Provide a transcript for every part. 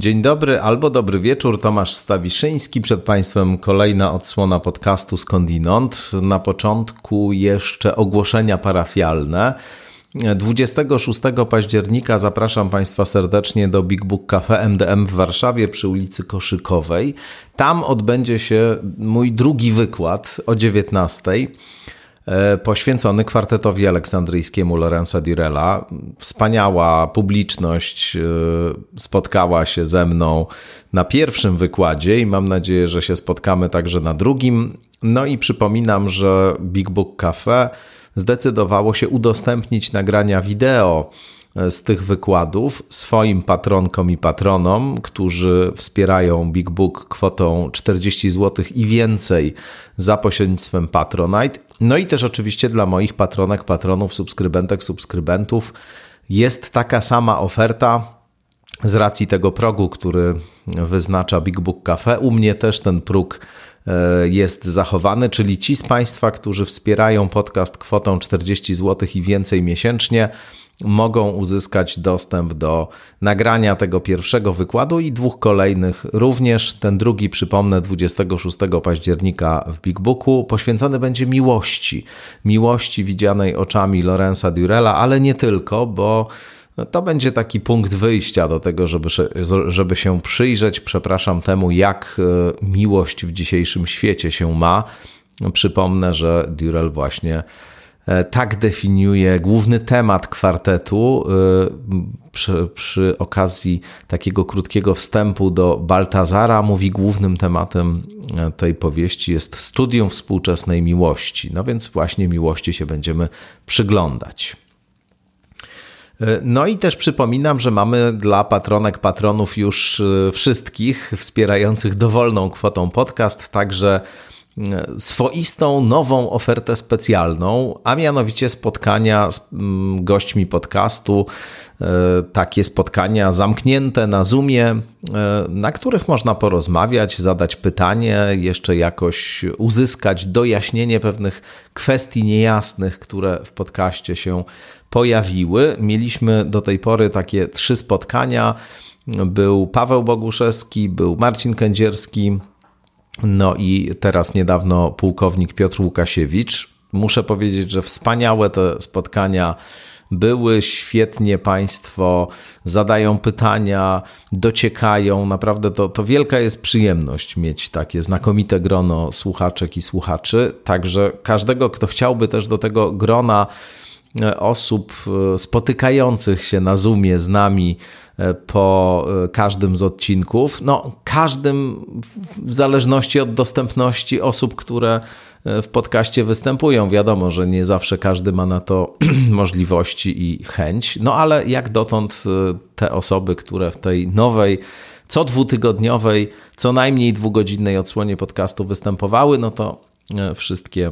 Dzień dobry albo dobry wieczór, Tomasz Stawiszyński. Przed Państwem kolejna odsłona podcastu Skądinąd. Na początku jeszcze ogłoszenia parafialne. 26 października zapraszam Państwa serdecznie do Big Book Cafe MDM w Warszawie przy ulicy Koszykowej. Tam odbędzie się mój drugi wykład o 19 e, poświęcony kwartetowi aleksandryjskiemu Lorenza Dirella. Wspaniała publiczność e, spotkała się ze mną na pierwszym wykładzie i mam nadzieję, że się spotkamy także na drugim. No i przypominam, że Big Book Cafe zdecydowało się udostępnić nagrania wideo e, z tych wykładów swoim patronkom i patronom, którzy wspierają Big Book kwotą 40 zł i więcej za pośrednictwem Patronite. No i też oczywiście dla moich patronek, patronów, subskrybentek, subskrybentów jest taka sama oferta z racji tego progu, który wyznacza Big Book Cafe. U mnie też ten próg E, jest zachowany, czyli ci z Państwa, którzy wspierają podcast kwotą 40 zł i więcej miesięcznie, mogą uzyskać dostęp do nagrania tego pierwszego wykładu i dwóch kolejnych również. Ten drugi, przypomnę, 26 października w Big Booku poświęcony będzie miłości. Miłości widzianej oczami Lorenza Durella, ale nie tylko, bo to będzie taki punkt wyjścia do tego, żeby, żeby się przyjrzeć, przepraszam, temu, jak e, miłość w dzisiejszym świecie się ma. Przypomnę, że Durell właśnie tak definiuje główny temat kwartetu. E, przy, przy, okazji takiego krótkiego wstępu do Baltazara mówi głównym tematem tej powieści jest studium współczesnej miłości. No więc właśnie miłości się będziemy przyglądać. No i też przypominam, że mamy dla patronek, patronów już e, wszystkich wspierających dowolną kwotą podcast, także e, swoistą nową ofertę specjalną, a mianowicie spotkania z mm, gośćmi podcastu, e, takie spotkania zamknięte na Zoomie, na których można porozmawiać, zadać pytanie, jeszcze jakoś uzyskać dojaśnienie pewnych kwestii niejasnych, które w podcaście się pojawiły. Mieliśmy do tej pory takie trzy spotkania. Był Paweł Boguszewski, był Marcin Kędzierski, no i teraz niedawno pułkownik Piotr Łukasiewicz. Muszę powiedzieć, że wspaniałe te spotkania były, świetnie Państwo zadają pytania, dociekają. Naprawdę to, to wielka jest przyjemność mieć takie znakomite grono słuchaczek i słuchaczy. Także każdego, kto chciałby też do tego grona osób e, spotykających się na Zoomie z nami e, po e, każdym z odcinków. No, każdym w zależności od dostępności osób, które w podcaście występują. Wiadomo, że nie zawsze każdy ma na to możliwości i chęć, no ale jak dotąd te osoby, które w tej nowej, co dwutygodniowej, co najmniej dwugodzinnej odsłonie podcastu występowały, no to wszystkie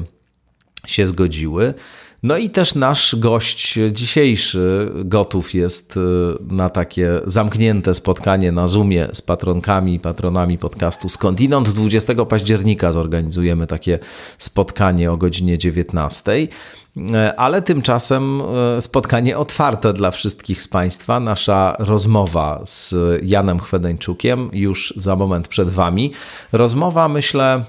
się zgodziły. No i też nasz gość dzisiejszy gotów jest y, na takie zamknięte spotkanie na Zoomie z patronkami i patronami podcastu Skądinąd. 20 października zorganizujemy takie spotkanie o godzinie 19. Y, ale tymczasem y, spotkanie otwarte dla wszystkich z Państwa. Nasza rozmowa z Janem Chwedeńczukiem już za moment przed Wami. Rozmowa, myślę,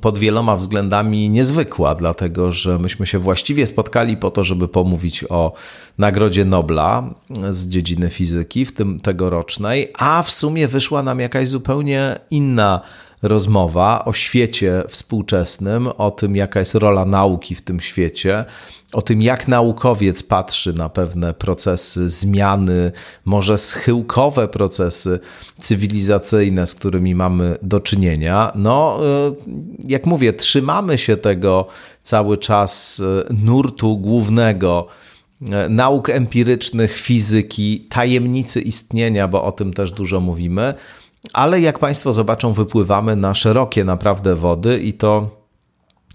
pod wieloma względami niezwykła, dlatego że myśmy się właściwie spotkali po to, żeby pomówić o Nagrodzie Nobla z dziedziny fizyki, w tym tegorocznej, a w sumie wyszła nam jakaś zupełnie inna rozmowa o świecie współczesnym, o tym, jaka jest rola nauki w tym świecie, o tym, jak naukowiec patrzy na pewne procesy zmiany, może schyłkowe procesy cywilizacyjne, z którymi mamy do czynienia. No, y, jak mówię, trzymamy się tego cały czas y, nurtu głównego y, nauk empirycznych, fizyki, tajemnicy istnienia, bo o tym też dużo mówimy. Ale jak Państwo zobaczą, wypływamy na szerokie naprawdę wody i to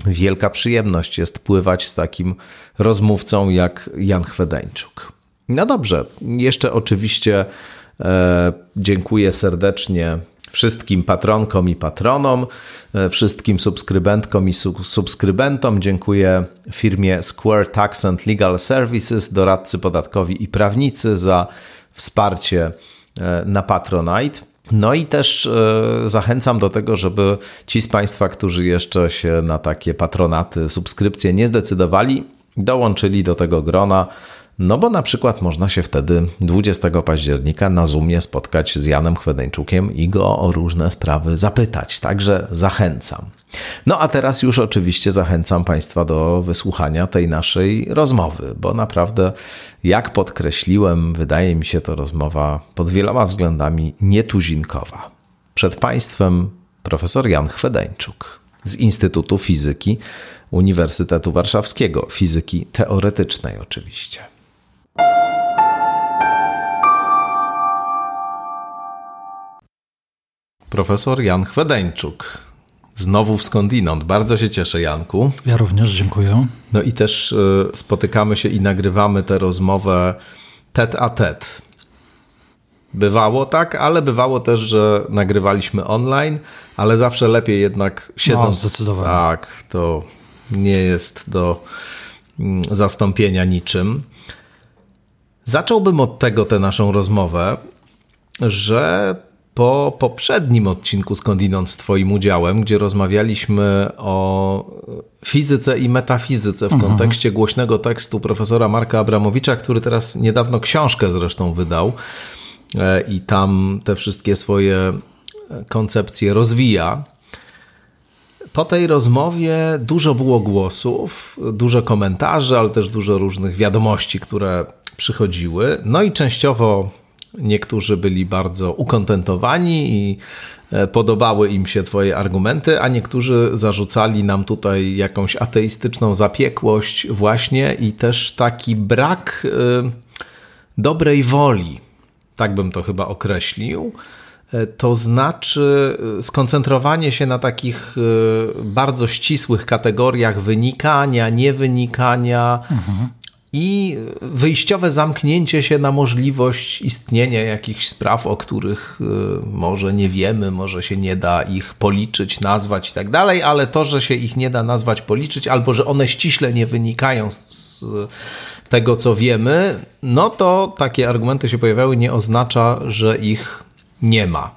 wielka przyjemność jest pływać z takim rozmówcą jak Jan Chwedeńczuk. No dobrze, jeszcze oczywiście e, dziękuję serdecznie wszystkim patronkom i patronom, e, wszystkim subskrybentkom i subskrybentom. Dziękuję firmie Square Tax and Legal Services, doradcy podatkowi i prawnicy za wsparcie na Patronite. No i też e, zachęcam do tego, żeby ci z Państwa, którzy jeszcze się na takie patronaty, subskrypcje nie zdecydowali, dołączyli do tego grona. No bo na przykład można się wtedy 20 października na Zoomie spotkać z Janem Chwedeńczukiem i go o różne sprawy zapytać. Także zachęcam. No a teraz już oczywiście zachęcam Państwa do wysłuchania tej naszej rozmowy, bo naprawdę, jak podkreśliłem, wydaje mi się to rozmowa pod wieloma względami nietuzinkowa. Przed Państwem profesor Jan Chwedeńczuk z Instytutu Fizyki Uniwersytetu Warszawskiego, fizyki teoretycznej oczywiście. Profesor Jan Chwedeńczuk Znowu w skądinąd. Bardzo się cieszę, Janku. Ja również dziękuję. No i też y, spotykamy się i nagrywamy tę rozmowę tet a tet. Bywało tak, ale bywało też, że nagrywaliśmy online, ale zawsze lepiej jednak siedząc. No, zdecydowanie. Tak, to nie jest do mm, zastąpienia niczym. Zacząłbym od tego tę naszą rozmowę, że po poprzednim odcinku Skądinąd z Twoim udziałem, gdzie rozmawialiśmy o fizyce i metafizyce w mhm. kontekście głośnego tekstu profesora Marka Abramowicza, który teraz niedawno książkę zresztą wydał e, i tam te wszystkie swoje koncepcje rozwija. Po tej rozmowie dużo było głosów, dużo komentarzy, ale też dużo różnych wiadomości, które przychodziły. No i częściowo Niektórzy byli bardzo ukontentowani i e, podobały im się Twoje argumenty, a niektórzy zarzucali nam tutaj jakąś ateistyczną zapiekłość, właśnie i też taki brak e, dobrej woli. Tak bym to chyba określił. E, to znaczy skoncentrowanie się na takich bardzo ścisłych kategoriach wynikania, niewynikania, mhm i wyjściowe zamknięcie się na możliwość istnienia jakichś spraw, o których y, może nie wiemy, może się nie da ich policzyć, nazwać i tak dalej, ale to, że się ich nie da nazwać, policzyć, albo że one ściśle nie wynikają z tego, co wiemy, no to takie argumenty się pojawiały, nie oznacza, że ich nie ma.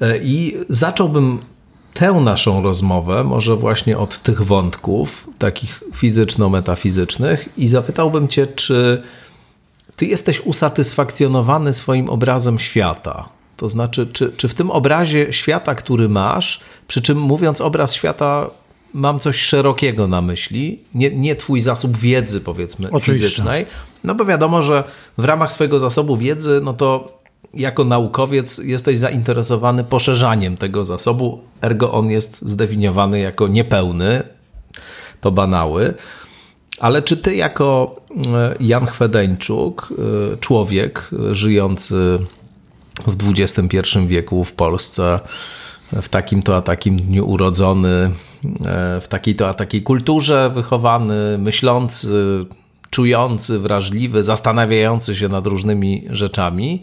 E, I zacząłbym tę naszą rozmowę może właśnie od tych wątków, takich fizyczno-metafizycznych, i zapytałbym Cię, czy Ty jesteś usatysfakcjonowany swoim obrazem świata? To znaczy, czy, czy w tym obrazie świata, który masz, przy czym mówiąc obraz świata, mam coś szerokiego na myśli, nie, nie twój zasób wiedzy, powiedzmy, Oczywiście. fizycznej, no bo wiadomo, że w ramach swojego zasobu wiedzy, no to jako naukowiec jesteś zainteresowany poszerzaniem tego zasobu, ergo on jest zdefiniowany jako niepełny, to banały. Ale czy ty jako e, Jan Chwedeńczuk, e, człowiek żyjący w XXI wieku w Polsce, w takim to a takim dniu urodzony, e, w takiej to a takiej kulturze wychowany, myślący, czujący, wrażliwy, zastanawiający się nad różnymi rzeczami,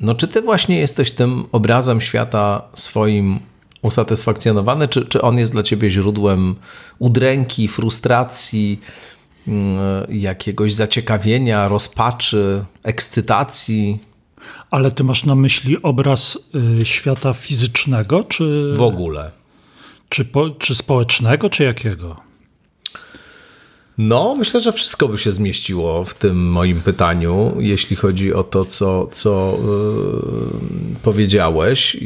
no czy ty właśnie jesteś tym obrazem świata swoim usatysfakcjonowany, czy, czy on jest dla ciebie źródłem udręki, frustracji, mm, jakiegoś zaciekawienia, rozpaczy, ekscytacji? Ale ty masz na myśli obraz y, świata fizycznego, czy. W ogóle. Czy, po, czy społecznego, czy jakiego? No, myślę, że wszystko by się zmieściło w tym moim pytaniu, jeśli chodzi o to, co, co yy, powiedziałeś.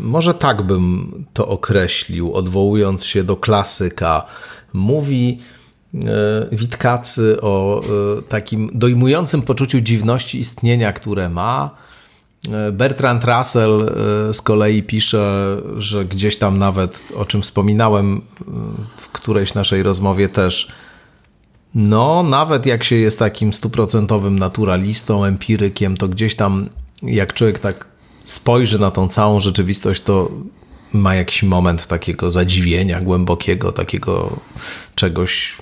Może tak bym to określił, odwołując się do klasyka. Mówi yy, Witkacy o yy, takim dojmującym poczuciu dziwności istnienia, które ma. Bertrand Russell z kolei pisze, że gdzieś tam nawet, o czym wspominałem w którejś naszej rozmowie też, no, nawet jak się jest takim stuprocentowym naturalistą, empirykiem, to gdzieś tam, jak człowiek tak spojrzy na tą całą rzeczywistość, to ma jakiś moment takiego zadziwienia głębokiego, takiego czegoś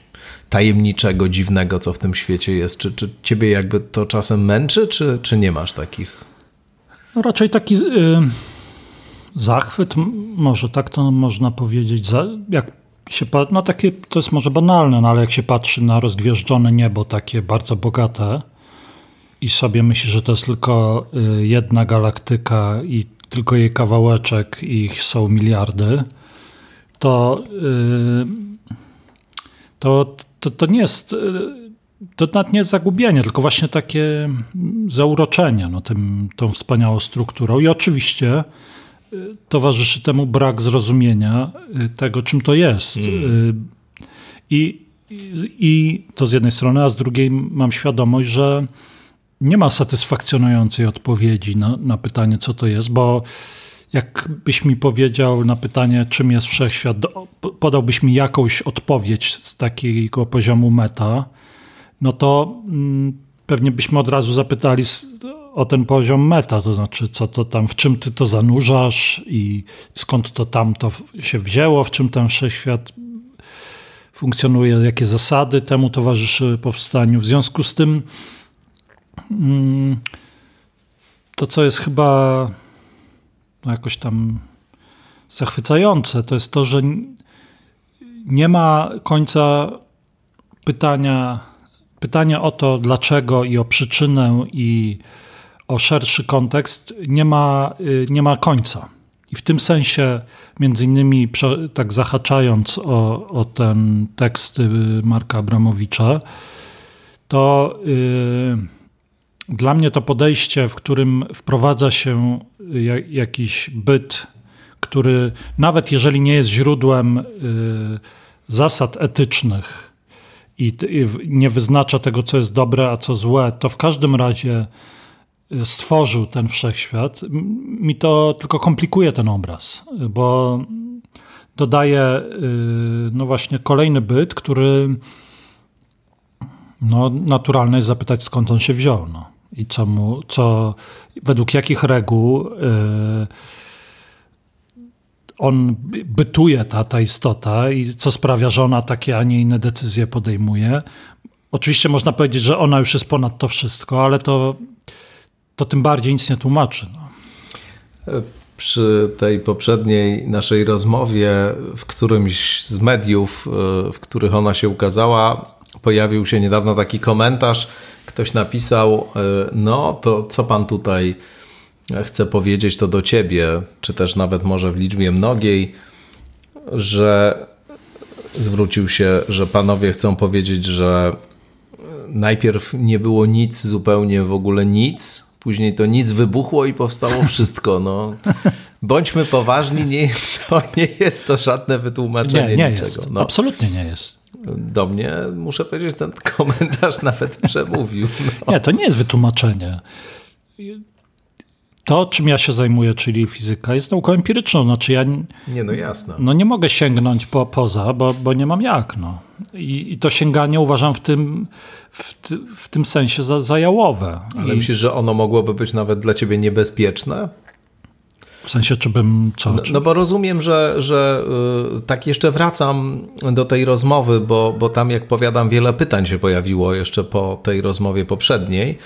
tajemniczego, dziwnego, co w tym świecie jest. Czy, czy ciebie jakby to czasem męczy, czy, czy nie masz takich? No raczej taki yy, zachwyt, może tak to można powiedzieć, jak się, no takie, to jest może banalne, no ale jak się patrzy na rozgwieżdżone niebo, takie bardzo bogate i, sobie myśli, że to jest tylko y, jedna galaktyka i tylko jej kawałeczek i ich są miliardy, to, y, to, to, to nie jest y, to nawet nie jest zagubienie, tylko właśnie takie zauroczenie no, tym, tą wspaniałą strukturą. I oczywiście towarzyszy temu brak zrozumienia tego, czym to jest. Mm. I, i to z jednej strony, a z drugiej mam świadomość, że nie ma satysfakcjonującej odpowiedzi na, na pytanie, co to jest, bo jakbyś mi powiedział na pytanie, czym jest wszechświat, podałbyś mi jakąś odpowiedź z takiego poziomu meta, no to mm, pewnie byśmy od razu zapytali o ten poziom meta, to znaczy co to tam, w czym ty to zanurzasz i skąd to tam to się wzięło, w czym ten wszechświat funkcjonuje, jakie zasady temu towarzyszy powstaniu. W związku z tym mm, to, co jest chyba jakoś tam zachwycające, to jest to, że nie ma końca pytania, pytania o to, dlaczego i o przyczynę i o szerszy kontekst nie ma, y, nie ma końca. I w tym sensie, między innymi, tak zahaczając o, o ten tekst y, Marka Abramowicza, to yy, dla mnie to podejście, w którym wprowadza się jakiś byt, który nawet jeżeli nie jest źródłem yy, zasad etycznych i, i nie wyznacza tego, co jest dobre, a co złe, to w każdym razie stworzył ten wszechświat, mi to tylko komplikuje ten obraz, bo dodaje y, no właśnie kolejny byt, który no, naturalne jest zapytać skąd on się wziął. No. I co mu, co, według jakich reguł y, on bytuje, ta, ta istota, i co sprawia, że ona takie, a nie inne decyzje podejmuje. Oczywiście można powiedzieć, że ona już jest ponad to wszystko, ale to to tym bardziej nic nie tłumaczy. No. Przy tej poprzedniej naszej rozmowie, w którymś z mediów, e, w których ona się ukazała, pojawił się niedawno taki komentarz. Ktoś napisał: e, No, to co pan tutaj chce powiedzieć, to do ciebie, czy też nawet może w liczbie mnogiej, że zwrócił się, że panowie chcą powiedzieć, że najpierw nie było nic, zupełnie w ogóle nic, Później to nic wybuchło i powstało wszystko. No. Bądźmy poważni, nie jest to, nie jest to żadne wytłumaczenie nie, nie niczego. Jest. No. Absolutnie nie jest. Do mnie, muszę powiedzieć, ten komentarz nawet przemówił. No. Nie, to nie jest wytłumaczenie. To, czym ja się zajmuję, czyli fizyka, jest nauką empiryczną. Znaczy ja nie, no jasne. No nie mogę sięgnąć po, poza, bo, bo nie mam jak. No. I, I, to sięganie uważam w tym, w, w tym sensie za, za jałowe. Ale I... myślisz, że ono mogłoby być nawet dla ciebie niebezpieczne? W sensie, czy bym co? No, no bo rozumiem, że, że yy, tak jeszcze wracam do tej rozmowy, bo, bo tam, jak powiadam, wiele pytań się pojawiło jeszcze po tej rozmowie poprzedniej.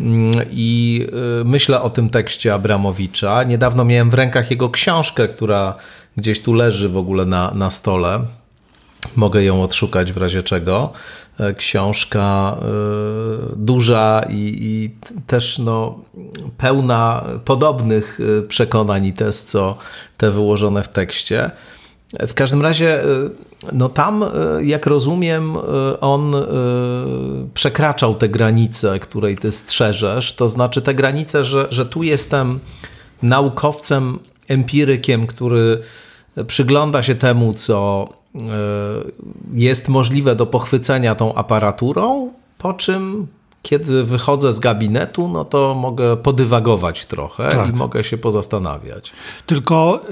Mm, I y, myślę o tym tekście Abramowicza. Niedawno miałem w rękach jego książkę, która gdzieś tu leży w ogóle na, na stole. Mogę ją odszukać w razie czego. E, książka y, duża i, i, też no, pełna podobnych y, przekonań i tez, co te wyłożone w tekście. W każdym razie, y, no tam, jak rozumiem, on przekraczał te granice, której ty strzeżesz. To znaczy te granice, że, że tu jestem naukowcem, empirykiem, który przygląda się temu, co e, jest możliwe do pochwycenia tą aparaturą, po czym kiedy wychodzę z gabinetu, no to mogę podywagować trochę tak. i mogę się pozastanawiać. Tylko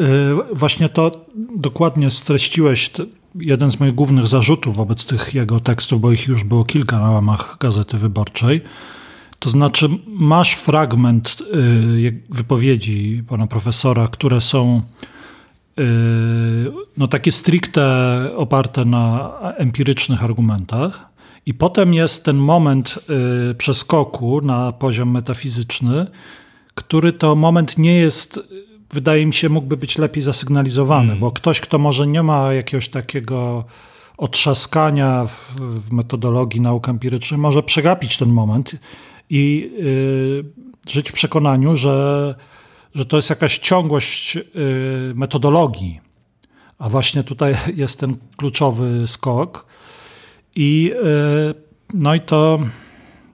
y, właśnie to dokładnie streściłeś jeden z moich głównych zarzutów wobec tych jego tekstów, bo ich już było kilka na łamach Gazety Wyborczej. To znaczy, masz fragment y, wypowiedzi pana profesora, które są Yy, no takie stricte oparte na empirycznych argumentach. I potem jest ten moment yy, przeskoku na poziom metafizyczny, który to moment nie jest, wydaje mi się, mógłby być lepiej zasygnalizowany, mm. bo ktoś, kto może nie ma jakiegoś takiego otrzaskania w, w metodologii nauk empirycznych, może przegapić ten moment i y, żyć w przekonaniu, że, że to jest jakaś ciągłość y, metodologii. A właśnie tutaj jest ten kluczowy skok. I, y, no i to,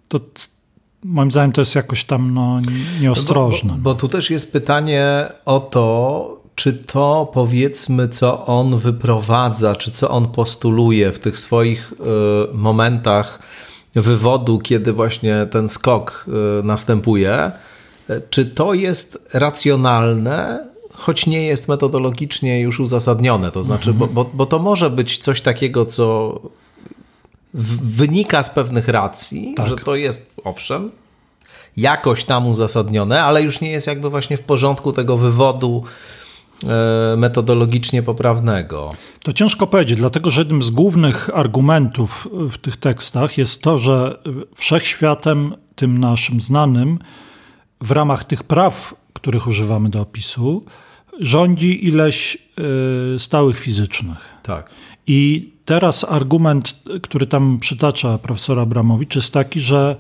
to moim zdaniem to jest jakoś tam no, nieostrożne. Bo, bo, bo tu też jest pytanie o to, czy to powiedzmy, co on wyprowadza, czy co on postuluje w tych swoich y, momentach wywodu, kiedy właśnie ten skok y, następuje, czy to jest racjonalne, choć nie jest metodologicznie już uzasadnione. To znaczy, mhm. bo, bo, bo to może być coś takiego, co wynika z pewnych racji, tak. że to jest owszem, jakoś tam uzasadnione, ale już nie jest jakby właśnie w porządku tego wywodu e, metodologicznie poprawnego. To ciężko powiedzieć, dlatego że jednym z głównych argumentów w tych tekstach jest to, że wszechświatem, tym naszym znanym, w ramach tych praw, których używamy do opisu, rządzi ileś e, stałych fizycznych. Tak. I teraz argument, który tam przytacza profesor Abramowicz, jest taki, że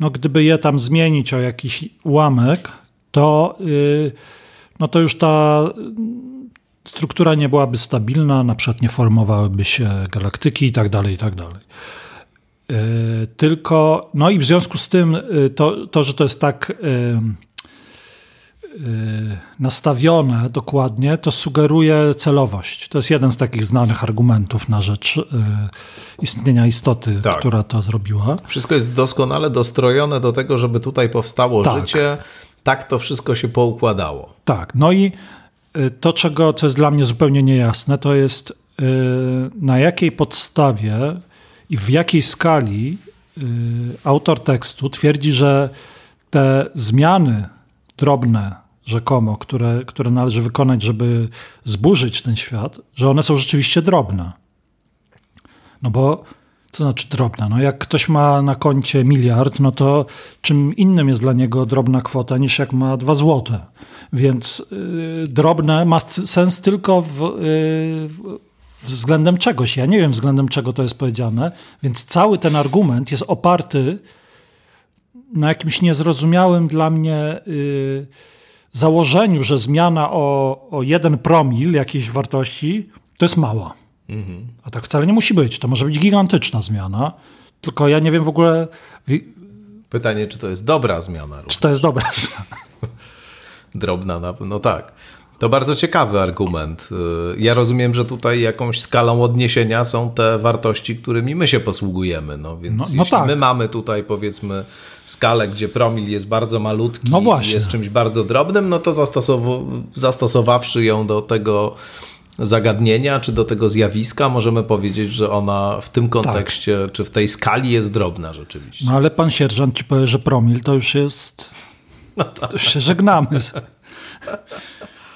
no, gdyby je tam zmienić o jakiś ułamek, to, yy, no to już ta struktura nie byłaby stabilna, na przykład nie formowałyby się galaktyki i tak dalej, i tak dalej. Yy, tylko, no i w związku z tym, yy, to, to że to jest tak Y, nastawione dokładnie, to sugeruje celowość. To jest jeden z takich znanych argumentów na rzecz y, istnienia istoty, tak. która to zrobiła. Wszystko jest doskonale dostrojone do tego, żeby tutaj powstało tak. życie. Tak to wszystko się poukładało. Tak. No i y, to, czego, co jest dla mnie zupełnie niejasne, to jest na jakiej podstawie i w jakiej skali autor tekstu twierdzi, że te zmiany drobne rzekomo, które, które należy wykonać, żeby zburzyć ten świat, że one są rzeczywiście drobne. No bo co znaczy drobna? No jak ktoś ma na koncie miliard, no to czym innym jest dla niego drobna kwota niż jak ma dwa złote. Więc yy, drobne ma sens tylko w, yy, względem czegoś. Ja nie wiem względem czego to jest powiedziane, więc cały ten argument jest oparty na jakimś niezrozumiałym dla mnie yy, założeniu, że zmiana o, o jeden promil jakiejś wartości to jest mała. Mhm. A tak wcale nie musi być. To może być gigantyczna zmiana. Tylko ja nie wiem w ogóle. Pytanie, czy to jest dobra zmiana? Również. Czy to jest dobra zmiana? Drobna na pewno, no tak. To bardzo ciekawy argument. Y, ja rozumiem, że tutaj jakąś skalą odniesienia są te wartości, którymi my się posługujemy. No więc no, no jeśli tak. my mamy tutaj powiedzmy skalę, gdzie promil jest bardzo malutki no i jest czymś bardzo drobnym, no to zastosow- zastosowawszy ją do tego zagadnienia czy do tego zjawiska, możemy powiedzieć, że ona w tym kontekście tak. czy w tej skali jest drobna rzeczywiście. No ale pan sierżant ci powie, że promil to już jest. No tak. To już się żegnamy.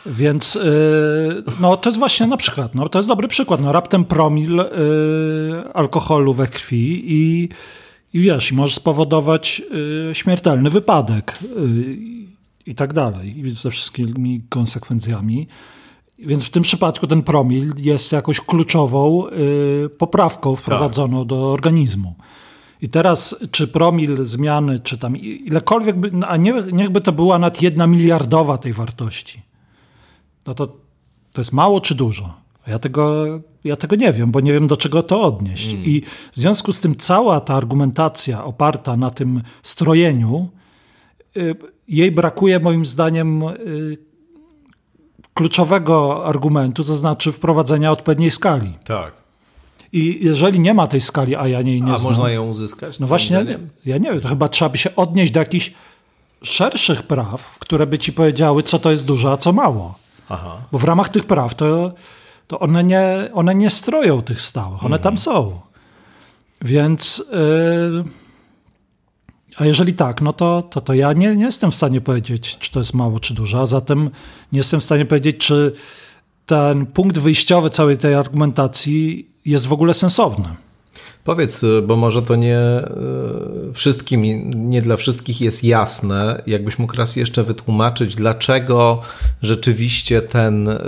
Więc yy, no, to jest właśnie na przykład, no, to jest dobry przykład. No, raptem promil yy, alkoholu we krwi i, i wiesz, może spowodować yy, śmiertelny wypadek i tak dalej, i ze wszystkimi konsekwencjami. Więc w tym przypadku ten promil jest jakąś kluczową poprawką wprowadzoną tak. do organizmu. I teraz, czy promil zmiany, czy tam ilekolwiek, by, a nie, niechby to była nad jedna miliardowa tej wartości no to to jest mało czy dużo? Ja tego, ja tego nie wiem, bo nie wiem do czego to odnieść. Mm. I w związku z tym cała ta argumentacja oparta na tym strojeniu, y, jej brakuje moim zdaniem y, kluczowego argumentu, to znaczy wprowadzenia odpowiedniej skali. Tak. I jeżeli nie ma tej skali, a ja jej nie a znam. A można ją uzyskać? No właśnie, ja nie wiem, to chyba trzeba by się odnieść do jakichś szerszych praw, które by ci powiedziały, co to jest dużo, a co mało. Aha. Bo w ramach tych praw to, to one, nie, one nie stroją tych stałych, one mhm. tam są. Więc. Yy, a jeżeli tak, no to, to, to ja nie, nie jestem w stanie powiedzieć, czy to jest mało, czy dużo, a zatem nie jestem w stanie powiedzieć, czy ten punkt wyjściowy całej tej argumentacji jest w ogóle sensowny. Powiedz, bo może to nie e, wszystkim, nie dla wszystkich jest jasne, jakbyś mógł raz jeszcze wytłumaczyć, dlaczego rzeczywiście ten e,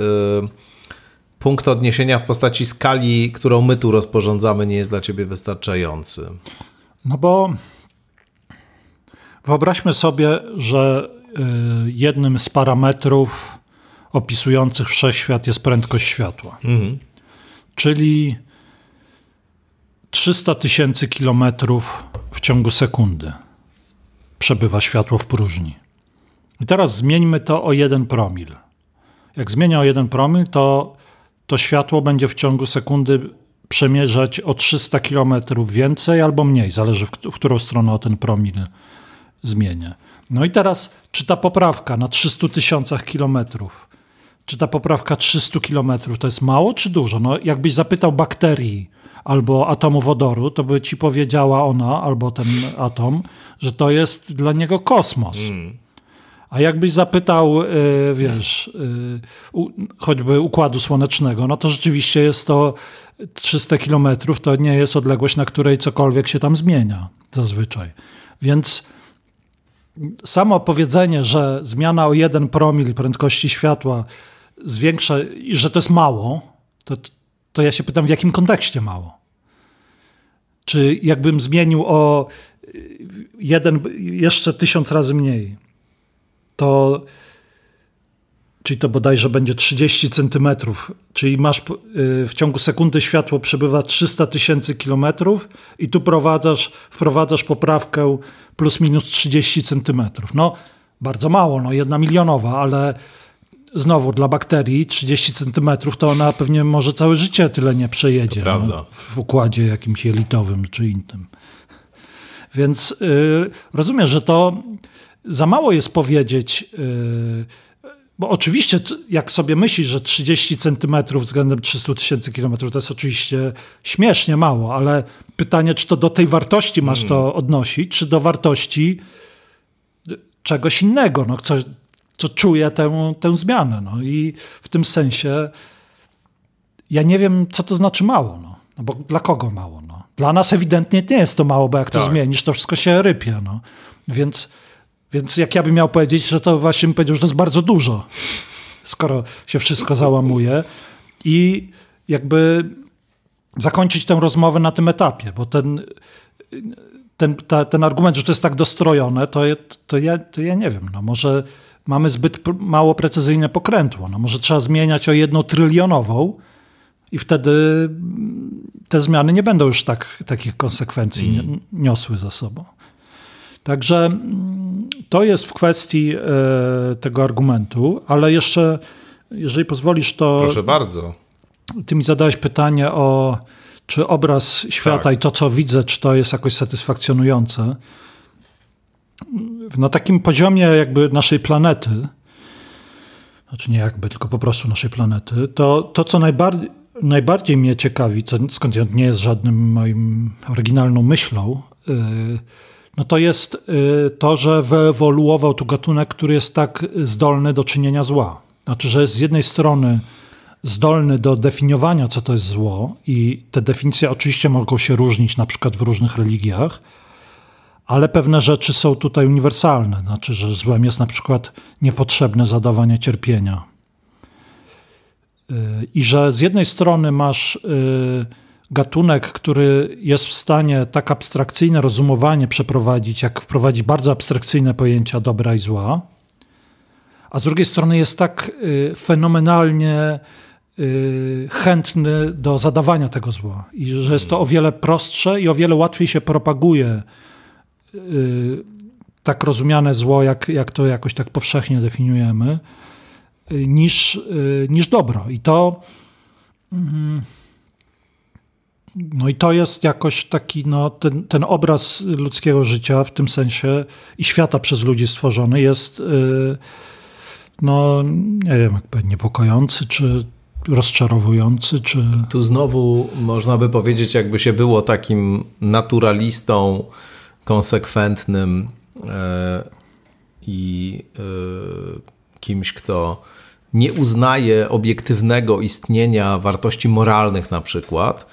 punkt odniesienia w postaci skali, którą my tu rozporządzamy, nie jest dla ciebie wystarczający. No bo Wyobraźmy sobie, że y, jednym z parametrów opisujących wszechświat jest prędkość światła. Mhm. Czyli 300 tysięcy kilometrów w ciągu sekundy przebywa światło w próżni. I teraz zmieńmy to o jeden promil. Jak zmienia o jeden promil, to to światło będzie w ciągu sekundy przemierzać o 300 km więcej albo mniej, zależy w, w którą stronę o ten promil zmienię. No i teraz, czy ta poprawka na 300 tysiącach kilometrów, czy ta poprawka 300 kilometrów to jest mało czy dużo? No jakbyś zapytał bakterii albo atomu wodoru, to by ci powiedziała ona albo ten atom, że to jest dla niego kosmos. Mm. A jakbyś zapytał, e, wiesz, e, choćby układu słonecznego, no to rzeczywiście jest to 300 kilometrów, to nie jest odległość, na której cokolwiek się tam zmienia zazwyczaj. Więc samo powiedzenie, że zmiana o jeden promil prędkości światła zwiększa i że to jest mało, to, to ja się pytam, w jakim kontekście mało? Czy jakbym zmienił o jeden, jeszcze tysiąc razy mniej, to czyli to bodajże będzie 30 centymetrów, czyli masz y, w ciągu sekundy światło przebywa 300 tysięcy kilometrów i tu prowadzasz, wprowadzasz poprawkę plus minus 30 centymetrów. No bardzo mało, no jedna milionowa, ale znowu dla bakterii 30 centymetrów to ona pewnie może całe życie tyle nie przejedzie no, w układzie jakimś jelitowym czy innym. Więc yy, rozumiem, że to za mało jest powiedzieć, yy, bo oczywiście, jak sobie myślisz, że 30 centymetrów względem 300 tysięcy kilometrów to jest oczywiście śmiesznie mało, ale pytanie, czy to do tej wartości masz to mm. odnosić, czy do wartości czegoś innego, no, co, co czuje tę, tę zmianę. No. I w tym sensie ja nie wiem, co to znaczy mało. No. no bo dla kogo mało? No. Dla nas ewidentnie nie jest to mało, bo jak tak. to zmienisz, to wszystko się rypie. No. Więc więc jak ja bym miał powiedzieć, że to właśnie bym powiedział, że to jest bardzo dużo, skoro się wszystko załamuje. I jakby zakończyć tę rozmowę na tym etapie, bo ten, ten, ta, ten argument, że to jest tak dostrojone, to, to, ja, to ja nie wiem. No może mamy zbyt mało precyzyjne pokrętło. No może trzeba zmieniać o jedną trylionową i wtedy te zmiany nie będą już tak, takich konsekwencji mm. niosły za sobą. Także mm, to jest w kwestii e, tego argumentu, ale jeszcze, jeżeli pozwolisz, to. Proszę bardzo. Ty mi zadałeś pytanie o, czy obraz świata tak. i to, co widzę, czy to jest jakoś satysfakcjonujące. Na takim poziomie, jakby naszej planety, znaczy nie jakby, tylko po prostu naszej planety, to, to co najbardziej, najbardziej mnie ciekawi, co skąd nie jest żadnym moim oryginalną myślą, yy, no to jest y, to, że wyewoluował tu gatunek, który jest tak zdolny do czynienia zła. Znaczy, że jest z jednej strony zdolny do definiowania, co to jest zło, i te definicje oczywiście mogą się różnić na przykład w różnych religiach, ale pewne rzeczy są tutaj uniwersalne. Znaczy, że złem jest na przykład niepotrzebne zadawanie cierpienia. Y, I że z jednej strony masz y, gatunek, który jest w stanie tak abstrakcyjne rozumowanie przeprowadzić, jak wprowadzić bardzo abstrakcyjne pojęcia dobra i zła, a z drugiej strony jest tak y, fenomenalnie chętny do zadawania tego zła i że jest to o wiele prostsze i o wiele łatwiej się propaguje tak rozumiane zło, jak, jak to jakoś tak powszechnie definiujemy, niż, niż dobro. I to. Mm, no i to jest jakoś taki, no, ten, ten obraz ludzkiego życia w tym sensie i świata przez ludzi stworzony jest, no, nie wiem, jak powiedzieć, niepokojący, czy rozczarowujący, czy... Tu znowu można by powiedzieć, jakby się było takim naturalistą konsekwentnym yy, i yy, kimś, kto nie uznaje obiektywnego istnienia wartości moralnych na przykład,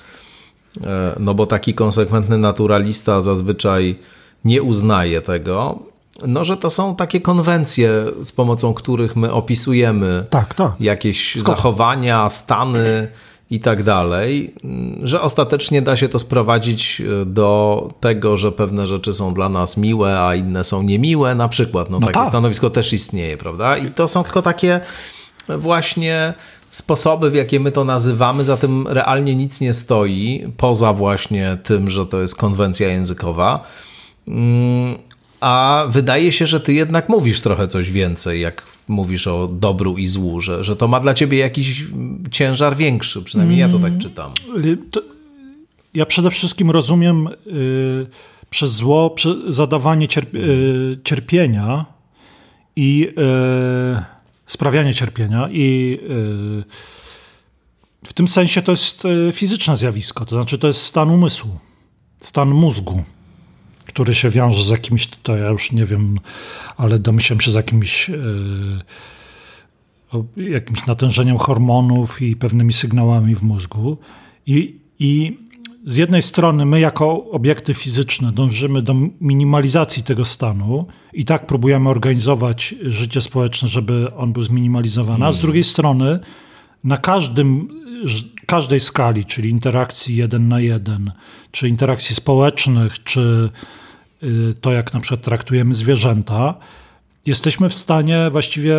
E, no bo taki konsekwentny naturalista zazwyczaj nie uznaje tego, no, że to są takie konwencje, z pomocą których my opisujemy tak, tak. jakieś zachowania, stany i tak dalej, że ostatecznie da się to sprowadzić e, do tego, że pewne rzeczy są dla nas miłe, a inne są niemiłe, na przykład. No, no takie tak. stanowisko też istnieje, prawda? I to są tylko takie właśnie sposoby, w jakie my to nazywamy, za tym realnie nic nie stoi, poza właśnie tym, że to jest konwencja językowa. Mm, a wydaje się, że ty jednak mówisz trochę coś więcej, jak mówisz o dobru i złu, że, że to ma dla ciebie jakiś ciężar większy, przynajmniej ja to tak czytam. Y, to ja przede wszystkim rozumiem y, przez zło zadawanie cierp y, cierpienia i y, sprawianie cierpienia i w tym sensie to jest fizyczne zjawisko, to znaczy to jest stan umysłu, stan mózgu który się wiąże z jakimś, to ja już nie wiem, ale domyślam się z jakimś, yy, jakimś natężeniem hormonów i pewnymi sygnałami w mózgu. I, I z jednej strony my jako obiekty fizyczne dążymy do minimalizacji tego stanu i tak próbujemy organizować życie społeczne, żeby on był zminimalizowany, a z drugiej strony na każdym, każdej skali, czyli interakcji jeden na jeden, czy interakcji społecznych, czy to, jak na przykład traktujemy zwierzęta, jesteśmy w stanie właściwie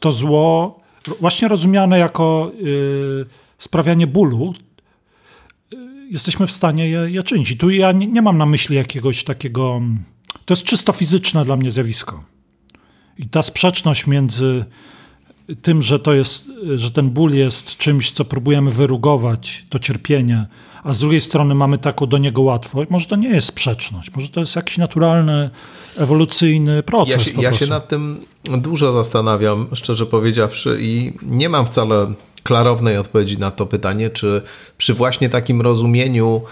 to zło, właśnie rozumiane jako y, sprawianie bólu, y, jesteśmy w stanie je, je czynić. I tu ja nie, nie mam na myśli jakiegoś takiego. To jest czysto fizyczne dla mnie zjawisko. I ta sprzeczność między tym, że to jest, że ten ból jest czymś, co próbujemy wyrugować, to cierpienie, a z drugiej strony mamy taką do niego łatwość, może to nie jest sprzeczność, może to jest jakiś naturalny, ewolucyjny proces. Ja się, ja się nad tym dużo zastanawiam, szczerze powiedziawszy, i nie mam wcale klarownej odpowiedzi na to pytanie, czy przy właśnie takim rozumieniu,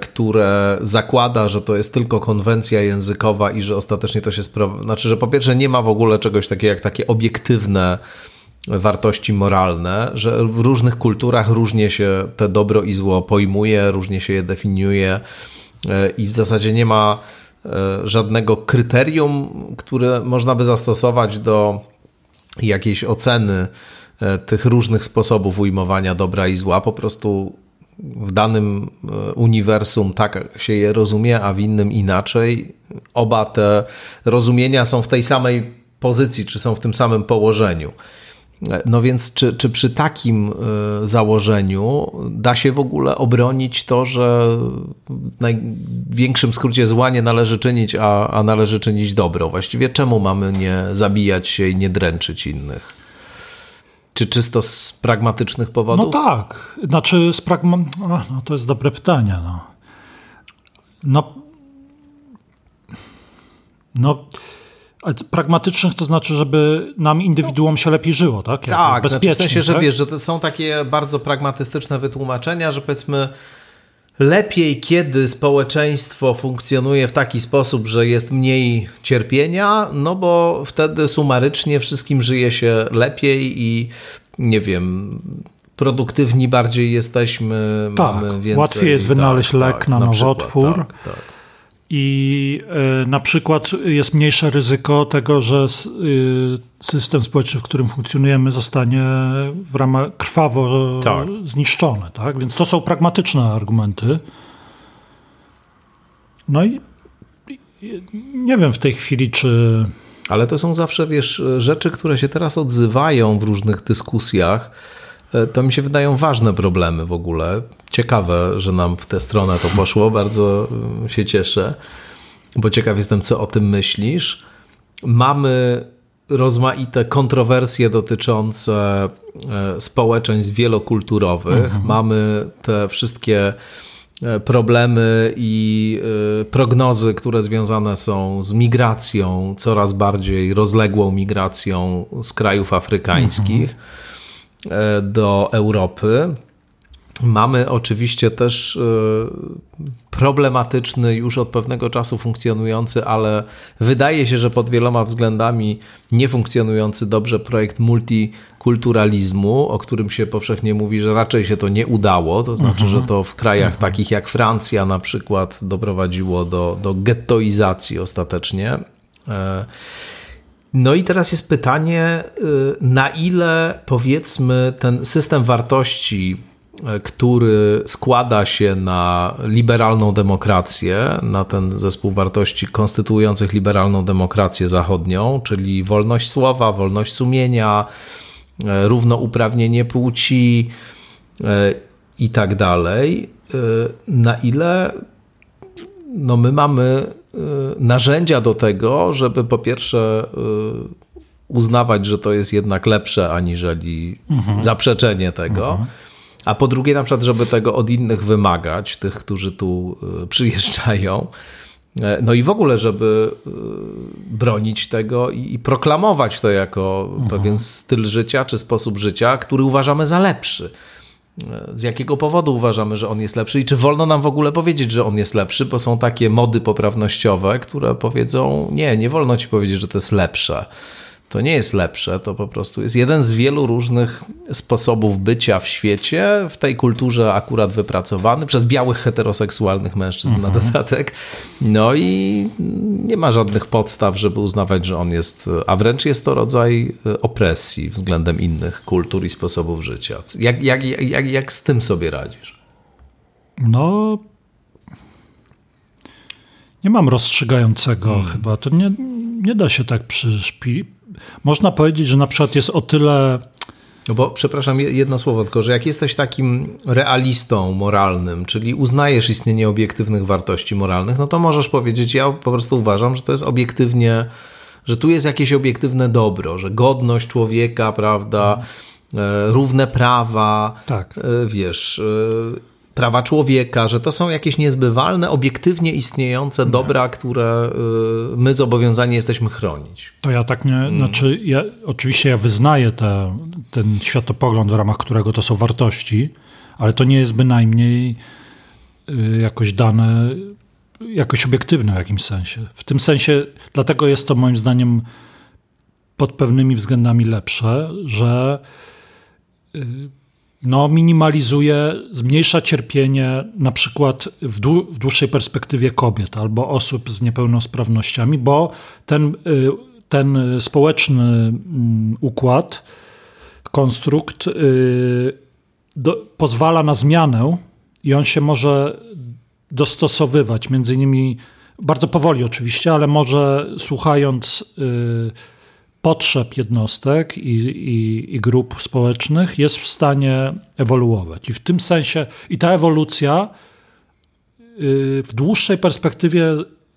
które zakłada, że to jest tylko konwencja językowa i że ostatecznie to się sprawdza. Znaczy, że po pierwsze nie ma w ogóle czegoś takiego jak takie obiektywne wartości moralne, że w różnych kulturach różnie się te dobro i zło pojmuje, różnie się je definiuje e, i w zasadzie nie ma e, żadnego kryterium, które można by zastosować do jakiejś oceny e, tych różnych sposobów ujmowania dobra i zła. Po prostu w danym uniwersum tak się je rozumie, a w innym inaczej. Oba te rozumienia są w tej samej pozycji, czy są w tym samym położeniu. No więc czy, czy przy takim e, założeniu da się w ogóle obronić to, że w największym skrócie zła nie należy czynić, a, a należy czynić dobro? Właściwie czemu mamy nie zabijać się i nie dręczyć innych? Czy czysto z pragmatycznych powodów? No tak. Znaczy z pragma... No, to jest dobre pytanie. No, no, no pragmatycznych to znaczy, żeby nam indywiduom się lepiej żyło, tak? Jak tak, bezpiecznie. Znaczy w sensie, że tak? wiesz, że to są takie bardzo pragmatystyczne wytłumaczenia, że powiedzmy lepiej, kiedy społeczeństwo funkcjonuje w taki sposób, że jest mniej cierpienia, no bo wtedy sumarycznie wszystkim żyje się lepiej i nie wiem, produktywni bardziej jesteśmy, tak, mamy więcej. Łatwiej jest wynaleźć tak, lek tak, na, na nowotwór. tak, tak i e, na przykład jest mniejsze ryzyko tego, że y, system społeczny, w którym funkcjonujemy, zostanie w ramach krwawo tak. zniszczony. Tak? Więc to są pragmatyczne argumenty. No i nie wiem w tej chwili, czy. Ale to są zawsze, wiesz, rzeczy, które się teraz odzywają w różnych dyskusjach to mi się wydają ważne problemy w ogóle. Ciekawe, że nam w tę stronę to poszło, bardzo e, się cieszę, bo ciekaw jestem, co o tym myślisz. Mamy rozmaite kontrowersje dotyczące e, społeczeństw wielokulturowych. Mhm. Mamy te wszystkie problemy i prognozy, które związane są z migracją, coraz bardziej rozległą migracją z krajów afrykańskich. Mhm E, do Europy. Mamy oczywiście też e, problematyczny, już od pewnego czasu funkcjonujący, ale wydaje się, że pod wieloma względami nie funkcjonujący dobrze projekt multikulturalizmu, o którym się powszechnie mówi, że raczej się to nie udało. To znaczy, że to w krajach mhm. takich jak Francja na przykład doprowadziło do, do gettoizacji ostatecznie. E, No i teraz jest pytanie, y, na ile powiedzmy ten system wartości, y, który składa się na liberalną demokrację, na ten zespół wartości konstytuujących liberalną demokrację zachodnią, czyli wolność słowa, wolność sumienia, y, równouprawnienie płci i tak dalej, na ile no my mamy y, narzędzia do tego, żeby po pierwsze y, uznawać, że to jest jednak lepsze aniżeli mhm. zaprzeczenie tego. Mhm. A po drugie, na przykład, żeby tego od innych wymagać, tych, którzy tu y, przyjeżdżają. E, no i w ogóle, żeby bronić tego i proklamować to jako mhm. pewien styl życia czy sposób życia, który uważamy za lepszy z jakiego powodu uważamy, że on jest lepszy? I czy wolno nam w ogóle powiedzieć, że on jest lepszy, bo są takie mody poprawnościowe, które powiedzą, nie, nie wolno ci powiedzieć, że to jest lepsze to nie jest lepsze, to po prostu jest jeden z wielu różnych sposobów bycia w świecie, w tej kulturze akurat wypracowany przez białych heteroseksualnych mężczyzn mhm. na dodatek. No i nie ma żadnych podstaw, żeby uznawać, że on jest, a wręcz jest to rodzaj opresji względem innych kultur i sposobów życia. Jak, jak, jak, jak z tym sobie radzisz? No, nie mam rozstrzygającego hmm. chyba. To nie, nie da się tak przyszpi. Można powiedzieć, że na przykład jest o tyle. No bo, przepraszam, jedno słowo tylko, że jak jesteś takim realistą moralnym, czyli uznajesz istnienie obiektywnych wartości moralnych, no to możesz powiedzieć, ja po prostu uważam, że to jest obiektywnie, że tu jest jakieś obiektywne dobro, że godność człowieka, prawda, hmm. równe prawa, tak. E, wiesz, e, prawa człowieka, że to są jakieś niezbywalne, obiektywnie istniejące nie. dobra, które y, my zobowiązani jesteśmy chronić. To ja tak nie, hmm. znaczy ja, oczywiście ja wyznaję te, ten światopogląd, w ramach którego to są wartości, ale to nie jest bynajmniej y, jakoś dane, jakoś obiektywne w jakimś sensie. W tym sensie, dlatego jest to moim zdaniem pod pewnymi względami lepsze, że y, no, minimalizuje, zmniejsza cierpienie na przykład w, dłu w, dłuższej perspektywie kobiet albo osób z niepełnosprawnościami, bo ten, y, ten społeczny mm, układ, konstrukt y, do, pozwala na zmianę i on się może dostosowywać, między innymi bardzo powoli oczywiście, ale może słuchając y, potrzeb jednostek i, i, i, grup społecznych jest w stanie ewoluować. I w tym sensie, i ta ewolucja y, w dłuższej perspektywie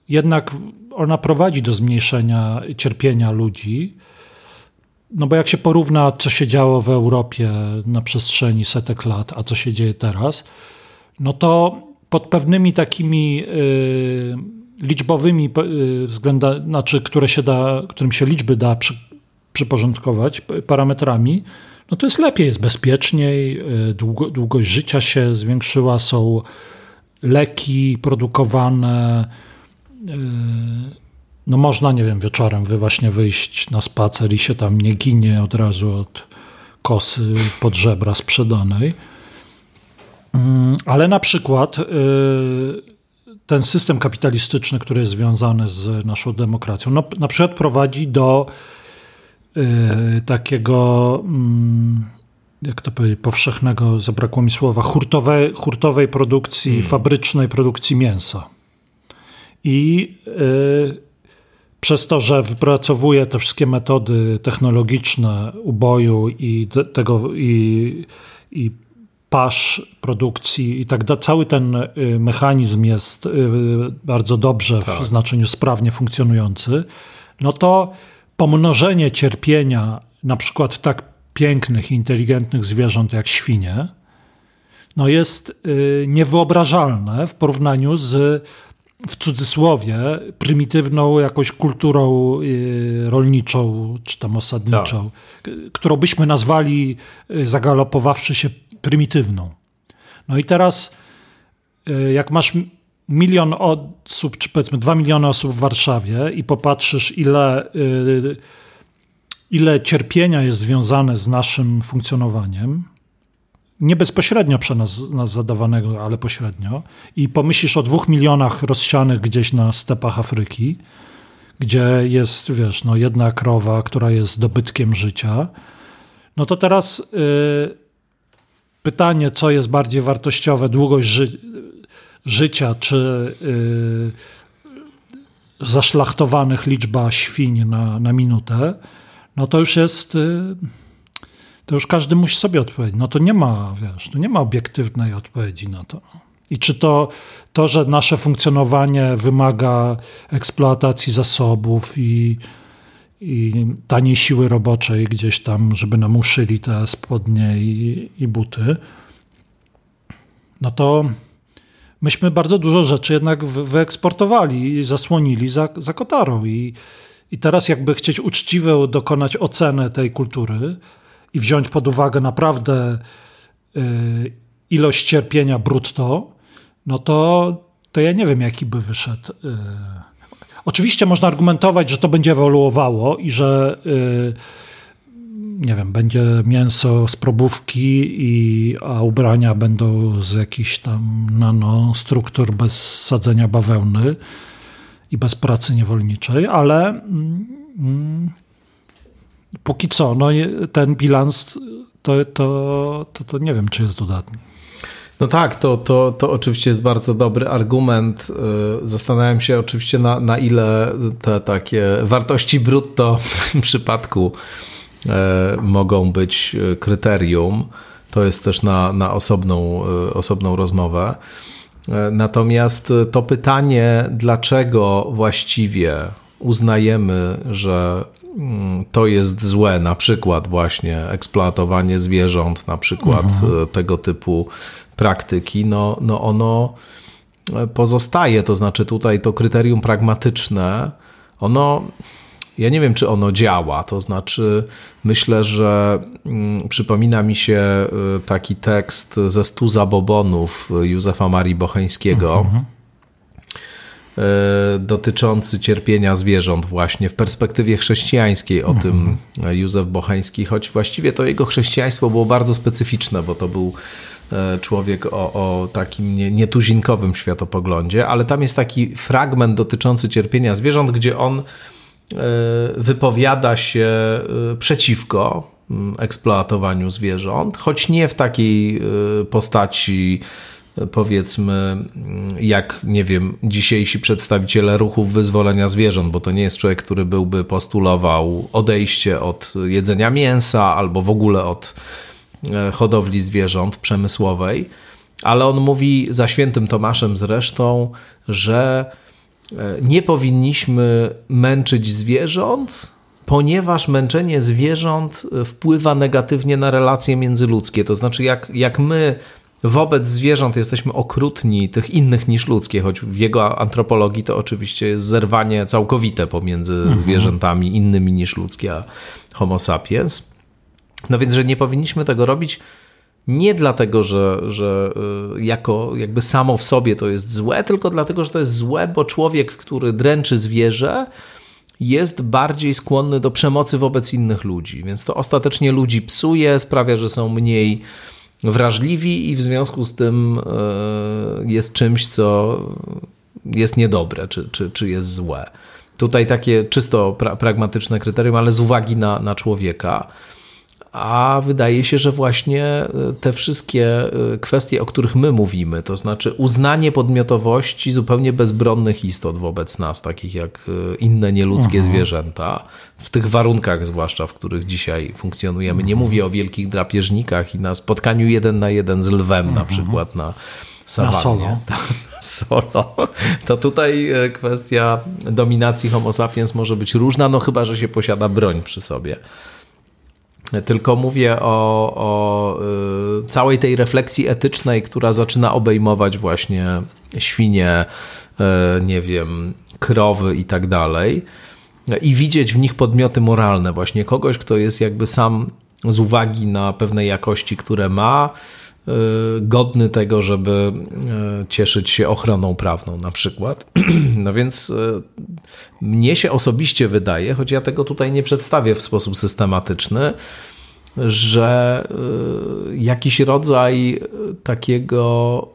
jednak ona prowadzi do zmniejszenia cierpienia ludzi. No bo jak się porówna, co się działo w Europie na przestrzeni setek lat, a co się dzieje teraz, no to pod pewnymi takimi. Liczbowymi y, względami, znaczy, które się da, którym się liczby da przy, przyporządkować parametrami, no to jest lepiej, jest bezpieczniej, y, długo, długość życia się zwiększyła, są leki produkowane. Y, no można, nie wiem, wieczorem wy właśnie wyjść na spacer i się tam nie ginie od razu od kosy pod żebra sprzedanej. Mm, ale na przykład ten system kapitalistyczny, który jest związany z naszą demokracją, no, na przykład prowadzi do y, takiego, y, jak to powiedzieć, powszechnego, zabrakło mi słowa, hurtowej, hurtowej produkcji, hmm. fabrycznej produkcji mięsa. I y, przez to, że wypracowuje te wszystkie metody technologiczne uboju i tego i, i pasz produkcji i tak dalej. Cały ten y, mechanizm jest y, bardzo dobrze tak. w znaczeniu sprawnie funkcjonujący, no to pomnożenie cierpienia na przykład tak pięknych, inteligentnych zwierząt jak świnie, no jest y, niewyobrażalne w porównaniu z w cudzysłowie prymitywną jakąś kulturą rolniczą czy tam osadniczą, tak. którą byśmy nazwali zagalopowawszy się prymitywną. No i teraz, y, jak masz milion osób, czy powiedzmy dwa miliony osób w Warszawie i popatrzysz, ile, y, ile cierpienia jest związane z naszym funkcjonowaniem, nie bezpośrednio przez nas, nas zadawanego, ale pośrednio, i pomyślisz o dwóch milionach rozsianych gdzieś na stepach Afryki, gdzie jest, wiesz, no jedna krowa, która jest dobytkiem życia, no to teraz y, pytanie, co jest bardziej wartościowe, długość ży życia, czy y, zaszlachtowanych liczba świń na, na minutę, no to już jest, y, to już każdy musi sobie odpowiedzieć. No to nie ma, wiesz, to nie ma obiektywnej odpowiedzi na to. I czy to, to, że nasze funkcjonowanie wymaga eksploatacji zasobów i, i taniej siły roboczej gdzieś tam, żeby nam uszyli te spodnie i, i buty, no to myśmy bardzo dużo rzeczy jednak wyeksportowali i zasłonili za, za kotarą. I, I teraz jakby chcieć uczciwie dokonać oceny tej kultury i wziąć pod uwagę naprawdę y, ilość cierpienia brutto, no to, to ja nie wiem, jaki by wyszedł. Y. Oczywiście można argumentować, że to będzie ewoluowało i że y, nie wiem, będzie mięso z probówki, i, a ubrania będą z jakichś tam nanostruktur bez sadzenia bawełny i bez pracy niewolniczej, ale mm, mm póki co no, ten bilans to, to, to, to nie wiem, czy jest dodatni. No tak, to, to, to oczywiście jest bardzo dobry argument. Y, zastanawiam się oczywiście na, na ile te takie wartości brutto w tym przypadku e, mogą być e, kryterium. To jest też na, na osobną, osobną rozmowę. Natomiast to pytanie, dlaczego właściwie uznajemy, że mm, to jest złe, na przykład właśnie eksploatowanie zwierząt, na przykład mhm. tego typu praktyki, no, no ono pozostaje. To znaczy tutaj to kryterium pragmatyczne, ono ja nie wiem, czy ono działa. To znaczy, myślę, że mm, przypomina mi się y, taki tekst ze stu zabobonów Józefa Marii Bocheńskiego. Mhm. Y, dotyczący cierpienia zwierząt, właśnie w perspektywie chrześcijańskiej. O mhm. tym Józef Bocheński, choć właściwie to jego chrześcijaństwo było bardzo specyficzne, bo to był E, człowiek o, o takim nietuzinkowym światopoglądzie, ale tam jest taki fragment dotyczący cierpienia zwierząt, gdzie on e, wypowiada się e, przeciwko mm, eksploatowaniu zwierząt, choć nie w takiej postaci powiedzmy, mm, jak nie wiem, dzisiejsi przedstawiciele ruchów wyzwolenia zwierząt, bo to nie jest człowiek, który byłby postulował odejście od jedzenia mięsa albo w ogóle od E, hodowli zwierząt przemysłowej, ale on mówi za świętym Tomaszem zresztą, że e, nie powinniśmy męczyć zwierząt, ponieważ męczenie zwierząt wpływa negatywnie na relacje międzyludzkie. To znaczy, jak, jak my wobec zwierząt jesteśmy okrutni, tych innych niż ludzkie, choć w jego antropologii to oczywiście jest zerwanie całkowite pomiędzy mhm. zwierzętami innymi niż ludzkie, a Homo sapiens no więc, że nie powinniśmy tego robić nie dlatego, że, że y, jako jakby samo w sobie to jest złe, tylko dlatego, że to jest złe, bo człowiek, który dręczy zwierzę, jest bardziej skłonny do przemocy wobec innych ludzi. Więc to ostatecznie ludzi psuje, sprawia, że są mniej wrażliwi i w związku z tym y, jest czymś, co jest niedobre, czy, czy, czy jest złe. Tutaj takie czysto pra pragmatyczne kryterium, ale z uwagi na, na człowieka a wydaje się, że właśnie e, te wszystkie e, kwestie, o których my mówimy, to znaczy uznanie podmiotowości zupełnie bezbronnych istot wobec nas, takich jak e, inne nieludzkie mhm. zwierzęta, w tych warunkach zwłaszcza, w których dzisiaj funkcjonujemy. Mhm. Nie mówię o wielkich drapieżnikach i na spotkaniu jeden na jeden z lwem mhm. na przykład na sawannie. Na solo. solo. To tutaj kwestia dominacji homo sapiens może być różna, no chyba, że się posiada broń przy sobie tylko mówię o, o y, całej tej refleksji etycznej, która zaczyna obejmować właśnie świnie, y, nie wiem, krowy i tak dalej. I widzieć w nich podmioty moralne, właśnie kogoś, kto jest jakby sam z uwagi na pewne jakości, które ma, godny tego, żeby cieszyć się ochroną prawną, na przykład. No więc mnie się osobiście wydaje, choć ja tego tutaj nie przedstawię w sposób systematyczny, że jakiś rodzaj takiego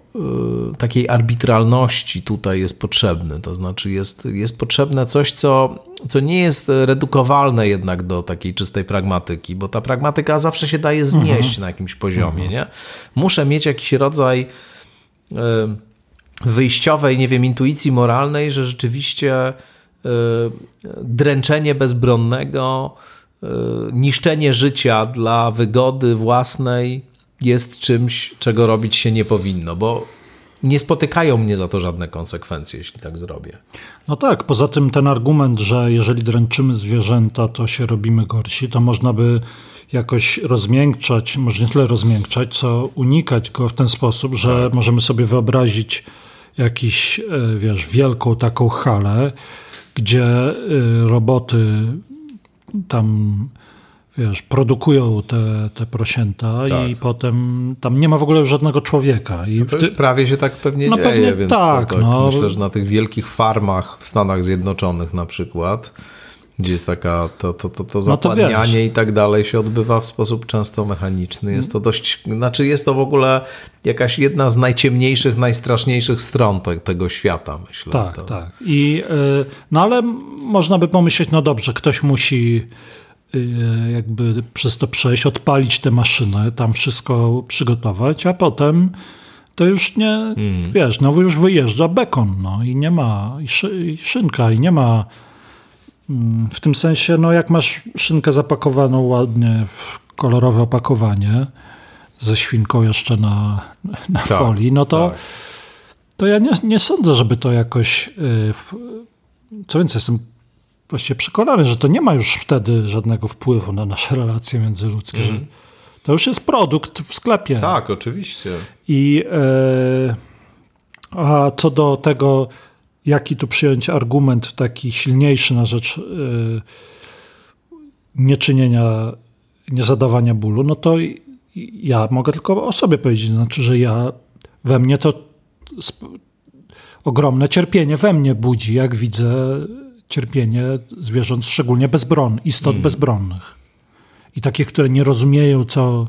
takiej arbitralności tutaj jest potrzebny. To znaczy, jest, jest potrzebne coś, co, co nie jest redukowalne jednak do takiej czystej pragmatyki, bo ta pragmatyka zawsze się daje znieść mhm. na jakimś poziomie. Mhm. Nie? Muszę mieć jakiś rodzaj wyjściowej, nie wiem, intuicji moralnej, że rzeczywiście dręczenie bezbronnego, niszczenie życia dla wygody własnej jest czymś, czego robić się nie powinno, bo nie spotykają mnie za to żadne konsekwencje, jeśli tak zrobię. No tak, poza tym ten argument, że jeżeli dręczymy zwierzęta, to się robimy gorsi, to można by jakoś rozmiękczać, może nie tyle rozmiękczać, co unikać go w ten sposób, że tak. możemy sobie wyobrazić jakiś, e, wiesz, wielką taką halę, gdzie e, roboty tam wiesz, produkują te, te prosięta tak. i potem tam nie ma w ogóle żadnego człowieka. I no to już prawie się tak pewnie no dzieje, pewnie więc tak, to, to no. myślę, że na tych wielkich farmach w Stanach Zjednoczonych na przykład gdzie jest taka, to, to, to, to zapładnianie no i tak dalej się odbywa w sposób często mechaniczny. Jest to dość, znaczy jest to w ogóle jakaś jedna z najciemniejszych, najstraszniejszych stron te, tego świata, myślę. Tak, to. tak. I, y, no ale można by pomyśleć, no dobrze, ktoś musi y, jakby przez to przejść, odpalić te maszyny, tam wszystko przygotować, a potem to już nie, hmm. wiesz, no już wyjeżdża bekon, no i nie ma, i, szy, i szynka, i nie ma Mm, w tym sensie, no jak masz szynkę zapakowaną ładnie w kolorowe opakowanie, ze świnką jeszcze na, na tak, folii, no to, tak. to ja nie, nie sądzę, żeby to jakoś. Y, co więcej, jestem właściwie przekonany, że to nie ma już wtedy żadnego wpływu na nasze relacje międzyludzkie. Mm. To już jest produkt w sklepie. Tak, oczywiście. I e, a co do tego, jaki tu przyjąć argument taki silniejszy na rzecz yy, nieczynienia, niezadawania bólu, no to ja mogę tylko o sobie powiedzieć. Znaczy, że ja we mnie to ogromne cierpienie we mnie budzi, jak widzę cierpienie zwierząt, szczególnie bezbronnych, istot mm. bezbronnych. I takich, które nie rozumieją, co,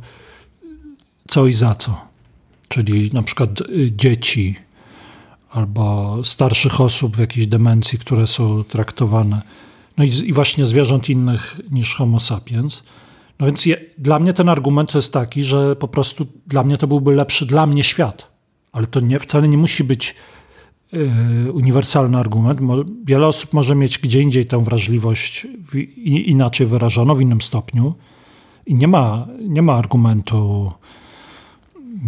co i za co. Czyli na przykład y, dzieci, albo starszych osób w jakiejś demencji, które są traktowane, no i, i właśnie zwierząt innych niż Homo sapiens. No więc je, dla mnie ten argument jest taki, że po prostu dla mnie to byłby lepszy dla mnie świat. Ale to nie, wcale nie musi być yy, uniwersalny argument. Wiele osób może mieć gdzie indziej tę wrażliwość w, i, inaczej wyrażoną, w innym stopniu. I nie ma, nie ma argumentu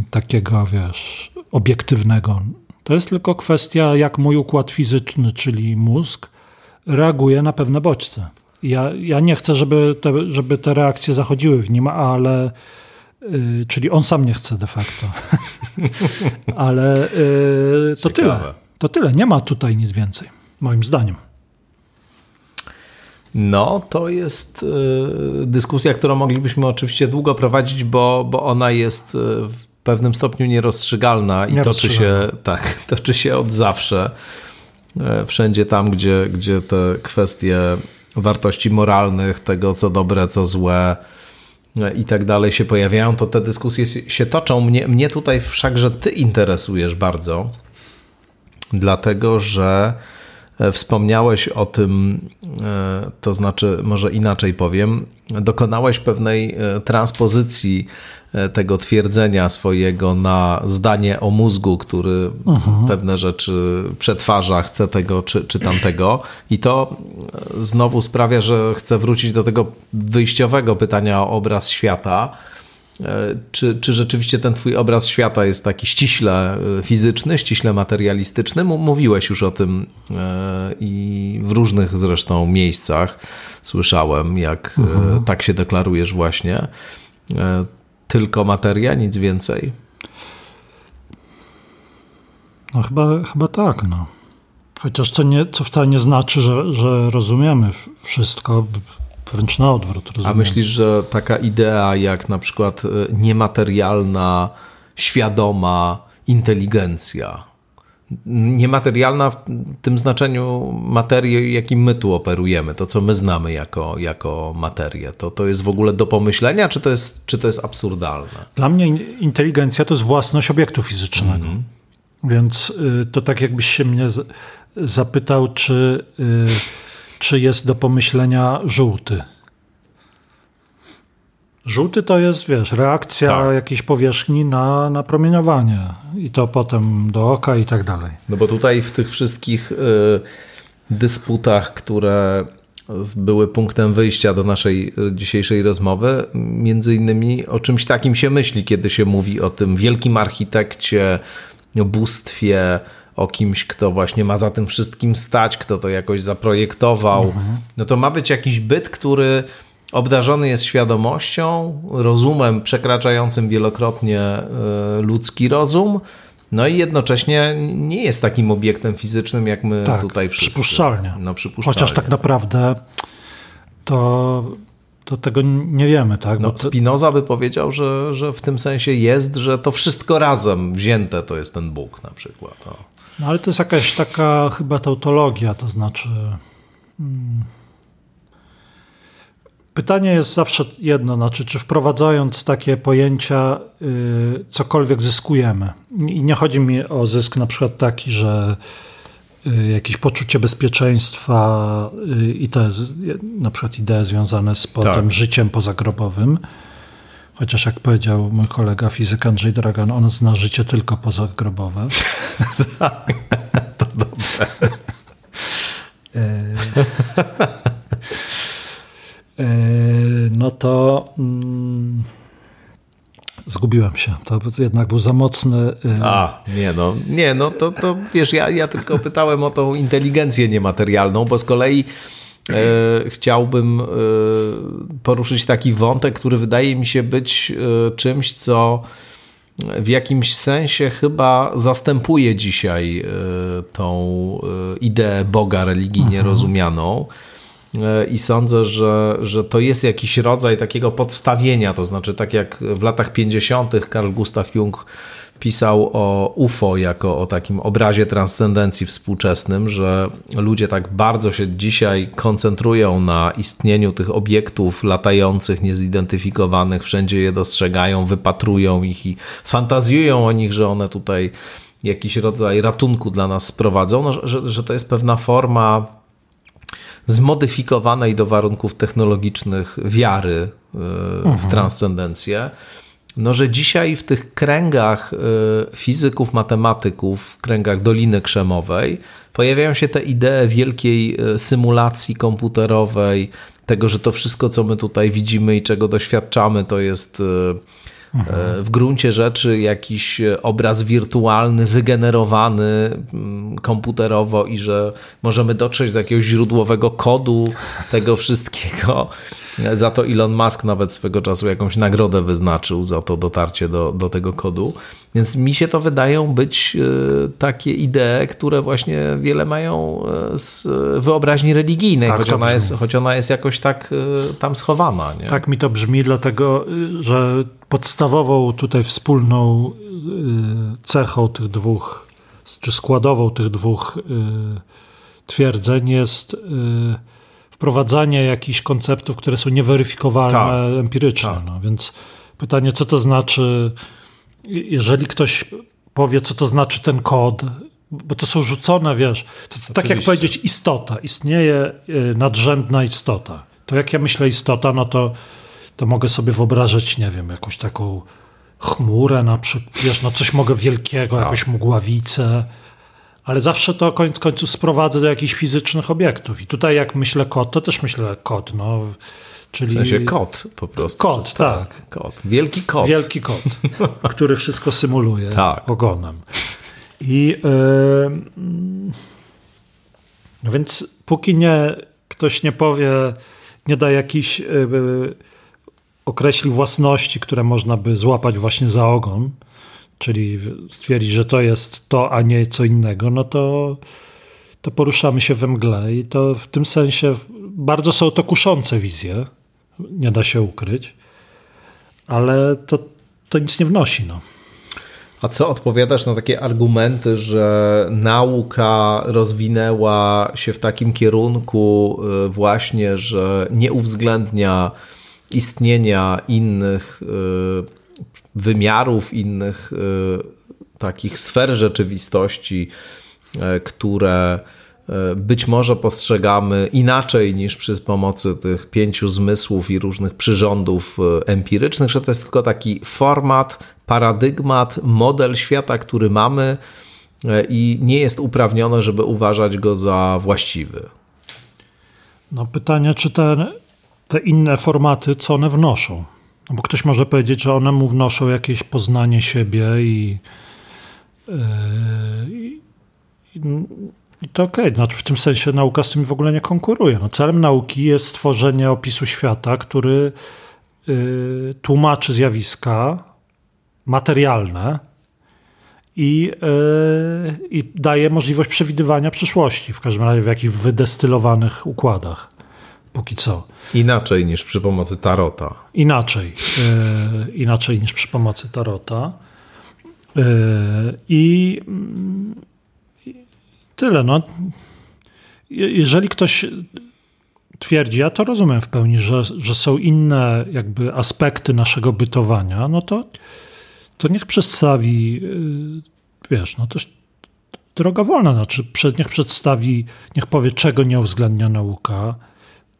takiego, wiesz, obiektywnego. To jest tylko kwestia, jak mój układ fizyczny, czyli mózg, reaguje na pewne bodźce. Ja, ja nie chcę, żeby te, żeby te reakcje zachodziły w nim, ale. Yy, czyli on sam nie chce de facto. ale yy, to tyle. To tyle. Nie ma tutaj nic więcej, moim zdaniem. No, to jest y, dyskusja, którą moglibyśmy oczywiście długo prowadzić, bo, bo ona jest y, pewnym stopniu nierozstrzygalna i toczy się, tak, toczy się od zawsze. E, wszędzie tam, gdzie, gdzie te kwestie wartości moralnych, tego co dobre, co złe e, i tak dalej się pojawiają, to te dyskusje się toczą. Mnie, mnie tutaj wszakże ty interesujesz bardzo, dlatego że e, wspomniałeś o tym, to znaczy, może inaczej powiem, dokonałeś pewnej transpozycji tego twierdzenia swojego na zdanie o mózgu, który mhm. pewne rzeczy przetwarza, chce tego czy, czy tamtego. I to e, znowu sprawia, że chcę wrócić do tego wyjściowego pytania o obraz świata. E, czy, czy rzeczywiście ten twój obraz świata jest taki ściśle fizyczny, ściśle materialistyczny? Mówiłeś już o tym i w różnych zresztą miejscach słyszałem, jak mhm. tak się deklarujesz właśnie tylko materia, nic więcej? No chyba, chyba tak, no. Chociaż co, nie, co wcale nie znaczy, że, że rozumiemy wszystko, wręcz na odwrót. Rozumiemy. A myślisz, że taka idea jak na przykład e, niematerialna, świadoma inteligencja niematerialna w tym znaczeniu materii, jakim my tu operujemy, to co my znamy jako, jako materię. To, to jest w ogóle do pomyślenia, czy to jest, czy to jest absurdalne? Dla mnie inteligencja to jest własność obiektu fizycznego. -hmm. Więc y, to tak jakbyś się mnie z, zapytał, czy, y, czy jest do pomyślenia żółty. Żółty to jest, wiesz, reakcja tak. jakiejś powierzchni na, na promieniowanie i to potem do oka i tak dalej. No bo tutaj w tych wszystkich y, dysputach, które były punktem wyjścia do naszej dzisiejszej rozmowy, między innymi o czymś takim się myśli, kiedy się mówi o tym wielkim architekcie, bóstwie, o kimś, kto właśnie ma za tym wszystkim stać, kto to jakoś zaprojektował. Mhm. No to ma być jakiś byt, który obdarzony jest świadomością, rozumem przekraczającym wielokrotnie e, ludzki rozum, no i jednocześnie nie jest takim obiektem fizycznym, jak my tak, tutaj wszyscy. Przypuszczalnie. No, przypuszczalnie. Chociaż tak naprawdę to, to tego nie wiemy. Tak? No, Spinoza by powiedział, że, że w tym sensie jest, że to wszystko razem wzięte to jest ten Bóg na przykład. O. No ale to jest jakaś taka chyba tautologia, to znaczy... Hmm Pytanie jest zawsze jedno, znaczy, czy wprowadzając takie pojęcia y, cokolwiek zyskujemy. I nie chodzi mi o zysk na przykład taki, że y, jakieś poczucie bezpieczeństwa y, i te na przykład idee związane z potem tak. życiem pozagrobowym. Chociaż jak powiedział mój kolega fizyk Andrzej Dragan, on zna życie tylko pozagrobowe. tak, to dobre. E, no to mm, zgubiłem się. To jednak był za mocny. E, A, nie no, nie no, to, to wiesz, ja, ja tylko pytałem o tą inteligencję niematerialną, bo z kolei e, chciałbym e, poruszyć taki wątek, który wydaje mi się być e, czymś, co w jakimś sensie chyba zastępuje dzisiaj e, tą ideę Boga religijnie mhm. rozumianą. I sądzę, że, że to jest jakiś rodzaj takiego podstawienia, to znaczy tak jak w latach 50. Karl Gustav Jung pisał o UFO jako o takim obrazie transcendencji współczesnym, że ludzie tak bardzo się dzisiaj koncentrują na istnieniu tych obiektów latających, niezidentyfikowanych, wszędzie je dostrzegają, wypatrują ich i fantazjują o nich, że one tutaj jakiś rodzaj ratunku dla nas sprowadzą, no, że, że to jest pewna forma zmodyfikowanej do warunków technologicznych wiary e, w mhm. transcendencję. No, że dzisiaj w tych kręgach e, fizyków, matematyków, kręgach Doliny Krzemowej pojawiają się te idee wielkiej e, symulacji komputerowej, tego, że to wszystko, co my tutaj widzimy i czego doświadczamy, to jest w gruncie rzeczy jakiś obraz wirtualny, wygenerowany mm, komputerowo i że możemy dotrzeć do jakiegoś źródłowego kodu tego wszystkiego. Za to Elon Musk nawet swego czasu jakąś nagrodę wyznaczył za to dotarcie do, do tego kodu. Więc mi się to wydają być e, takie idee, które właśnie wiele mają e, z wyobraźni religijnej, tak, choć, ona jest, choć ona jest jakoś tak e, tam schowana. Nie? Tak mi to brzmi, dlatego że podstawową tutaj wspólną cechą tych dwóch, czy składową tych dwóch twierdzeń jest wprowadzanie jakichś konceptów, które są nieweryfikowalne tak. empirycznie. Tak. No, więc pytanie, co to znaczy, jeżeli ktoś powie, co to znaczy ten kod, bo to są rzucone, wiesz, to, tak jak powiedzieć istota, istnieje y, nadrzędna istota. To jak ja myślę istota, no to, to mogę sobie wyobrażać, nie wiem, jakąś taką chmurę na przykład, wiesz, no coś mogę wielkiego, tak. jakąś mgławicę, ale zawsze to koniec końców sprowadzę do jakichś fizycznych obiektów. I tutaj jak myślę kot, to też myślę kot. No, czyli... W sensie kot po prostu. Kot, tak. Kot. Wielki kot. Wielki kot, który wszystko symuluje tak. ogonem. I yy, no więc póki nie ktoś nie powie, nie da jakiś yy, określi własności, które można by złapać właśnie za ogon, czyli stwierdzi, że to jest to, a nie co innego, no to, to poruszamy się we mgle i to w tym sensie bardzo są to kuszące wizje, nie da się ukryć, ale to, to nic nie wnosi. No. A co odpowiadasz na takie argumenty, że nauka rozwinęła się w takim kierunku y, właśnie, że nie uwzględnia istnienia innych y, wymiarów, innych y, takich sfer rzeczywistości, które być może postrzegamy inaczej niż przy pomocy tych pięciu zmysłów i różnych przyrządów empirycznych, że to jest tylko taki format paradygmat, model świata, który mamy i nie jest uprawnione, żeby uważać go za właściwy. No pytanie, czy te, te inne formaty, co one wnoszą? No bo ktoś może powiedzieć, że one mu wnoszą jakieś poznanie siebie i, yy, i, i to okej. Okay. Znaczy w tym sensie nauka z tym w ogóle nie konkuruje. No celem nauki jest stworzenie opisu świata, który yy, tłumaczy zjawiska, materialne i, yy, i daje możliwość przewidywania przyszłości, w każdym razie w jakichś wydestylowanych układach. Póki co. Inaczej niż przy pomocy tarota. Inaczej. Yy, inaczej niż przy pomocy tarota. Yy, I tyle. No. Jeżeli ktoś twierdzi, ja to rozumiem w pełni, że, że są inne jakby aspekty naszego bytowania, no to to niech przedstawi, y, wiesz, no to droga wolna, znaczy niech przedstawi, niech powie, czego nie uwzględnia nauka.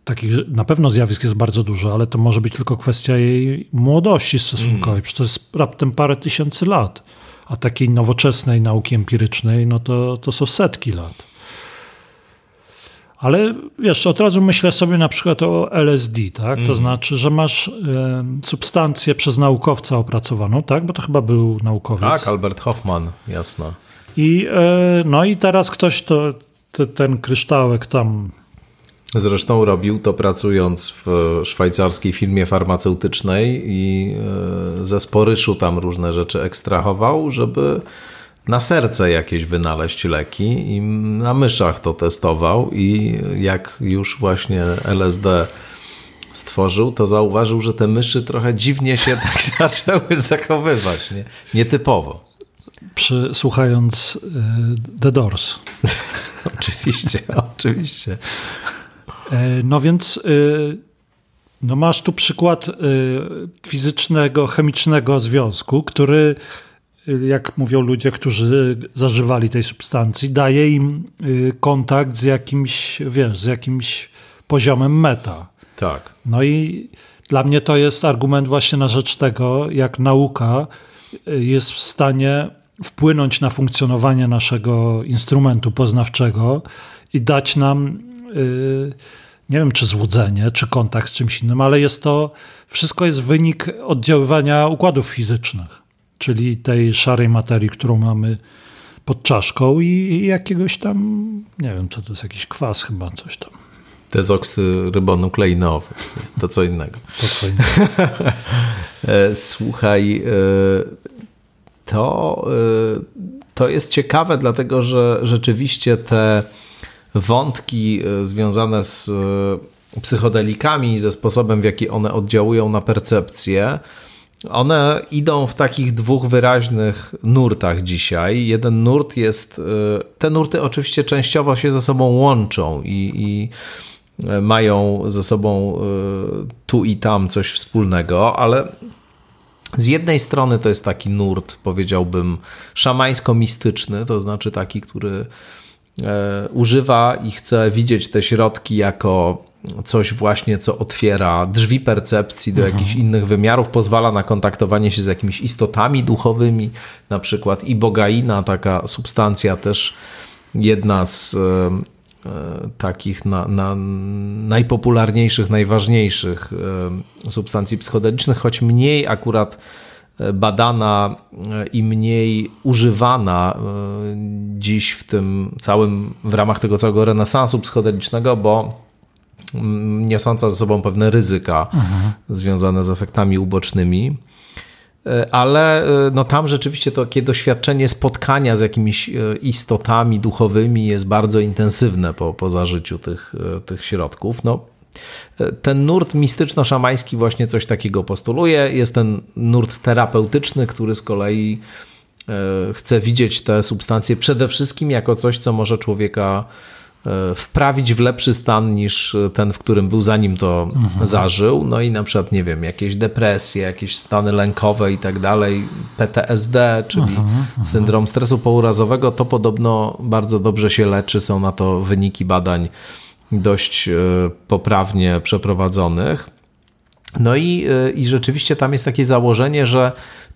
Takich na pewno zjawisk jest bardzo dużo, ale to może być tylko kwestia jej młodości stosunkowej, mm. przecież to jest raptem parę tysięcy lat, a takiej nowoczesnej nauki empirycznej, no to, to są setki lat. Ale wiesz, od razu myślę sobie na przykład o LSD, tak? Mm. To znaczy, że masz e, substancję przez naukowca opracowaną, tak? Bo to chyba był naukowiec. Tak, Albert Hoffman, jasno. I, e, no i teraz ktoś to, te, ten kryształek tam Zresztą robił to pracując w szwajcarskiej firmie farmaceutycznej i e, ze sporyszu tam różne rzeczy ekstrahował, żeby na serce jakieś wynaleźć leki i na myszach to testował i jak już właśnie LSD stworzył, to zauważył, że te myszy trochę dziwnie się tak zaczęły zachowywać, nie? nietypowo. Przy, słuchając y, The Doors. oczywiście, oczywiście. E, no więc y, no masz tu przykład y, fizycznego, chemicznego związku, który jak mówią ludzie, którzy zażywali tej substancji, daje im kontakt z jakimś, wiesz, z jakimś poziomem meta. Tak. No i dla mnie to jest argument właśnie na rzecz tego, jak nauka jest w stanie wpłynąć na funkcjonowanie naszego instrumentu poznawczego i dać nam, y, nie wiem czy złudzenie, czy kontakt z czymś innym, ale jest to, wszystko jest wynik oddziaływania układów fizycznych czyli tej szarej materii, którą mamy pod czaszką i jakiegoś tam, nie wiem, co to jest, jakiś kwas chyba, coś tam. Dezoksy rybonukleinowy, to co innego. To co innego. E, słuchaj, e, to, e, to jest ciekawe, dlatego że rzeczywiście te wątki związane z psychodelikami i ze sposobem, w jaki one oddziałują na percepcję, one idą w takich dwóch wyraźnych nurtach dzisiaj. Jeden nurt jest. Y, te nurty oczywiście częściowo się ze sobą łączą i, i mają ze sobą tu i tam coś wspólnego, ale z jednej strony to jest taki nurt, powiedziałbym, szamańsko-mistyczny, to znaczy taki, który używa i chce widzieć te środki jako coś właśnie, co otwiera drzwi percepcji do mhm. jakichś innych wymiarów, pozwala na kontaktowanie się z jakimiś istotami duchowymi, na przykład i bogaina, taka substancja też jedna z e, e, takich na, na najpopularniejszych, najważniejszych e, substancji psychodelicznych, choć mniej akurat badana i mniej używana dziś w tym całym, w ramach tego całego renesansu psychodelicznego, bo niosąca ze sobą pewne ryzyka mhm. związane z efektami ubocznymi. E, ale e, no tam rzeczywiście to takie doświadczenie spotkania z jakimiś e, istotami duchowymi jest bardzo intensywne po, po zażyciu tych, tych środków. No, ten nurt mistyczno-szamański właśnie coś takiego postuluje. Jest ten nurt terapeutyczny, który z kolei chcę widzieć te substancje przede wszystkim jako coś, co może człowieka E, wprawić w lepszy stan niż ten, w którym był zanim to mhm. zażył. No i na przykład, nie wiem, jakieś depresje, jakieś stany lękowe i tak dalej, PTSD, czyli mhm, mhm. syndrom stresu pourazowego, to podobno bardzo dobrze się leczy. Są na to wyniki badań dość e, poprawnie przeprowadzonych. No i, e, i rzeczywiście tam jest takie założenie, że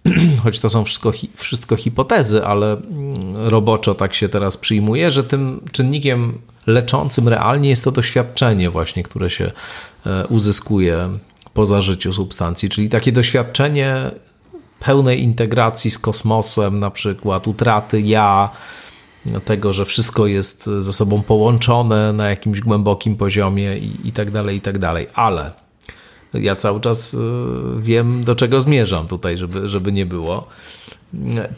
choć to są wszystko, wszystko hipotezy, ale mm, roboczo tak się teraz przyjmuje, że tym czynnikiem leczącym realnie jest to doświadczenie właśnie, które się e, uzyskuje po zażyciu substancji, czyli takie doświadczenie pełnej integracji z kosmosem, na przykład utraty ja, tego, że wszystko jest ze sobą połączone na jakimś głębokim poziomie i, i tak dalej, i tak dalej. Ale ja cały czas y, wiem, do czego zmierzam tutaj, żeby, żeby nie było.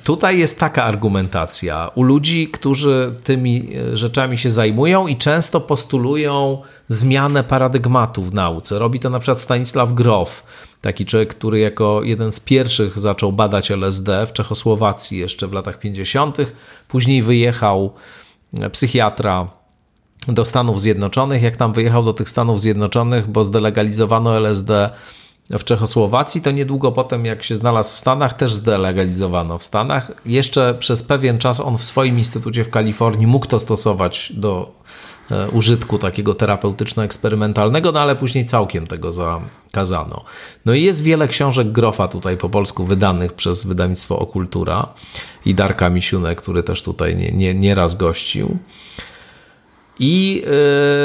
Tutaj jest taka argumentacja u ludzi, którzy tymi y, rzeczami się zajmują i często postulują zmianę paradygmatu w nauce. Robi to na przykład Stanisław Grof, taki człowiek, który jako jeden z pierwszych zaczął badać LSD w Czechosłowacji jeszcze w latach 50. Później wyjechał e, psychiatra do Stanów Zjednoczonych. Jak tam wyjechał do tych Stanów Zjednoczonych, bo zdelegalizowano LSD w Czechosłowacji, to niedługo potem, jak się znalazł w Stanach, też zdelegalizowano w Stanach. Jeszcze przez pewien czas on w swoim instytucie w Kalifornii mógł to stosować do e, użytku takiego terapeutyczno-eksperymentalnego, no ale później całkiem tego zakazano. No i jest wiele książek Grofa tutaj po polsku wydanych przez wydawnictwo Okultura i Darka Misiunę, który też tutaj nie, nie, nieraz gościł. I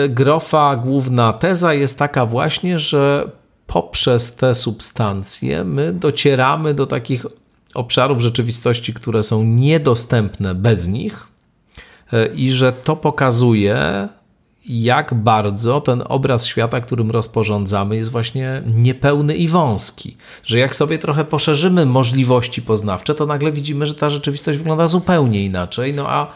y, Grofa główna teza jest taka właśnie, że poprzez te substancje my docieramy do takich obszarów rzeczywistości, które są niedostępne bez nich, y, i że to pokazuje, jak bardzo ten obraz świata, którym rozporządzamy, jest właśnie niepełny i wąski. Że jak sobie trochę poszerzymy możliwości poznawcze, to nagle widzimy, że ta rzeczywistość wygląda zupełnie inaczej. No a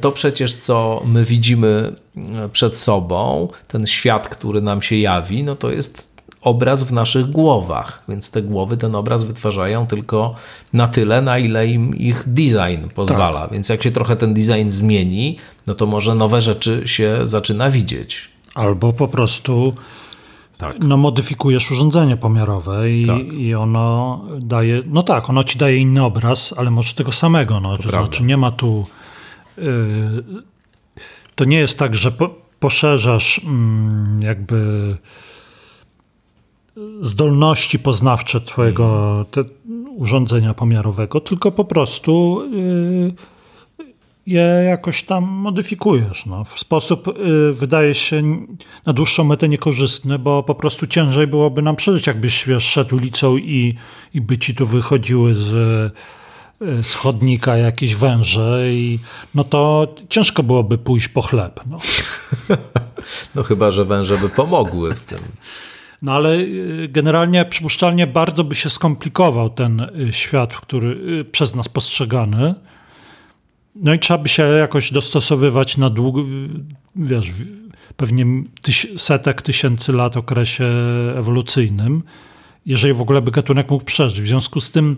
to przecież, co my widzimy e, przed sobą, ten świat, który nam się jawi, no to jest obraz w naszych głowach, więc te głowy ten obraz wytwarzają tylko na tyle, na ile im ich design pozwala. Tak. Więc jak się trochę ten design zmieni, no to może nowe rzeczy się zaczyna widzieć. Albo po prostu tak. no, modyfikujesz urządzenie pomiarowe i, tak. i ono daje, no tak, ono ci daje inny obraz, ale może tego samego. No, to, to znaczy nie ma tu Y, to nie jest tak, że poszerzasz mm, jakby zdolności poznawcze twojego urządzenia pomiarowego, tylko po prostu y, je jakoś tam modyfikujesz. No. W sposób, y, wydaje się, na dłuższą metę niekorzystny, bo po prostu ciężej byłoby nam przeżyć, jakbyś wiesz, szedł ulicą i, i by ci tu wychodziły z z chodnika jakieś węże i no to ciężko byłoby pójść po chleb. No, no chyba, że węże by pomogły w tym. No ale y, generalnie przypuszczalnie bardzo by się skomplikował ten y, świat, który y, przez nas postrzegany. No i trzeba by się jakoś dostosowywać na długo, wiesz, pewnie tyś, setek tysięcy lat okresie ewolucyjnym, jeżeli w ogóle by gatunek mógł przeżyć. W związku z tym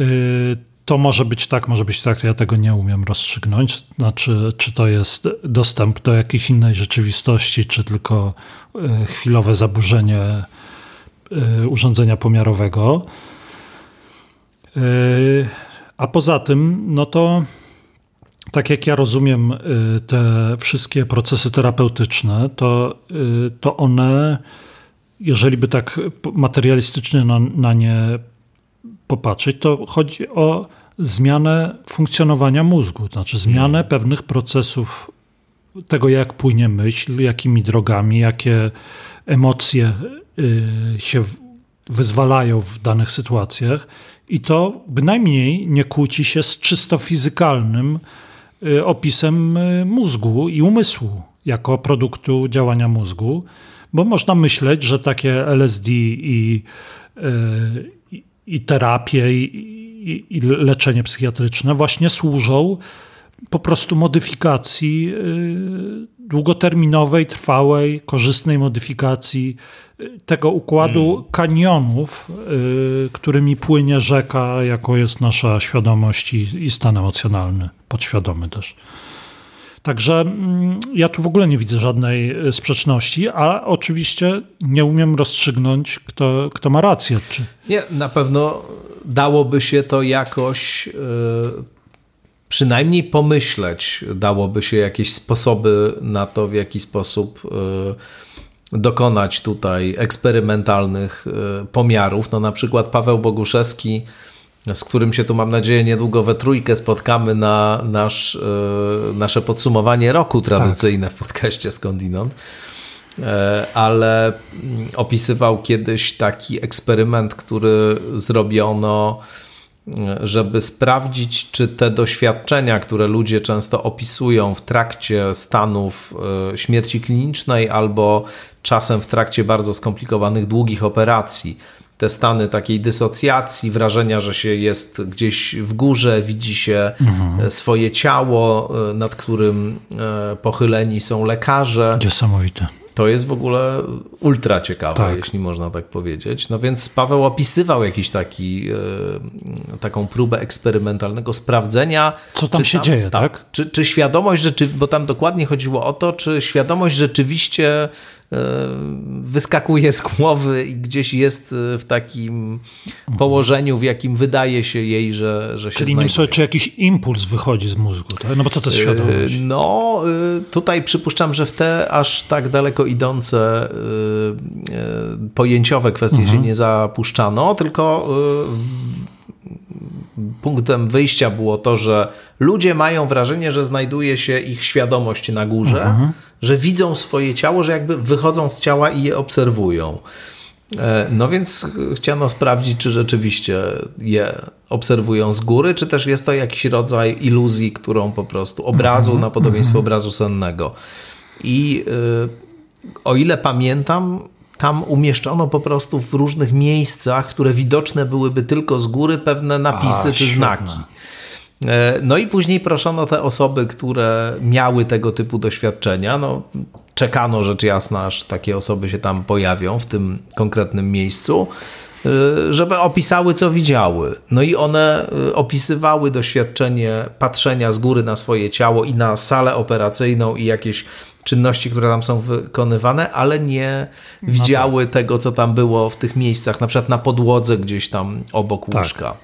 Y, to może być tak, może być tak, ja tego nie umiem rozstrzygnąć. Znaczy, czy to jest dostęp do jakiejś innej rzeczywistości, czy tylko y, chwilowe zaburzenie y, urządzenia pomiarowego. A poza tym, no to tak jak ja rozumiem te wszystkie procesy terapeutyczne, to, to one, jeżeli by tak materialistycznie na, na nie popatrzeć, to chodzi o zmianę funkcjonowania mózgu, to znaczy zmianę hmm. pewnych procesów tego, jak płynie myśl, jakimi drogami, jakie emocje y, się wyzwalają w danych sytuacjach. I to bynajmniej nie kłóci się z czysto fizykalnym y, opisem y, mózgu i umysłu jako produktu działania mózgu, bo można myśleć, że takie LSD i, i terapie, i, i, i leczenie psychiatryczne właśnie służą po prostu modyfikacji y, długoterminowej, trwałej, korzystnej modyfikacji y, tego układu hmm. kanionów, y, którymi płynie rzeka, jako jest nasza świadomość i, i stan emocjonalny, podświadomy też. Także mm, ja tu w ogóle nie widzę żadnej y, sprzeczności, a oczywiście nie umiem rozstrzygnąć, kto, kto ma rację. Czy... Nie, na pewno dałoby się to jakoś przynajmniej pomyśleć, dałoby się jakieś sposoby na to, w jaki sposób e, dokonać tutaj eksperymentalnych e, pomiarów. No na przykład Paweł Boguszewski, z którym się tu mam nadzieję niedługo we trójkę spotkamy na nasz, e, nasze podsumowanie roku tradycyjne tak. w podcaście Skądinąd ale mm, opisywał kiedyś taki eksperyment, który zrobiono żeby sprawdzić, czy te doświadczenia, które ludzie często opisują w trakcie stanów e, śmierci klinicznej albo czasem w trakcie bardzo skomplikowanych, długich operacji, te stany takiej dysocjacji, wrażenia, że się jest gdzieś w górze, widzi się mhm. swoje ciało, e, nad którym e, pochyleni są lekarze. Niesamowite. To jest w ogóle ultra ciekawe, tak. jeśli można tak powiedzieć. No więc Paweł opisywał jakiś taki, e, taką próbę eksperymentalnego sprawdzenia. Co tam się tam, dzieje, tak? tak? Czy, czy świadomość, rzeczy, bo tam dokładnie chodziło o to, czy świadomość rzeczywiście E, wyskakuje z głowy i gdzieś jest e, w takim położeniu, w jakim wydaje się jej, że, że się Czyli innymi słowy, czy jakiś impuls wychodzi z mózgu, tak? No bo co to jest świadomość? No, tutaj przypuszczam, że w te aż tak daleko idące pojęciowe kwestie mhm. się nie zapuszczano, tylko punktem wyjścia było to, że ludzie mają wrażenie, że znajduje się ich świadomość na górze, mhm. że widzą swoje ciało, że jakby wychodzą z ciała i je obserwują. E, no więc chciano sprawdzić, czy rzeczywiście je obserwują z góry, czy też jest to jakiś rodzaj iluzji, którą po prostu obrazu mhm. na podobieństwo mhm. obrazu sennego. I y, o ile pamiętam, tam umieszczono po prostu w różnych miejscach, które widoczne byłyby tylko z góry, pewne napisy A, czy świetne. znaki. E, no i później proszono te osoby, które miały tego typu doświadczenia. No, czekano rzecz jasna, aż takie osoby się tam pojawią w tym konkretnym miejscu, żeby opisały, co widziały. No i one e, opisywały doświadczenie patrzenia z góry na swoje ciało i na salę operacyjną i jakieś czynności, które tam są wykonywane, ale nie no widziały tak. tego, co tam było w tych miejscach, na przykład na podłodze gdzieś tam obok tak. łóżka. Tak.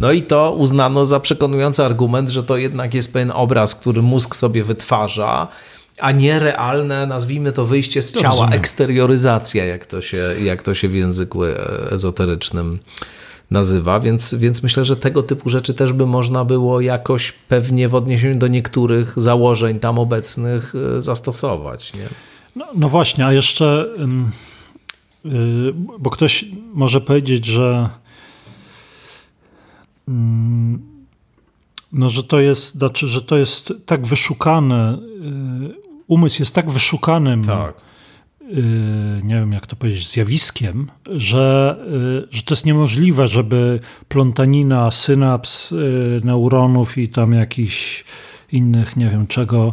No i to uznano za przekonujący argument, że to jednak jest pewien obraz, który mózg sobie wytwarza, a nie realne, nazwijmy to wyjście z ciała, Rozumiem. eksterioryzacja, jak to, się, jak to się w języku ezoterycznym nazywa, więc, więc myślę, że tego typu rzeczy też by można było jakoś pewnie w odniesieniu do niektórych założeń tam obecnych e, zastosować. Nie? No, no właśnie, a jeszcze, yy, bo ktoś może powiedzieć, że yy, no, że to jest, znaczy, że to jest tak wyszukane, yy, umysł jest tak wyszukanym tak Y, nie wiem jak to powiedzieć, zjawiskiem, że, y, że to jest niemożliwe, żeby plątanina synaps, y, neuronów i tam jakichś innych, nie wiem czego,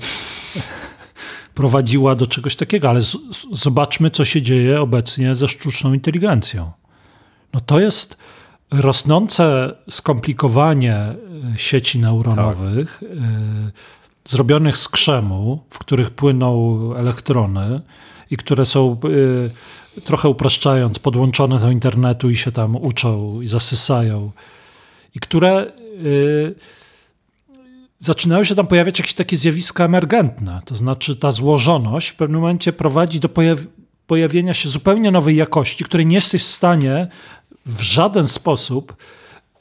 prowadziła do czegoś takiego, ale z, zobaczmy, co się dzieje obecnie ze sztuczną inteligencją. No to jest rosnące skomplikowanie sieci neuronowych, tak. zrobionych z krzemu, w których płyną elektrony, i które są y, trochę upraszczając, podłączone do internetu i się tam uczą i zasysają. I które y, zaczynają się tam pojawiać jakieś takie zjawiska emergentne. To znaczy ta złożoność w pewnym momencie prowadzi do pojaw pojawienia się zupełnie nowej jakości, której nie jesteś w stanie w żaden sposób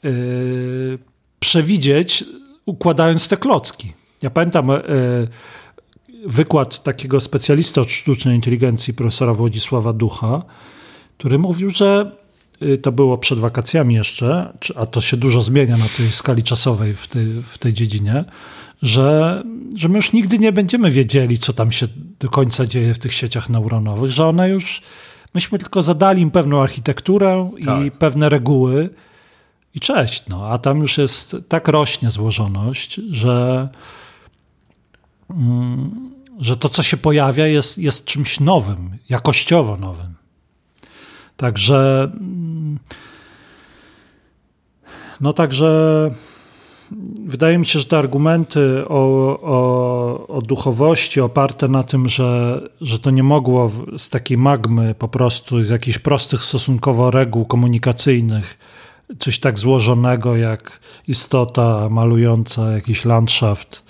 y, przewidzieć, układając te klocki. Ja pamiętam wykład takiego specjalisty od sztucznej inteligencji, profesora Władysława Ducha, który mówił, że y, to było przed wakacjami jeszcze, a to się dużo zmienia na tej skali czasowej w tej, w tej dziedzinie, że, że my już nigdy nie będziemy wiedzieli, co tam się do końca dzieje w tych sieciach neuronowych, że one już, myśmy tylko zadali im pewną architekturę tak. i pewne reguły i cześć. No, a tam już jest tak rośnie złożoność, że Mm, że to, co się pojawia, jest, jest czymś nowym, jakościowo nowym. Także. Mm, no także. Wydaje mi się, że te argumenty o, o, o duchowości oparte na tym, że, że to nie mogło z takiej magmy, po prostu z jakichś prostych stosunkowo reguł komunikacyjnych, coś tak złożonego jak istota malująca jakiś landschaft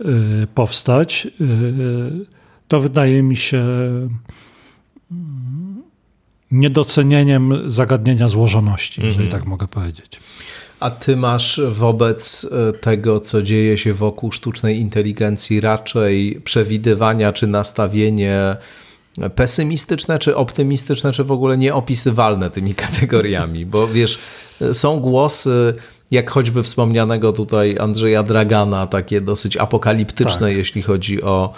y, powstać, y, to wydaje mi się mm, niedocenieniem zagadnienia złożoności, jeżeli mhm. tak mogę powiedzieć. A ty masz wobec e, tego, co dzieje się wokół sztucznej inteligencji, raczej przewidywania czy nastawienie pesymistyczne, czy optymistyczne, czy w ogóle nieopisywalne tymi kategoriami? Bo wiesz, są głosy, jak choćby wspomnianego tutaj Andrzeja Dragana, takie dosyć apokaliptyczne, tak. jeśli chodzi o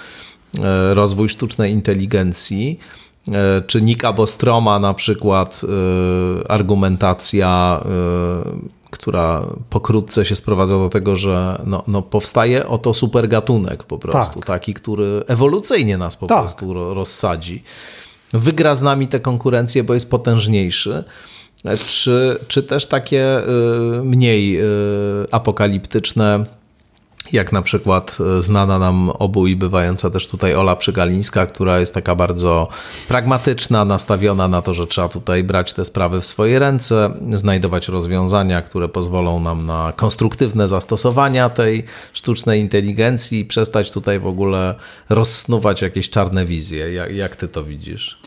e, rozwój sztucznej inteligencji. E, czy Nika Bostroma na przykład argumentacja która pokrótce się sprowadza do tego, że no, no powstaje oto supergatunek po prostu, tak. taki, który ewolucyjnie nas po tak. prostu rozsadzi. Wygra z nami tę konkurencję, bo jest potężniejszy. Czy, czy też takie y, mniej y, apokaliptyczne jak na przykład e, znana nam obu i bywająca też tutaj Ola Przygalińska, która jest taka bardzo pragmatyczna, nastawiona na to, że trzeba tutaj brać te sprawy w swoje ręce, znajdować rozwiązania, które pozwolą nam na konstruktywne zastosowania tej sztucznej inteligencji i przestać tutaj w ogóle rozsnuwać jakieś czarne wizje. Jak, jak ty to widzisz?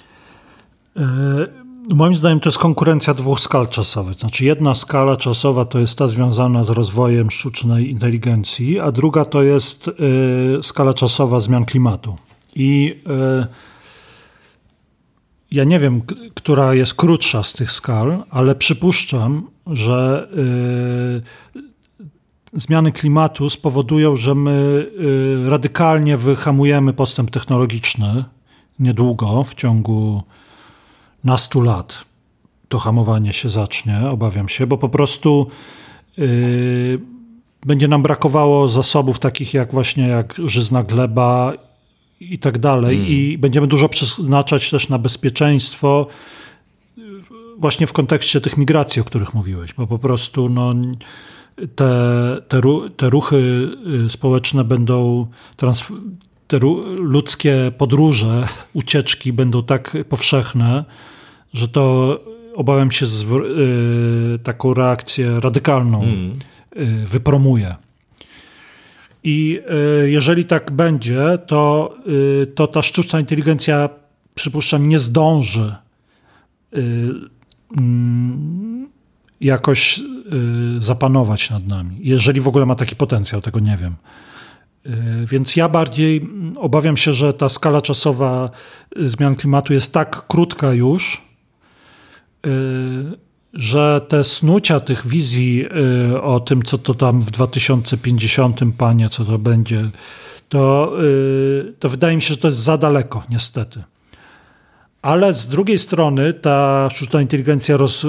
Moim zdaniem to jest konkurencja dwóch skal czasowych. Znaczy jedna skala czasowa to jest ta związana z rozwojem sztucznej inteligencji, a druga to jest y, skala czasowa zmian klimatu. I y, ja nie wiem, która jest krótsza z tych skal, ale przypuszczam, że y, zmiany klimatu spowodują, że my radykalnie wyhamujemy postęp technologiczny niedługo, w ciągu nastu lat to hamowanie się zacznie, obawiam się, bo po prostu yy, będzie nam brakowało zasobów takich jak właśnie jak żyzna gleba i tak dalej hmm. i będziemy dużo przeznaczać też na bezpieczeństwo właśnie w kontekście tych migracji, o których mówiłeś, bo po prostu no, te, te, te ruchy y, społeczne będą te ludzkie podróże, ucieczki będą tak powszechne, że to obawiam się y, taką reakcję radykalną mm. y, wypromuje. I y, jeżeli tak będzie, to, to ta sztuczna inteligencja, przypuszczam, nie zdąży mm, jakoś zapanować nad nami. Jeżeli w ogóle ma taki potencjał, tego nie wiem. Więc ja bardziej obawiam się, że ta skala czasowa zmian klimatu jest tak krótka już, Y, że te snucia tych wizji o tym, co to tam w 2050, panie, co to będzie, to, to wydaje mi się, że to jest za daleko, niestety. Ale z drugiej strony ta sztuczna inteligencja roz,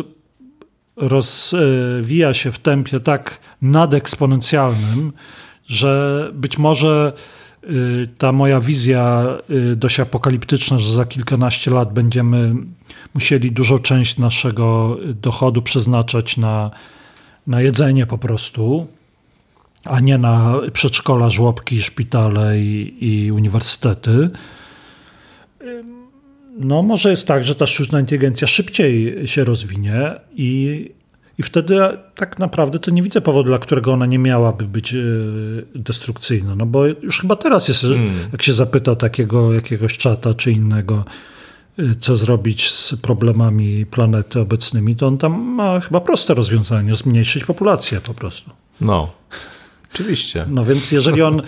rozwija się w tempie tak nadeksponencjalnym, że być może Y, ta moja wizja y, dość apokaliptyczna, że za kilkanaście lat będziemy musieli dużą część naszego dochodu przeznaczać na, na jedzenie po prostu, a nie na przedszkola, żłobki, szpitale i, i uniwersytety. No, może jest tak, że ta sztuczna inteligencja szybciej się rozwinie i, i wtedy tak naprawdę to nie widzę powodu, dla którego ona nie miałaby być e, destrukcyjna. No bo już chyba teraz jest, hmm. jak się zapyta takiego jakiegoś czata czy innego, e, co zrobić z problemami planety obecnymi, to on tam ma chyba proste rozwiązanie, zmniejszyć populację po prostu. No, oczywiście. No więc jeżeli on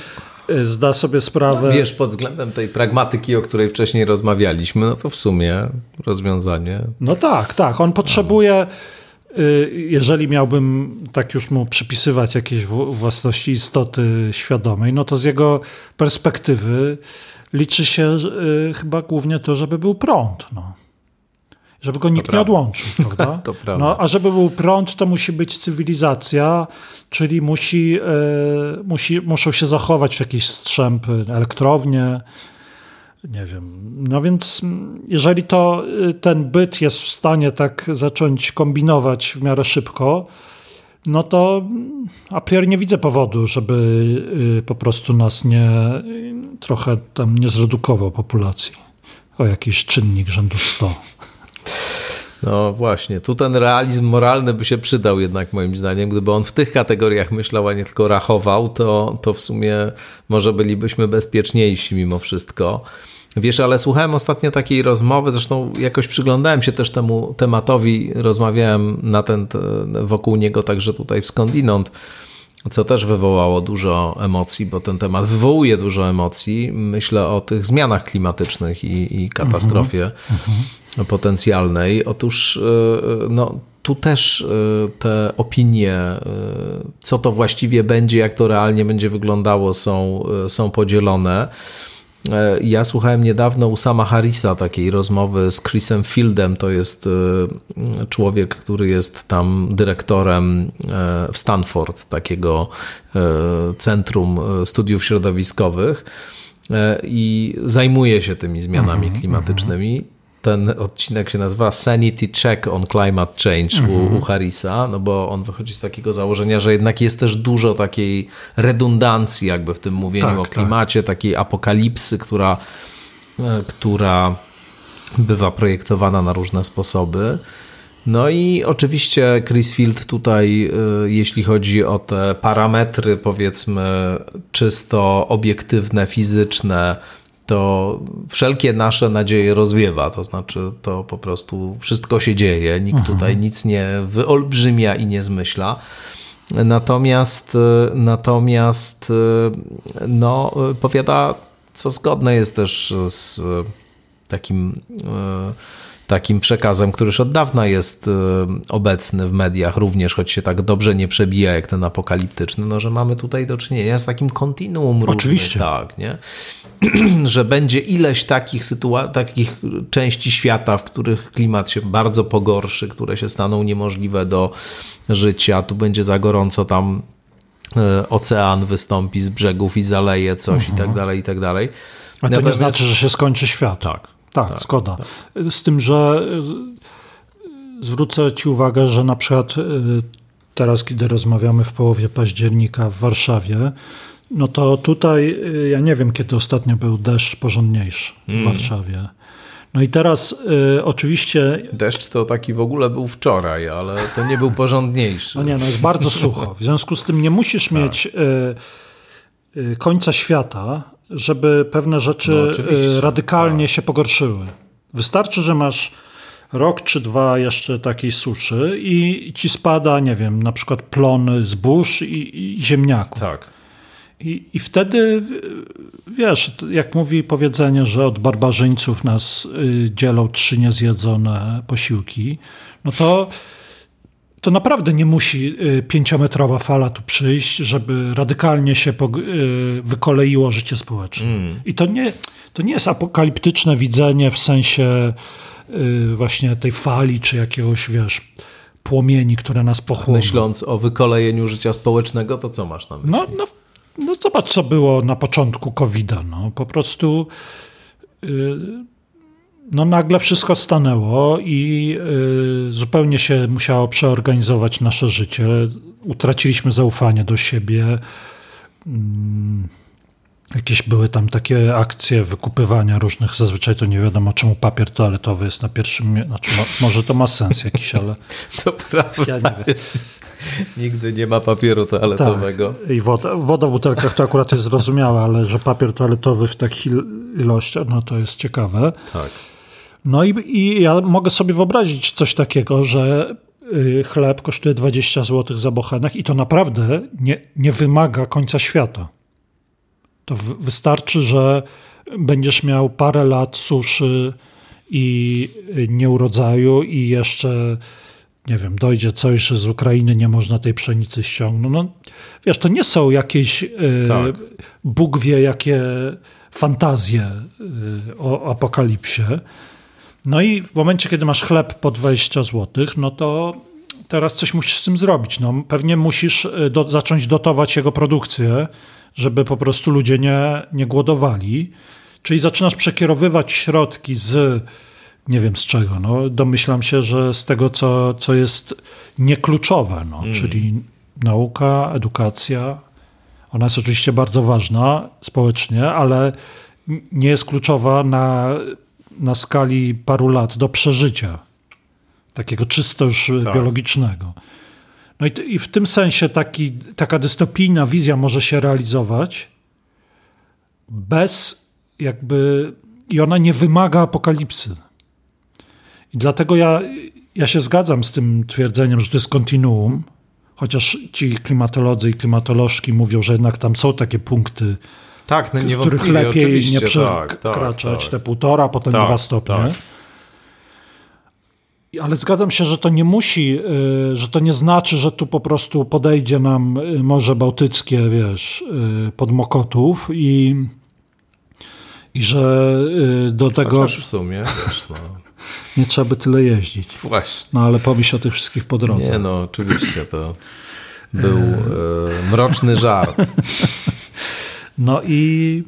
e, zda sobie sprawę. No, wiesz, pod względem tej pragmatyki, o której wcześniej rozmawialiśmy, no to w sumie rozwiązanie. No tak, tak. On potrzebuje. No jeżeli miałbym tak już mu przypisywać jakieś własności istoty świadomej, no to z jego perspektywy liczy się y, chyba głównie to, żeby był prąd. No. Żeby go nikt nie odłączył, prawda? No, a żeby był prąd, to musi być cywilizacja, czyli musi, e, musi, muszą się zachować jakieś strzępy, elektrownie, Nie wiem. No więc jeżeli to ten byt jest w stanie tak zacząć kombinować w miarę szybko, no to a priori nie widzę powodu, żeby y, po prostu nas nie trochę tam nie zredukował populacji o jakiś czynnik rzędu 100. No właśnie, tu ten realizm moralny by się przydał jednak moim zdaniem. Gdyby on w tych kategoriach myślał, a nie tylko rachował, to, to w sumie może bylibyśmy bezpieczniejsi mimo wszystko. Wiesz, ale słuchałem ostatnio takiej rozmowy, zresztą jakoś przyglądałem się też temu tematowi, rozmawiałem na ten, wokół niego także tutaj w skądinąd, co też wywołało dużo emocji, bo ten temat wywołuje dużo emocji. Myślę o tych zmianach klimatycznych i, i katastrofie uh-huh. potencjalnej. Otóż e, no, tu też e, te opinie, co to właściwie będzie, jak to realnie będzie wyglądało, są, są podzielone. E, ja słuchałem niedawno Usama Harrisa, takiej rozmowy z Chrisem Fieldem. To jest e, człowiek, który jest tam dyrektorem e, w Stanford, takiego centrum studiów środowiskowych i zajmuje się tymi zmianami mhm, klimatycznymi ten odcinek się nazywa Sanity Check on Climate Change u, mhm. u Harrisa, no bo on wychodzi z takiego założenia, że jednak jest też dużo takiej redundancji jakby w tym mówieniu tak, o tak. klimacie, tak. takiej apokalipsy, która, e, która bywa projektowana na różne sposoby. No i oczywiście Chris Field tutaj, e, jeśli chodzi o te parametry, powiedzmy, czysto obiektywne, fizyczne, to wszelkie nasze nadzieje rozwiewa. To znaczy, to po prostu wszystko się dzieje, nikt mhm. tutaj nic nie wyolbrzymia i nie zmyśla. Natomiast, natomiast no, powiada, co zgodne jest też z takim takim przekazem, który już od dawna jest obecny w mediach, również choć się tak dobrze nie przebija jak ten apokaliptyczny, no, że mamy tutaj do czynienia z takim kontinuum Oczywiście. tak, nie? że będzie ileś takich, sytuacji, takich części świata, w których klimat się bardzo pogorszy, które się staną niemożliwe do życia. Tu będzie za gorąco, tam e, ocean wystąpi z brzegów i zaleje coś -huh. i tak mhm. dalej, i tak dalej. A to nie znaczy, że się skończy świat. Tak. Tak, tak zgoda. Tak. Z tym, że zwrócę Ci uwagę, że na przykład e, teraz, kiedy rozmawiamy w połowie października w Warszawie, no to tutaj y, ja nie wiem, kiedy ostatnio był deszcz porządniejszy w mm. Warszawie. No i teraz y, oczywiście. Deszcz to taki w ogóle był wczoraj, ale to nie był porządniejszy. No nie, no jest bardzo sucho. W związku z tym nie musisz tak. mieć y, y, końca świata, żeby pewne rzeczy no, radykalnie tak. się pogorszyły. Wystarczy, że masz rok czy dwa jeszcze takiej suszy i ci spada, nie wiem, na przykład plon zbóż i, i ziemniaków. Tak. I, I wtedy, wiesz, jak mówi powiedzenie, że od barbarzyńców nas y, dzielą trzy niezjedzone posiłki, no to, to naprawdę nie musi y, pięciometrowa fala tu przyjść, żeby radykalnie się y, wykoleiło życie społeczne. Mm. I to nie, to nie jest apokaliptyczne widzenie w sensie właśnie tej fali, czy jakiegoś, wiesz, płomieni, które nas pochłoną. Myśląc o wykolejeniu życia społecznego, to co masz na myśli? No, no no zobacz, co było na początku COVID-a. No, po prostu yy, no, nagle wszystko stanęło i yy, zupełnie się musiało przeorganizować nasze życie. Utraciliśmy zaufanie do siebie. Yy, Jakieś były tam takie akcje wykupywania różnych, zazwyczaj to nie wiadomo czemu papier toaletowy jest na pierwszym, znaczy może to ma sens jakiś, ale... To prawda. Ja nie wiem. Nigdy nie ma papieru toaletowego. Tak. I woda, woda w butelkach to akurat jest zrozumiałe, ale że papier toaletowy w takich ilościach, no to jest ciekawe. Tak. No i, i ja mogę sobie wyobrazić coś takiego, że y, chleb kosztuje 20 zł za bochenek i to naprawdę nie, nie wymaga końca świata. To wystarczy, że będziesz miał parę lat suszy i y, nieurodzaju i jeszcze nie wiem, dojdzie coś, że z Ukrainy nie można tej pszenicy ściągnąć. No, wiesz, to nie są jakieś y, tak. Bóg wie jakie fantazje y, o apokalipsie. No i w momencie, kiedy masz chleb po 20 zł, no to teraz coś musisz z tym zrobić. No, pewnie musisz do, zacząć dotować jego produkcję żeby po prostu ludzie nie, nie głodowali. Czyli zaczynasz przekierowywać środki z nie wiem z czego. No, domyślam się, że z tego, co, co jest niekluczowe, no, mm. czyli nauka, edukacja. Ona jest oczywiście bardzo ważna społecznie, ale nie jest kluczowa na, na skali paru lat do przeżycia. Takiego czysto już tak. biologicznego. No i, i, w tym sensie taki, taka dystopijna wizja może się realizować bez jakby. I ona nie wymaga apokalipsy. I dlatego ja, ja się zgadzam z tym twierdzeniem, że to jest kontinuum, chociaż ci klimatolodzy i klimatolożki mówią, że jednak tam są takie punkty, tak, no których lepiej nie przekraczać, tak, tak, te półtora, potem tak, dwa stopnie. Tak. Ale zgadzam się, że to nie musi, y, że to nie znaczy, że tu po prostu podejdzie nam y, Morze Bałtyckie, wiesz, y, pod Mokotów i, i że do tego... Chociaż w sumie, wiesz, no nie trzeba by tyle jeździć. Właśnie. No ale pomyśl o tych wszystkich po drodze. Nie no, oczywiście to był e, mroczny żart. No i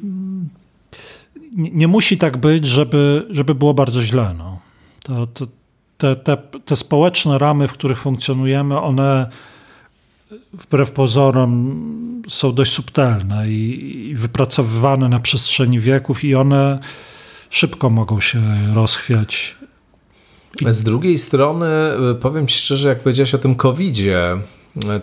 nie, nie, musi tak być, żeby, żeby było bardzo źle. No. To, to, te, te, te społeczne ramy, w których funkcjonujemy, one wbrew pozorom są dość subtelne i, i wypracowywane na przestrzeni wieków i one szybko mogą się rozchwiać z drugiej strony, y, powiem Ci szczerze, jak powiedziałeś o tym COVID-zie,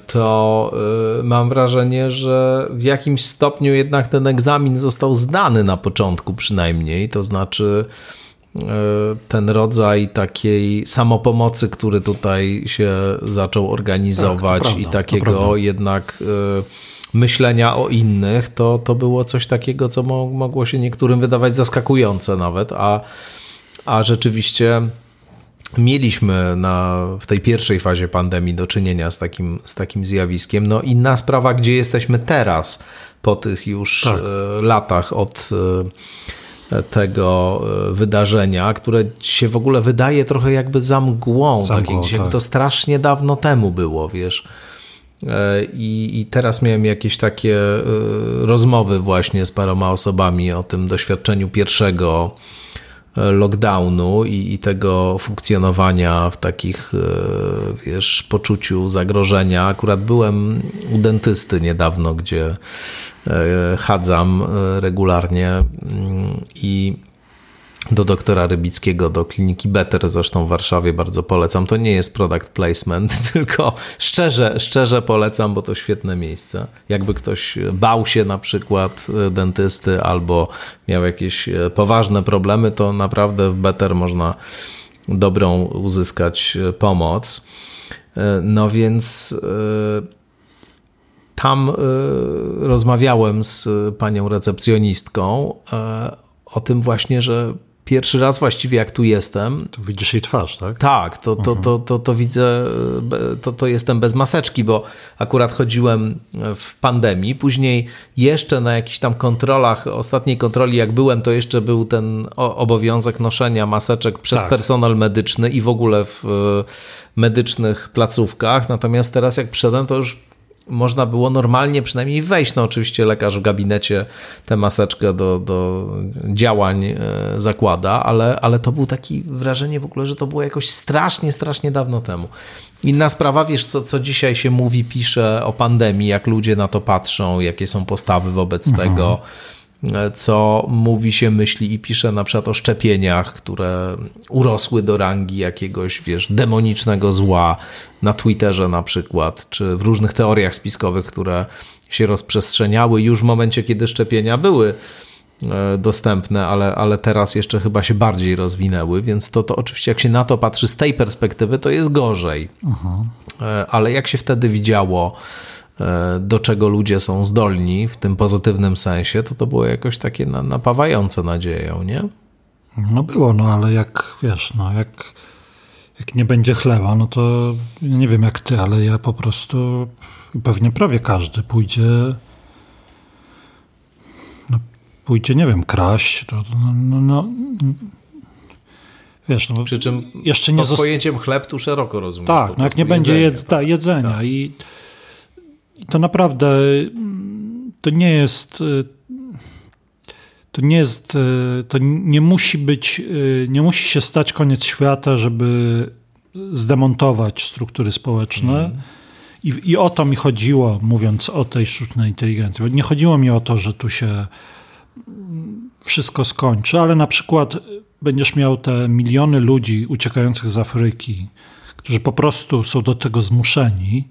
to y, mam wrażenie, że w jakimś stopniu jednak ten egzamin został zdany na początku przynajmniej. To znaczy y, ten rodzaj takiej samopomocy, który tutaj się zaczął organizować tak, prawda, i takiego jednak myślenia o innych, to, to było coś takiego, co mogło się niektórym wydawać zaskakujące nawet, a, a rzeczywiście mieliśmy na, w tej pierwszej fazie pandemii do czynienia z takim, z takim zjawiskiem. No inna sprawa, gdzie jesteśmy teraz, po tych już tak. E, latach od e, tego e, wydarzenia, które się w ogóle wydaje trochę jakby za mgłą, za mgłą tak, tak. to strasznie dawno temu było, wiesz. I, I, teraz miałem jakieś takie rozmowy właśnie z paroma osobami o tym doświadczeniu pierwszego lockdownu i, i, tego funkcjonowania w takich, e, wiesz, poczuciu zagrożenia. Akurat byłem u niedawno, gdzie e, chadzam e, regularnie mm, i do doktora Rybickiego, do kliniki Better, zresztą w Warszawie bardzo polecam. To nie jest product placement, tylko szczerze, szczerze polecam, bo to świetne miejsce. Jakby ktoś bał się na przykład dentysty albo miał jakieś poważne problemy, to naprawdę w Better można dobrą uzyskać pomoc. No więc e, tam e, rozmawiałem z panią recepcjonistką e, o tym właśnie, że pierwszy raz właściwie jak tu jestem. To widzisz jej twarz, tak? Tak, to, to, to, to, to widzę, to, to jestem bez maseczki, bo akurat chodziłem w pandemii. Później jeszcze na jakichś tam kontrolach, ostatniej kontroli jak byłem, to jeszcze był ten obowiązek noszenia maseczek przez tak. personel medyczny i w ogóle w medycznych placówkach. Natomiast teraz jak przyszedłem, to już można było normalnie przynajmniej wejść. No oczywiście lekarz w gabinecie tę maseczkę do, do działań e, zakłada, ale, ale to był taki wrażenie w ogóle, że to było jakoś strasznie, strasznie dawno temu. Inna sprawa, wiesz, co, co dzisiaj się mówi, pisze o pandemii, jak ludzie na to patrzą, jakie są postawy wobec mhm. tego co mówi się, myśli i pisze na przykład o szczepieniach, które urosły do rangi jakiegoś, wiesz, demonicznego zła na Twitterze na przykład, czy w różnych teoriach spiskowych, które się rozprzestrzeniały już w momencie, kiedy szczepienia były e, dostępne, ale, ale teraz jeszcze chyba się bardziej rozwinęły, więc to, to oczywiście jak się na to patrzy z tej perspektywy, to jest gorzej. Aha. E, ale jak się wtedy widziało, E, do czego ludzie są zdolni w tym pozytywnym sensie, to to było jakoś takie napawające nadzieją, nie? No było, no ale jak wiesz, no jak, jak nie będzie chleba, no to nie wiem jak ty, ale ja po prostu pewnie prawie każdy pójdzie no, pójdzie, nie wiem, kraść, to, no, no, no Wiesz, no, Przy czym jeszcze nie pod pojęciem chleb tu szeroko rozumiem. Tak, no jak nie będzie jedzenia, jedz, tak, jedzenia tak. i i to naprawdę to nie jest. to nie jest, to nie musi być, nie musi się stać koniec świata, żeby zdemontować struktury społeczne. Mm. I, I o to mi chodziło, mówiąc o tej sztucznej inteligencji. Nie chodziło mi o to, że tu się wszystko skończy, ale na przykład będziesz miał te miliony ludzi uciekających z Afryki, którzy po prostu są do tego zmuszeni,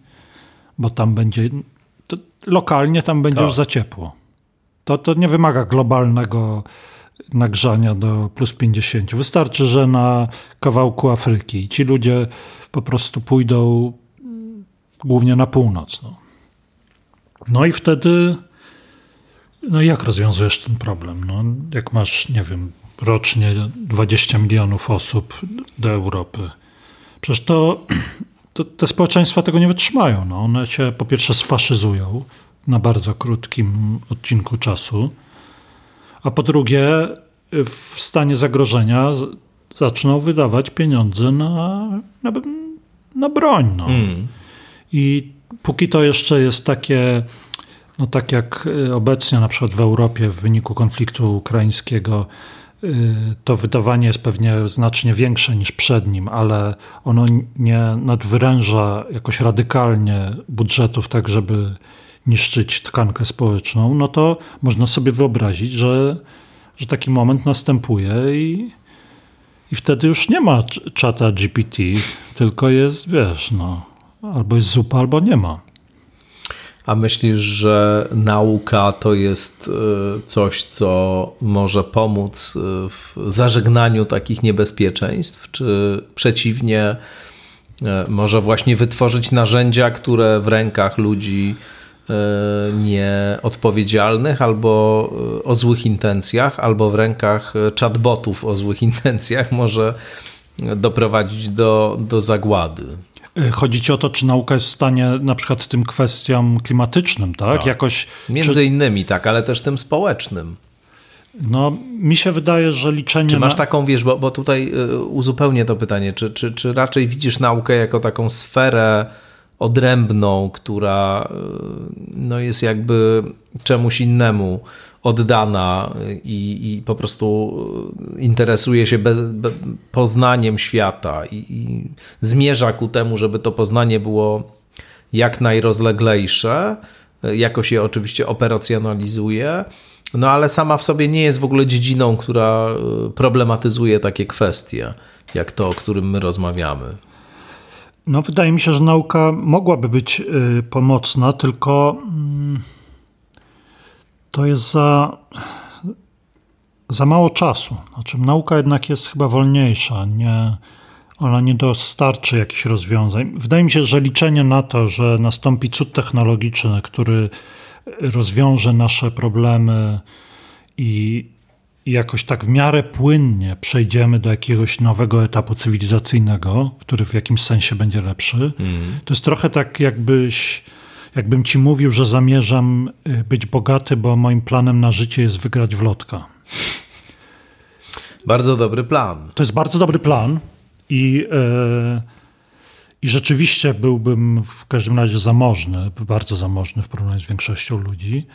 bo tam będzie, lokalnie tam będzie tak. już za ciepło. To, to nie wymaga globalnego nagrzania do plus 50. Wystarczy, że na kawałku Afryki ci ludzie po prostu pójdą głównie na północ. No, no i wtedy, no jak rozwiązujesz ten problem? No, jak masz, nie wiem, rocznie 20 milionów osób do Europy, przecież to, to te społeczeństwa tego nie wytrzymają. No, one się po pierwsze sfaszyzują na bardzo krótkim odcinku czasu, a po drugie w stanie zagrożenia zaczną wydawać pieniądze na, na, na broń. No. Mm. I póki to jeszcze jest takie, no tak jak obecnie na przykład w Europie w wyniku konfliktu ukraińskiego, to wydawanie jest pewnie znacznie większe niż przed nim, ale ono nie nadwyręża jakoś radykalnie budżetów, tak żeby niszczyć tkankę społeczną, no to można sobie wyobrazić, że, że taki moment następuje i, i wtedy już nie ma czata GPT, tylko jest, wiesz, no, albo jest zupa, albo nie ma. A myślisz, że nauka to jest e, coś, co może pomóc e, w zażegnaniu takich niebezpieczeństw, czy przeciwnie, e, może właśnie wytworzyć narzędzia, które w rękach ludzi nieodpowiedzialnych albo o złych intencjach, albo w rękach chatbotów o złych intencjach może doprowadzić do, do zagłady? E, chodzi ci o to, czy nauka jest w stanie na przykład tym kwestiom klimatycznym, tak? tak. Jakoś, Między czy... innymi, tak, ale też tym społecznym. No, mi się wydaje, że liczenie. Czy masz taką, wiesz, bo, bo tutaj e, uzupełnię to pytanie, czy, czy, czy raczej widzisz naukę jako taką sferę odrębną, która e, no, jest jakby czemuś innemu oddana i, i po prostu interesuje się bez, bez, poznaniem świata i, i zmierza ku temu, żeby to poznanie było jak najrozleglejsze, jakoś je oczywiście operacjonalizuje, no ale sama w sobie nie jest w ogóle dziedziną, która problematyzuje takie kwestie, jak to, o którym my rozmawiamy. No, wydaje mi się, że nauka mogłaby być y, pomocna, tylko. Mm, to jest za, za mało czasu. Znaczy, nauka jednak jest chyba wolniejsza. Nie, ona nie dostarczy jakichś rozwiązań. Wydaje mi się, że liczenie na to, że nastąpi cud technologiczny, który rozwiąże nasze problemy i jakoś tak w miarę płynnie przejdziemy do jakiegoś nowego etapu cywilizacyjnego, który w jakimś sensie będzie lepszy, mm. to jest trochę tak, jakbyś jakbym ci mówił, że zamierzam y, być bogaty, bo moim planem na życie jest wygrać w lotka. Bardzo dobry plan. To jest bardzo dobry plan i, yy, i rzeczywiście byłbym w każdym razie zamożny, bardzo zamożny w porównaniu z większością ludzi.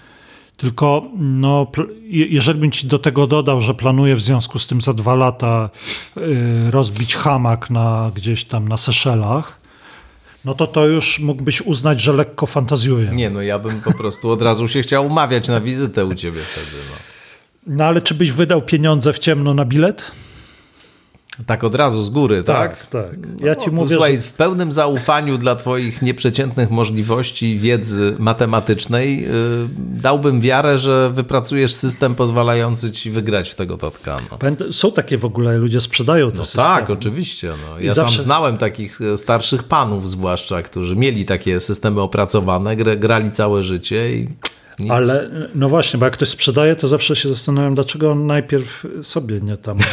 Tylko no, jeżeli bym ci do tego dodał, że planuję w związku z tym za dwa lata y, rozbić hamak na, gdzieś tam na Seszelach, no to to już mógłbyś uznać, że lekko fantazjuję. Nie, no ja bym po prostu od razu się chciał umawiać na wizytę u ciebie wtedy. No, no ale czy byś wydał pieniądze w ciemno na bilet? Tak od razu z góry, tak? Tak, tak. Ja no, ci mówię, słuchaj, że... w pełnym zaufaniu dla twoich nieprzeciętnych możliwości wiedzy matematycznej yy, dałbym wiarę, że wypracujesz system pozwalający ci wygrać w tego totka. No. Są takie w ogóle, ludzie sprzedają te no systemy. Tak, oczywiście. No. Ja zawsze... sam znałem takich e, starszych panów zwłaszcza, którzy mieli takie systemy opracowane, grali całe życie i nic. Ale no właśnie, bo jak ktoś sprzedaje, to zawsze się zastanawiam, dlaczego on najpierw sobie nie tam.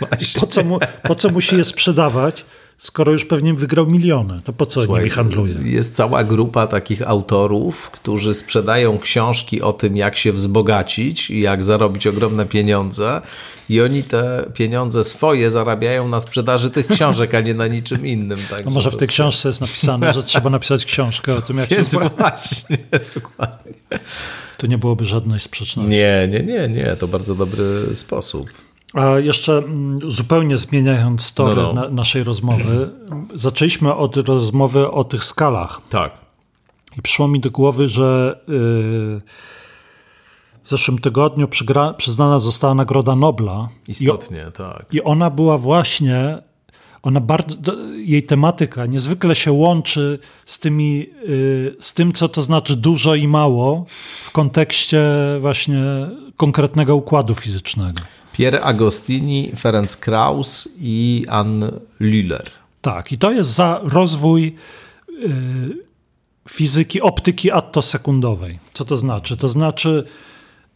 No po, co mu, po co musi je sprzedawać, skoro już pewnie wygrał miliony, to po co Słuchaj, nimi handluje? Jest cała grupa takich autorów, którzy sprzedają książki o tym, jak się wzbogacić i jak zarobić ogromne pieniądze i oni te pieniądze swoje zarabiają na sprzedaży tych książek, a nie na niczym innym. Tak, no może w tej książce jest napisane, że trzeba napisać książkę o tym, jak Więc się właśnie, dokładnie. To nie byłoby żadnej sprzeczności. Nie, nie, nie, nie. To bardzo dobry sposób. A jeszcze mm, zupełnie zmieniając tory no, no. Na, naszej rozmowy, zaczęliśmy od rozmowy o tych skalach. Tak. I przyszło mi do głowy, że yy, w zeszłym tygodniu przygra, przyznana została Nagroda Nobla. Istotnie, i, tak. I ona była właśnie, ona bardzo, jej tematyka niezwykle się łączy z, tymi, yy, z tym, co to znaczy dużo i mało w kontekście właśnie konkretnego układu fizycznego. Pierre Agostini, Ferenc Kraus i Anne Lüller. Tak, i to jest za rozwój y, fizyki optyki attosekundowej. Co to znaczy? To znaczy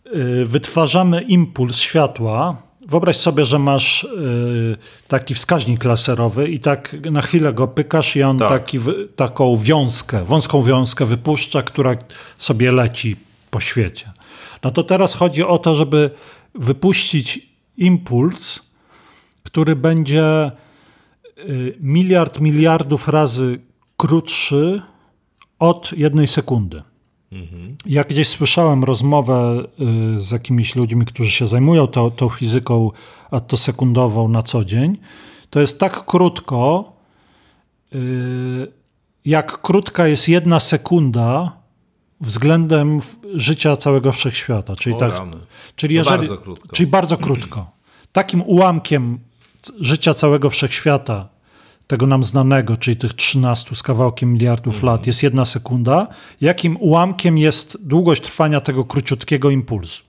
y, wytwarzamy impuls światła. Wyobraź sobie, że masz y, taki wskaźnik laserowy i tak na chwilę go pykasz i on tak. taki, taką wiązkę, wąską wiązkę wypuszcza, która sobie leci po świecie. No to teraz chodzi o to, żeby wypuścić impuls, który będzie y, miliard miliardów razy krótszy od jednej sekundy. Mhm. Ja gdzieś słyszałem rozmowę y, z jakimiś ludźmi, którzy się zajmują tą, tą fizyką atosekundową na co dzień. To jest tak krótko, y, jak krótka jest jedna sekunda względem życia całego wszechświata. Czyli, tak, czyli, jeżeli, bardzo krótko. czyli bardzo krótko. Takim ułamkiem życia całego wszechświata, tego nam znanego, czyli tych 13 z kawałkiem miliardów mm. lat, jest jedna sekunda. Jakim ułamkiem jest długość trwania tego króciutkiego impulsu?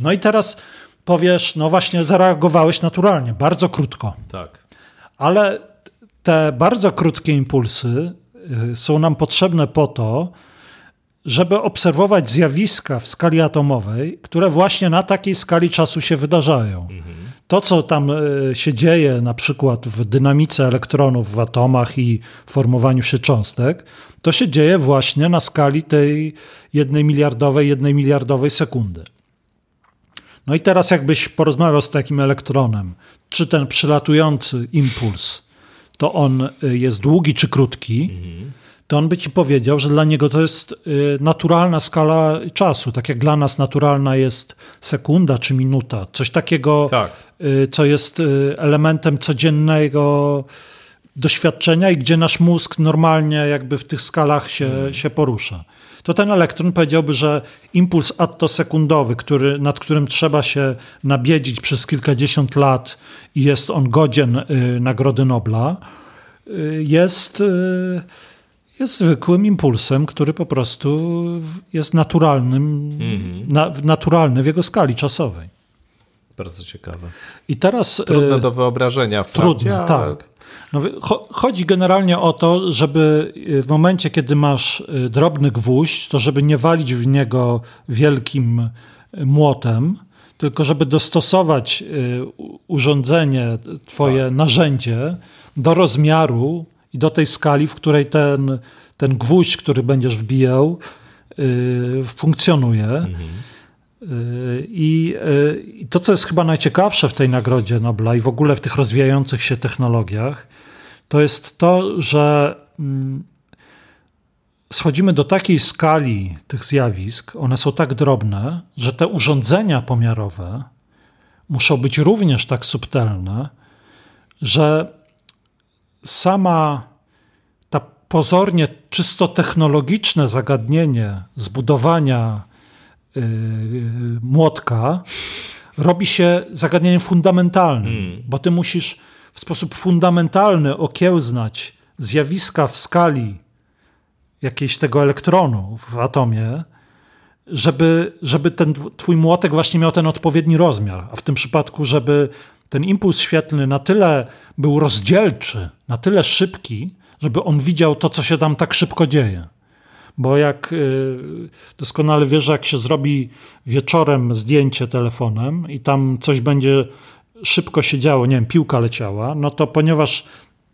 No i teraz powiesz, no właśnie zareagowałeś naturalnie, bardzo krótko. Tak. Ale te bardzo krótkie impulsy y, są nam potrzebne po to, żeby obserwować zjawiska w skali atomowej, które właśnie na takiej skali czasu się wydarzają. To, co tam e, się dzieje, na przykład w dynamice elektronów w atomach i formowaniu się cząstek, to się dzieje właśnie na skali tej jednej miliardowej, jednej miliardowej sekundy. No i teraz, jakbyś porozmawiał z takim elektronem, czy ten przylatujący impuls, to on e, jest długi czy krótki, mhm to on by ci powiedział, że dla niego to jest y, naturalna skala czasu, tak jak dla nas naturalna jest sekunda czy minuta. Coś takiego, tak. Y, co jest y, elementem codziennego doświadczenia i gdzie nasz mózg normalnie jakby w tych skalach się, hmm. się porusza. To ten elektron powiedziałby, że impuls attosekundowy, który, nad którym trzeba się nabiedzić przez kilkadziesiąt lat i jest on godzien Nagrody Nobla, jest jest zwykłym impulsem, który po prostu jest naturalnym, mhm. na, naturalny w jego skali czasowej. Bardzo ciekawe. I teraz. Trudne e, do wyobrażenia. Trudne, tak. No, chodzi generalnie o to, żeby e, w momencie, kiedy masz e, drobny gwóźdź, to żeby nie walić w niego wielkim młotem, tylko żeby dostosować urządzenie, twoje tak. narzędzie do rozmiaru i do tej skali, w której ten, ten gwóźdź, który będziesz wbijał, yy, funkcjonuje. I, yy, I to, co jest chyba najciekawsze w tej Nagrodzie Nobla i w ogóle w tych rozwijających się technologiach, to jest to, że mm, schodzimy do takiej skali tych zjawisk, one są tak drobne, że te urządzenia pomiarowe muszą być również tak subtelne, że sama ta pozornie czysto technologiczne zagadnienie zbudowania yy, młotka robi się zagadnieniem fundamentalnym, hmm. bo ty musisz w sposób fundamentalny okiełznać zjawiska w skali jakiejś tego elektronu w atomie, żeby, żeby ten twój młotek właśnie miał ten odpowiedni rozmiar, a w tym przypadku, żeby ten impuls świetlny na tyle był rozdzielczy, na tyle szybki, żeby on widział to, co się tam tak szybko dzieje. Bo jak y, doskonale wiesz, jak się zrobi wieczorem zdjęcie telefonem i tam coś będzie szybko się działo, nie wiem, piłka leciała, no to ponieważ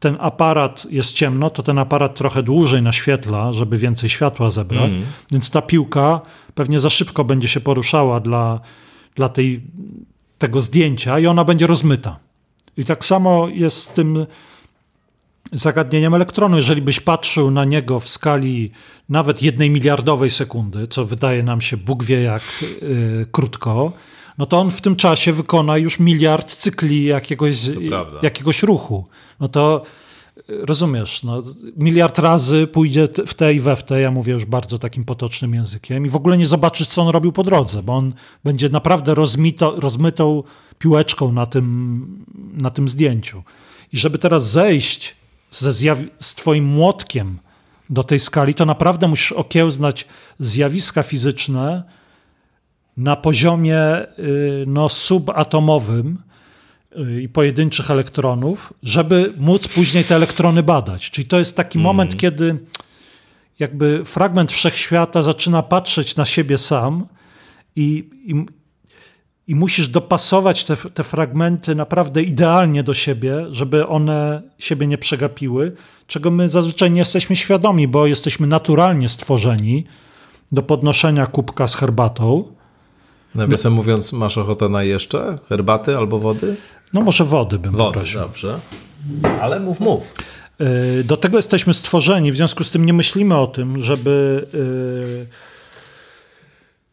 ten aparat jest ciemno, to ten aparat trochę dłużej naświetla, żeby więcej światła zebrać, mm. więc ta piłka pewnie za szybko będzie się poruszała dla, dla tej, tego zdjęcia i ona będzie rozmyta. I tak samo jest z tym zagadnieniem elektronu. Jeżeli byś patrzył na niego w skali nawet jednej miliardowej sekundy, co wydaje nam się Bóg wie jak yy, krótko, no to on w tym czasie wykona już miliard cykli jakiegoś, jakiegoś ruchu. No to rozumiesz, no, miliard razy pójdzie w te i we w te, ja mówię już bardzo takim potocznym językiem i w ogóle nie zobaczysz, co on robił po drodze, bo on będzie naprawdę rozmito, rozmytą piłeczką na tym, na tym zdjęciu. I żeby teraz zejść ze zjaw- z twoim młotkiem do tej skali, to naprawdę musisz okiełznać zjawiska fizyczne na poziomie y, no, subatomowym, i pojedynczych elektronów, żeby móc później te elektrony badać. Czyli to jest taki mm. moment, kiedy jakby fragment wszechświata zaczyna patrzeć na siebie sam i, i, i musisz dopasować te, te fragmenty naprawdę idealnie do siebie, żeby one siebie nie przegapiły, czego my zazwyczaj nie jesteśmy świadomi, bo jesteśmy naturalnie stworzeni do podnoszenia kubka z herbatą. Nawiasem mówiąc, masz ochotę na jeszcze herbaty albo wody? No może wody bym wody, poprosił. dobrze. Ale mów, mów. Y, do tego jesteśmy stworzeni, w związku z tym nie myślimy o tym, żeby, y,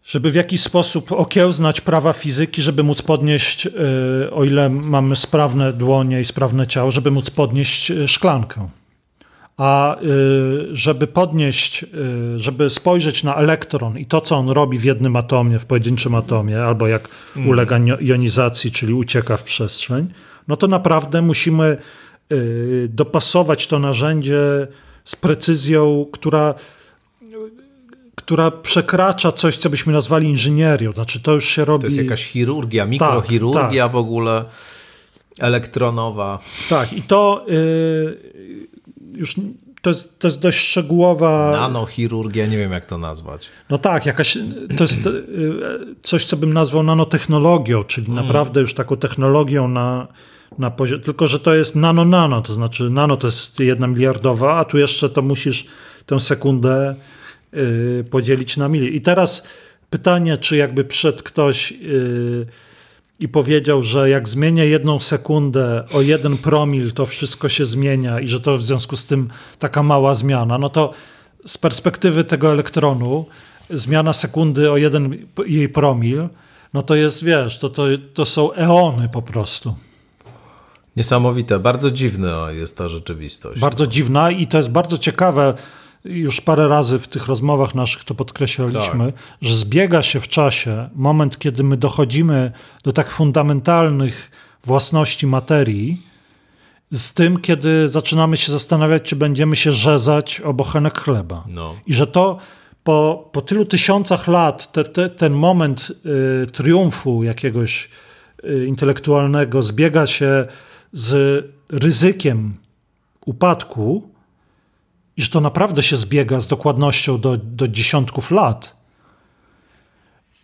żeby w jakiś sposób okiełznać prawa fizyki, żeby móc podnieść, y, o ile mamy sprawne dłonie i sprawne ciało, żeby móc podnieść szklankę. A żeby podnieść, żeby spojrzeć na elektron i to, co on robi w jednym atomie, w pojedynczym atomie, albo jak mm. ulega jonizacji, czyli ucieka w przestrzeń, no to naprawdę musimy dopasować to narzędzie z precyzją, która, która przekracza coś, co byśmy nazwali inżynierią. Znaczy, to już się robi. To jest jakaś chirurgia, mikrochirurgia tak, tak. w ogóle elektronowa. Tak, i to już to jest, to jest dość szczegółowa. Nanochirurgia, nie wiem jak to nazwać. No tak, jakaś, to jest e, coś, co bym nazwał nanotechnologią, czyli mm. naprawdę już taką technologią na, na poziomie. Tylko, że to jest nano-nano, to znaczy nano to jest jedna miliardowa, a tu jeszcze to musisz tę sekundę y, podzielić na mili. I teraz pytanie, czy jakby przed ktoś. Y, i powiedział, że jak zmienię jedną sekundę o jeden promil, to wszystko się zmienia i że to w związku z tym taka mała zmiana, no to z perspektywy tego elektronu zmiana sekundy o jeden jej promil, no to jest, wiesz, to, to, to są eony po prostu. Niesamowite, bardzo dziwna jest ta rzeczywistość. Bardzo dziwna i to jest bardzo ciekawe już parę razy w tych rozmowach naszych to podkreślaliśmy, tak. że zbiega się w czasie moment, kiedy my dochodzimy do tak fundamentalnych własności materii, z tym, kiedy zaczynamy się zastanawiać, czy będziemy się rzezać o bochenek chleba. No. I że to po, po tylu tysiącach lat, te, te, ten moment y, triumfu jakiegoś y, intelektualnego zbiega się z ryzykiem upadku, i że to naprawdę się zbiega z dokładnością do, do dziesiątków lat,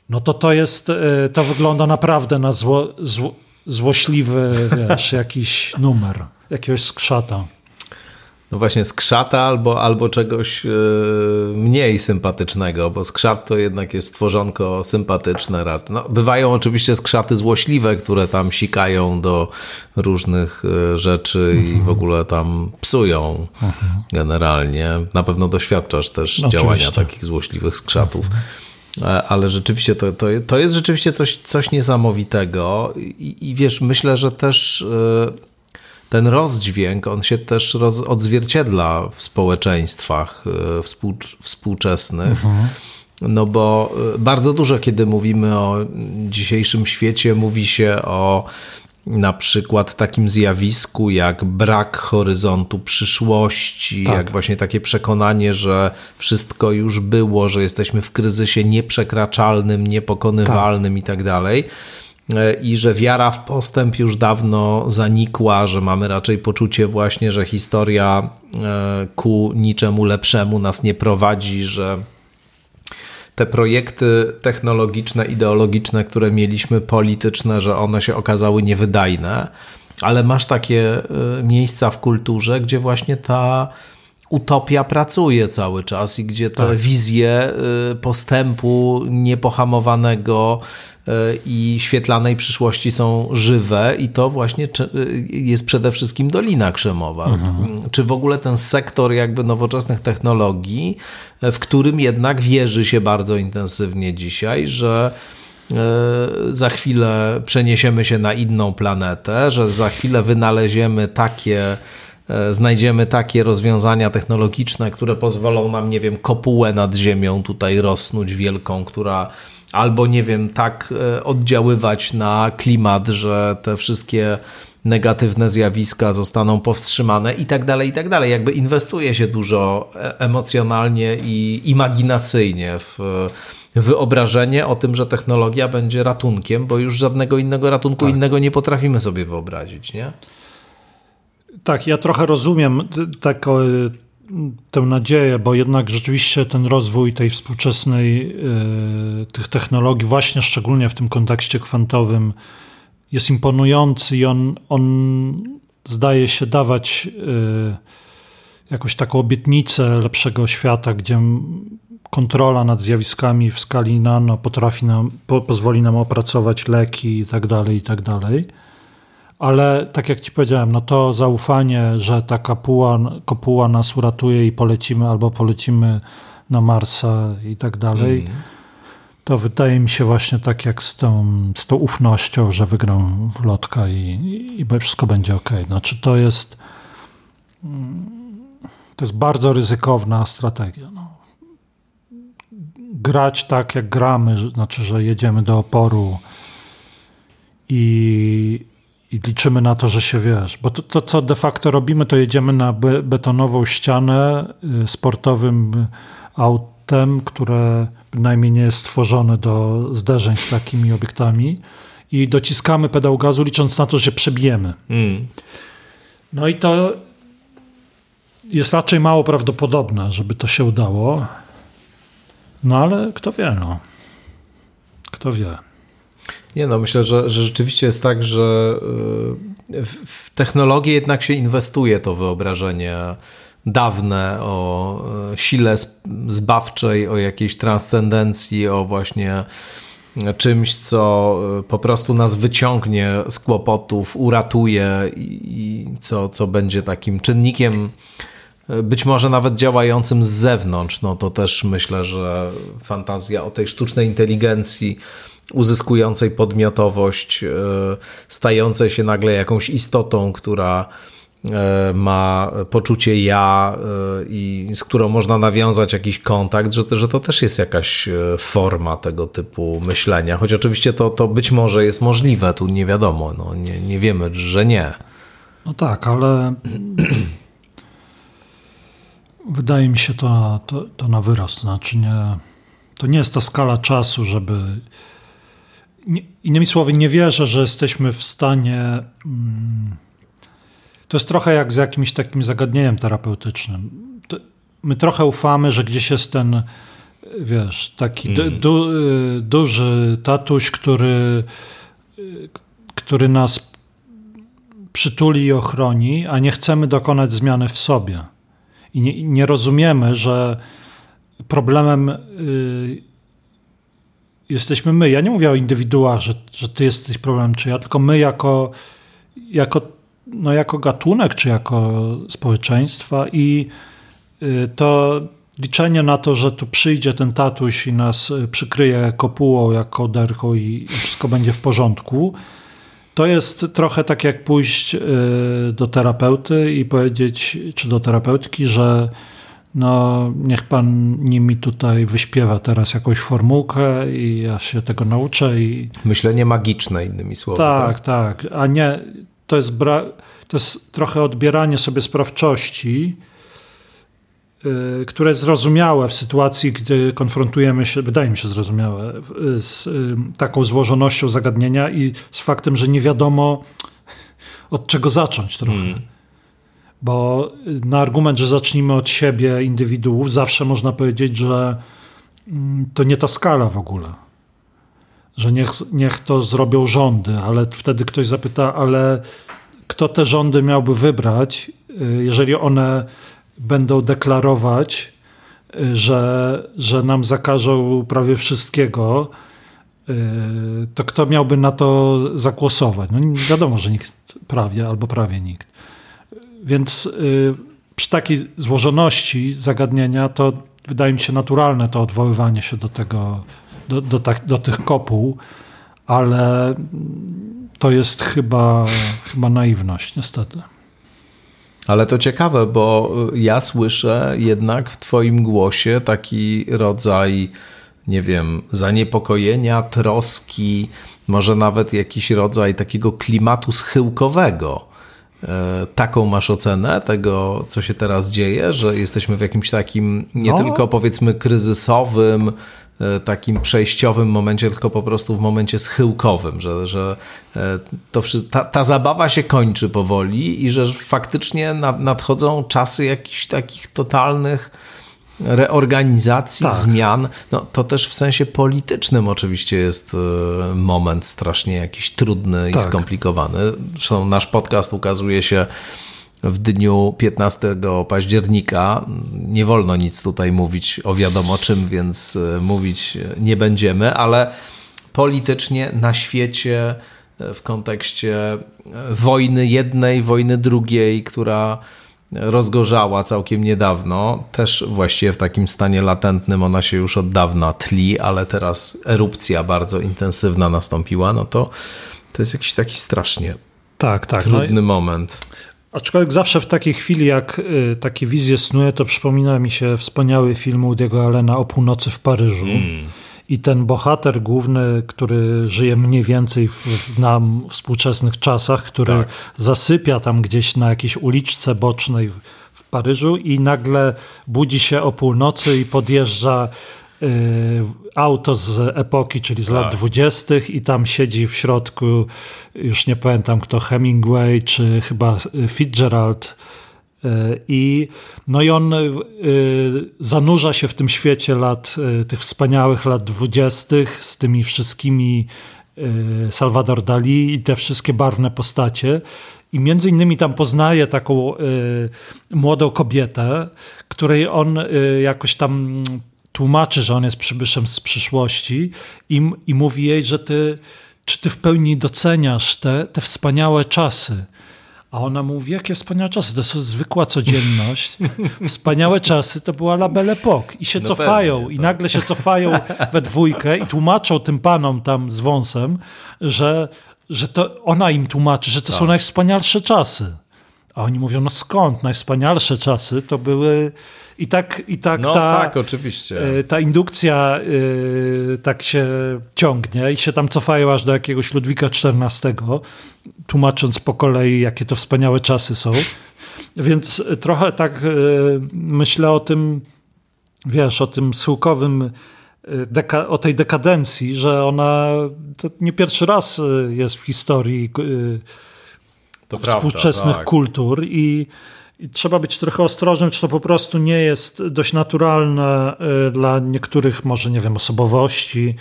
no to to jest, e, to wygląda naprawdę na zło, zło, złośliwy, wiesz, jakiś numer, jakiegoś skrzata. No właśnie skrzata albo, albo czegoś yy, mniej sympatycznego, bo skrzat to jednak jest stworzonko sympatyczne. No, bywają oczywiście skrzaty złośliwe, które tam sikają do różnych yy, rzeczy mhm. i w ogóle tam psują mhm. generalnie. Na pewno doświadczasz też no, działania oczywiście. takich złośliwych skrzatów. Mhm. E, ale rzeczywiście to, to, to jest rzeczywiście coś, coś niesamowitego I, i wiesz, myślę, że też ten rozdźwięk, on się też roz, odzwierciedla w społeczeństwach e, współczesnych. Mhm. No bo e, bardzo dużo, kiedy mówimy o dzisiejszym świecie, mówi się o na przykład takim zjawisku jak brak horyzontu przyszłości, tak. jak właśnie takie przekonanie, że wszystko już było, że jesteśmy w kryzysie nieprzekraczalnym, niepokonywalnym tak. i tak dalej. E, i że wiara w postęp już dawno zanikła, że mamy raczej poczucie właśnie, że historia e, ku niczemu lepszemu nas nie prowadzi, że te projekty technologiczne, ideologiczne, które mieliśmy, polityczne, że one się okazały niewydajne. ale masz takie miejsca w kulturze, gdzie właśnie ta utopia pracuje cały czas i gdzie te tak. wizje y, postępu niepohamowanego y, i świetlanej przyszłości są żywe i to właśnie y, jest przede wszystkim Dolina Krzemowa. Mhm. Czy w ogóle ten sektor jakby nowoczesnych technologii, w którym jednak wierzy się bardzo intensywnie dzisiaj, że za chwilę przeniesiemy się na inną planetę, że za chwilę wynaleziemy takie znajdziemy takie rozwiązania technologiczne, które pozwolą nam, nie wiem, kopułę nad ziemią tutaj rosnąć wielką, która albo, nie wiem, tak e, oddziaływać na klimat, że te wszystkie negatywne zjawiska zostaną powstrzymane i tak dalej, i tak dalej. Jakby inwestuje się dużo e, emocjonalnie i imaginacyjnie w wyobrażenie o tym, że technologia będzie ratunkiem, bo już żadnego innego ratunku tak. innego nie potrafimy sobie wyobrazić, nie? Tak, ja trochę rozumiem taką tę nadzieję, bo jednak rzeczywiście ten rozwój tej współczesnej, e, tych technologii, właśnie szczególnie w tym kontekście kwantowym, jest imponujący i on, on zdaje się dawać e, jakąś taką obietnicę lepszego świata, gdzie kontrola nad zjawiskami w skali nano potrafi nam, po, pozwoli nam opracować leki i tak dalej, i tak dalej. Ale tak jak ci powiedziałem, no to zaufanie, że ta kapuła, kopuła nas uratuje i polecimy albo polecimy na Marsa i tak dalej, mm. to wydaje mi się właśnie tak jak z tą, z tą ufnością, że wygram w lotka i, i wszystko będzie ok. Znaczy to jest to jest bardzo ryzykowna strategia. No. Grać tak jak gramy, znaczy, że jedziemy do oporu i i liczymy na to, że się wiesz. Bo to, to, co de facto robimy, to jedziemy na be, betonową ścianę y, sportowym autem, które bynajmniej nie jest stworzone do zderzeń z takimi obiektami i dociskamy pedał gazu, licząc na to, że przebijemy. Mm. No i to jest raczej mało prawdopodobne, żeby to się udało. No ale kto wie, no. Kto wie. Nie no, myślę, że, że rzeczywiście jest tak, że y, w technologię jednak się inwestuje to wyobrażenie dawne o y, sile zbawczej, o jakiejś transcendencji, o właśnie czymś, co y, po prostu nas wyciągnie z kłopotów, uratuje i co, co będzie takim czynnikiem być może nawet działającym z zewnątrz. No to też myślę, że fantazja o tej sztucznej inteligencji uzyskującej podmiotowość, e, stającej się nagle jakąś istotą, która e, ma poczucie ja e, i z którą można nawiązać jakiś kontakt, że to, że to też jest jakaś forma tego typu myślenia. Choć oczywiście to, to być może jest możliwe, tu nie wiadomo, no, nie, nie wiemy, że nie. No tak, ale wydaje mi się to, to, to na wyrost. Znaczy nie, to nie jest ta skala czasu, żeby innymi słowy, nie wierzę, że jesteśmy w stanie. Mm, to jest trochę jak z jakimś takim zagadnieniem terapeutycznym. My trochę ufamy, że gdzieś jest ten, wiesz, taki mm. du, duży tatuś, który, który nas przytuli i ochroni, a nie chcemy dokonać zmiany w sobie. I nie, nie rozumiemy, że problemem y, jesteśmy my. Ja nie mówię o indywiduach, że, że ty jesteś problemem, czy ja, tylko my jako, jako, no jako gatunek, czy jako społeczeństwa i y, to liczenie na to, że tu przyjdzie ten tatuś i nas y, przykryje kopułą jak kołderką i wszystko będzie w porządku, to jest trochę tak jak pójść y, do terapeuty i powiedzieć, czy do terapeutki, że no niech pan nimi tutaj wyśpiewa teraz jakąś formułkę i ja się tego nauczę. I... Myślenie magiczne innymi słowy. Tak, tak, tak. a nie, to jest, bra... to jest trochę odbieranie sobie sprawczości, yy, które jest zrozumiałe w sytuacji, gdy konfrontujemy się, wydaje mi się zrozumiałe, z yy, taką złożonością zagadnienia i z faktem, że nie wiadomo od czego zacząć trochę. Mm. Bo na argument, że zacznijmy od siebie, indywiduów, zawsze można powiedzieć, że mm, to nie ta skala w ogóle. Że niech, niech to zrobią rządy, ale wtedy ktoś zapyta, ale kto te rządy miałby wybrać, jeżeli one będą deklarować, że, że nam zakażą prawie wszystkiego, to kto miałby na to zagłosować? No wiadomo, że nikt prawie albo prawie nikt. Więc przy takiej złożoności zagadnienia to wydaje mi się naturalne to odwoływanie się do tego, do, do, tak, do tych kopuł, ale to jest chyba, chyba naiwność, niestety. Ale to ciekawe, bo ja słyszę jednak w Twoim głosie taki rodzaj, nie wiem, zaniepokojenia, troski, może nawet jakiś rodzaj takiego klimatu schyłkowego. E, taką masz ocenę tego, co się teraz dzieje, że jesteśmy w jakimś takim nie no. tylko powiedzmy kryzysowym, e, takim przejściowym momencie, tylko po prostu w momencie schyłkowym, że, że e, to, ta, ta zabawa się kończy powoli i że faktycznie nadchodzą czasy jakichś takich totalnych reorganizacji, tak. zmian, no, to też w sensie politycznym oczywiście jest e, moment strasznie jakiś trudny tak. i skomplikowany. Zresztą nasz podcast ukazuje się w dniu 15 października. Nie wolno nic tutaj mówić o wiadomo czym, więc e, mówić nie będziemy, ale politycznie na świecie e, w kontekście wojny jednej, wojny drugiej, która rozgorzała całkiem niedawno, też właściwie w takim stanie latentnym ona się już od dawna tli, ale teraz erupcja bardzo intensywna nastąpiła, no to to jest jakiś taki strasznie tak, tak. No trudny no moment. Aczkolwiek zawsze w takiej chwili, jak y, takie wizje snuje, to przypomina mi się wspaniały film Woody'ego Allena o północy w Paryżu. Mm i ten bohater główny, który żyje mniej więcej w, w nam współczesnych czasach, który tak. zasypia tam gdzieś na jakiejś uliczce bocznej w, w Paryżu i nagle budzi się o północy i podjeżdża y, auto z epoki, czyli z tak. lat dwudziestych i tam siedzi w środku, już nie pamiętam kto, Hemingway czy chyba Fitzgerald E, I, no i on e, zanurza się w tym świecie lat, e, tych wspaniałych lat dwudziestych z tymi wszystkimi Salvador Dali i te wszystkie barwne postacie. I między innymi tam poznaje taką młodą kobietę, której on jakoś tam tłumaczy, że on jest przybyszem z przyszłości i, i mówi jej, że ty, czy ty w pełni doceniasz te, te wspaniałe czasy a ona mówi, jakie wspaniałe czasy, to jest zwykła codzienność. Wspaniałe czasy to była la belle époque. I się no cofają, pewnie, i tak. nagle się cofają we dwójkę i tłumaczą tym panom tam z wąsem, że, że to ona im tłumaczy, że to tak. są najwspanialsze czasy. A oni mówią, no skąd? Najwspanialsze czasy to były i tak, i tak, no, ta, tak, oczywiście. E, ta indukcja y, tak się ciągnie i się tam cofają aż do jakiegoś Ludwika XIV, tłumacząc po kolei, jakie to wspaniałe czasy są. Więc trochę tak y, myślę o tym, wiesz, o tym schyłkowym Deka, o tej dekadencji, że ona to nie pierwszy raz jest w historii to współczesnych prawda, tak. kultur i i trzeba być trochę ostrożnym, czy to po prostu nie jest dość naturalne y, dla niektórych, może nie wiem, osobowości,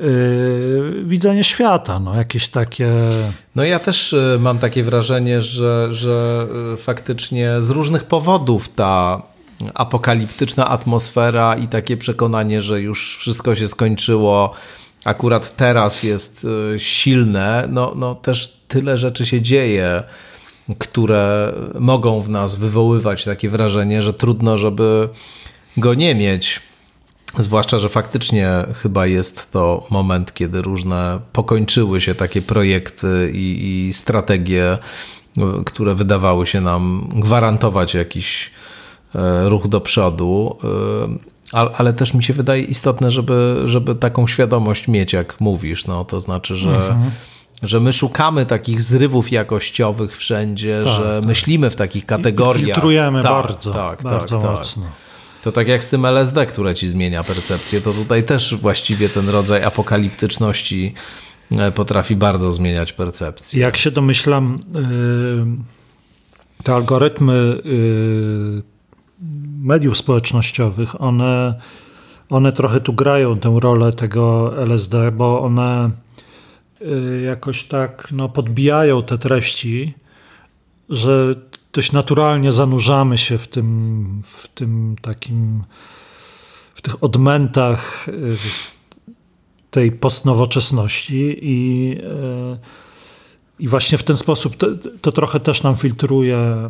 Yy, widzenie świata, no jakieś takie. No ja też y, mam takie wrażenie, że, że y, faktycznie z różnych powodów ta apokaliptyczna atmosfera i takie przekonanie, że już wszystko się skończyło, akurat teraz jest silne, no, no też tyle rzeczy się dzieje które mogą w nas wywoływać takie wrażenie, że trudno, żeby go nie mieć. Zwłaszcza, że faktycznie chyba jest to moment, kiedy różne pokończyły się takie projekty i, i strategie, które wydawały się nam gwarantować jakiś e, ruch do przodu. Ale też mi się wydaje istotne, żeby, żeby taką świadomość mieć, jak mówisz. No, to znaczy, że mhm że my szukamy takich zrywów jakościowych wszędzie, tak, że tak. myślimy w takich kategoriach. I filtrujemy tak, bardzo, tak, bardzo tak, tak. mocno. To tak jak z tym LSD, które ci zmienia percepcję, to tutaj też właściwie ten rodzaj apokaliptyczności e, potrafi bardzo zmieniać percepcję. Jak się domyślam, e, te algorytmy e, mediów społecznościowych, one, one trochę tu grają tę rolę tego LSD, bo one Y, jakoś tak no, podbijają te treści, że dość naturalnie zanurzamy się w tym, w tym takim, w tych odmętach y, tej postnowoczesności i, y, i właśnie w ten sposób to, to trochę też nam filtruje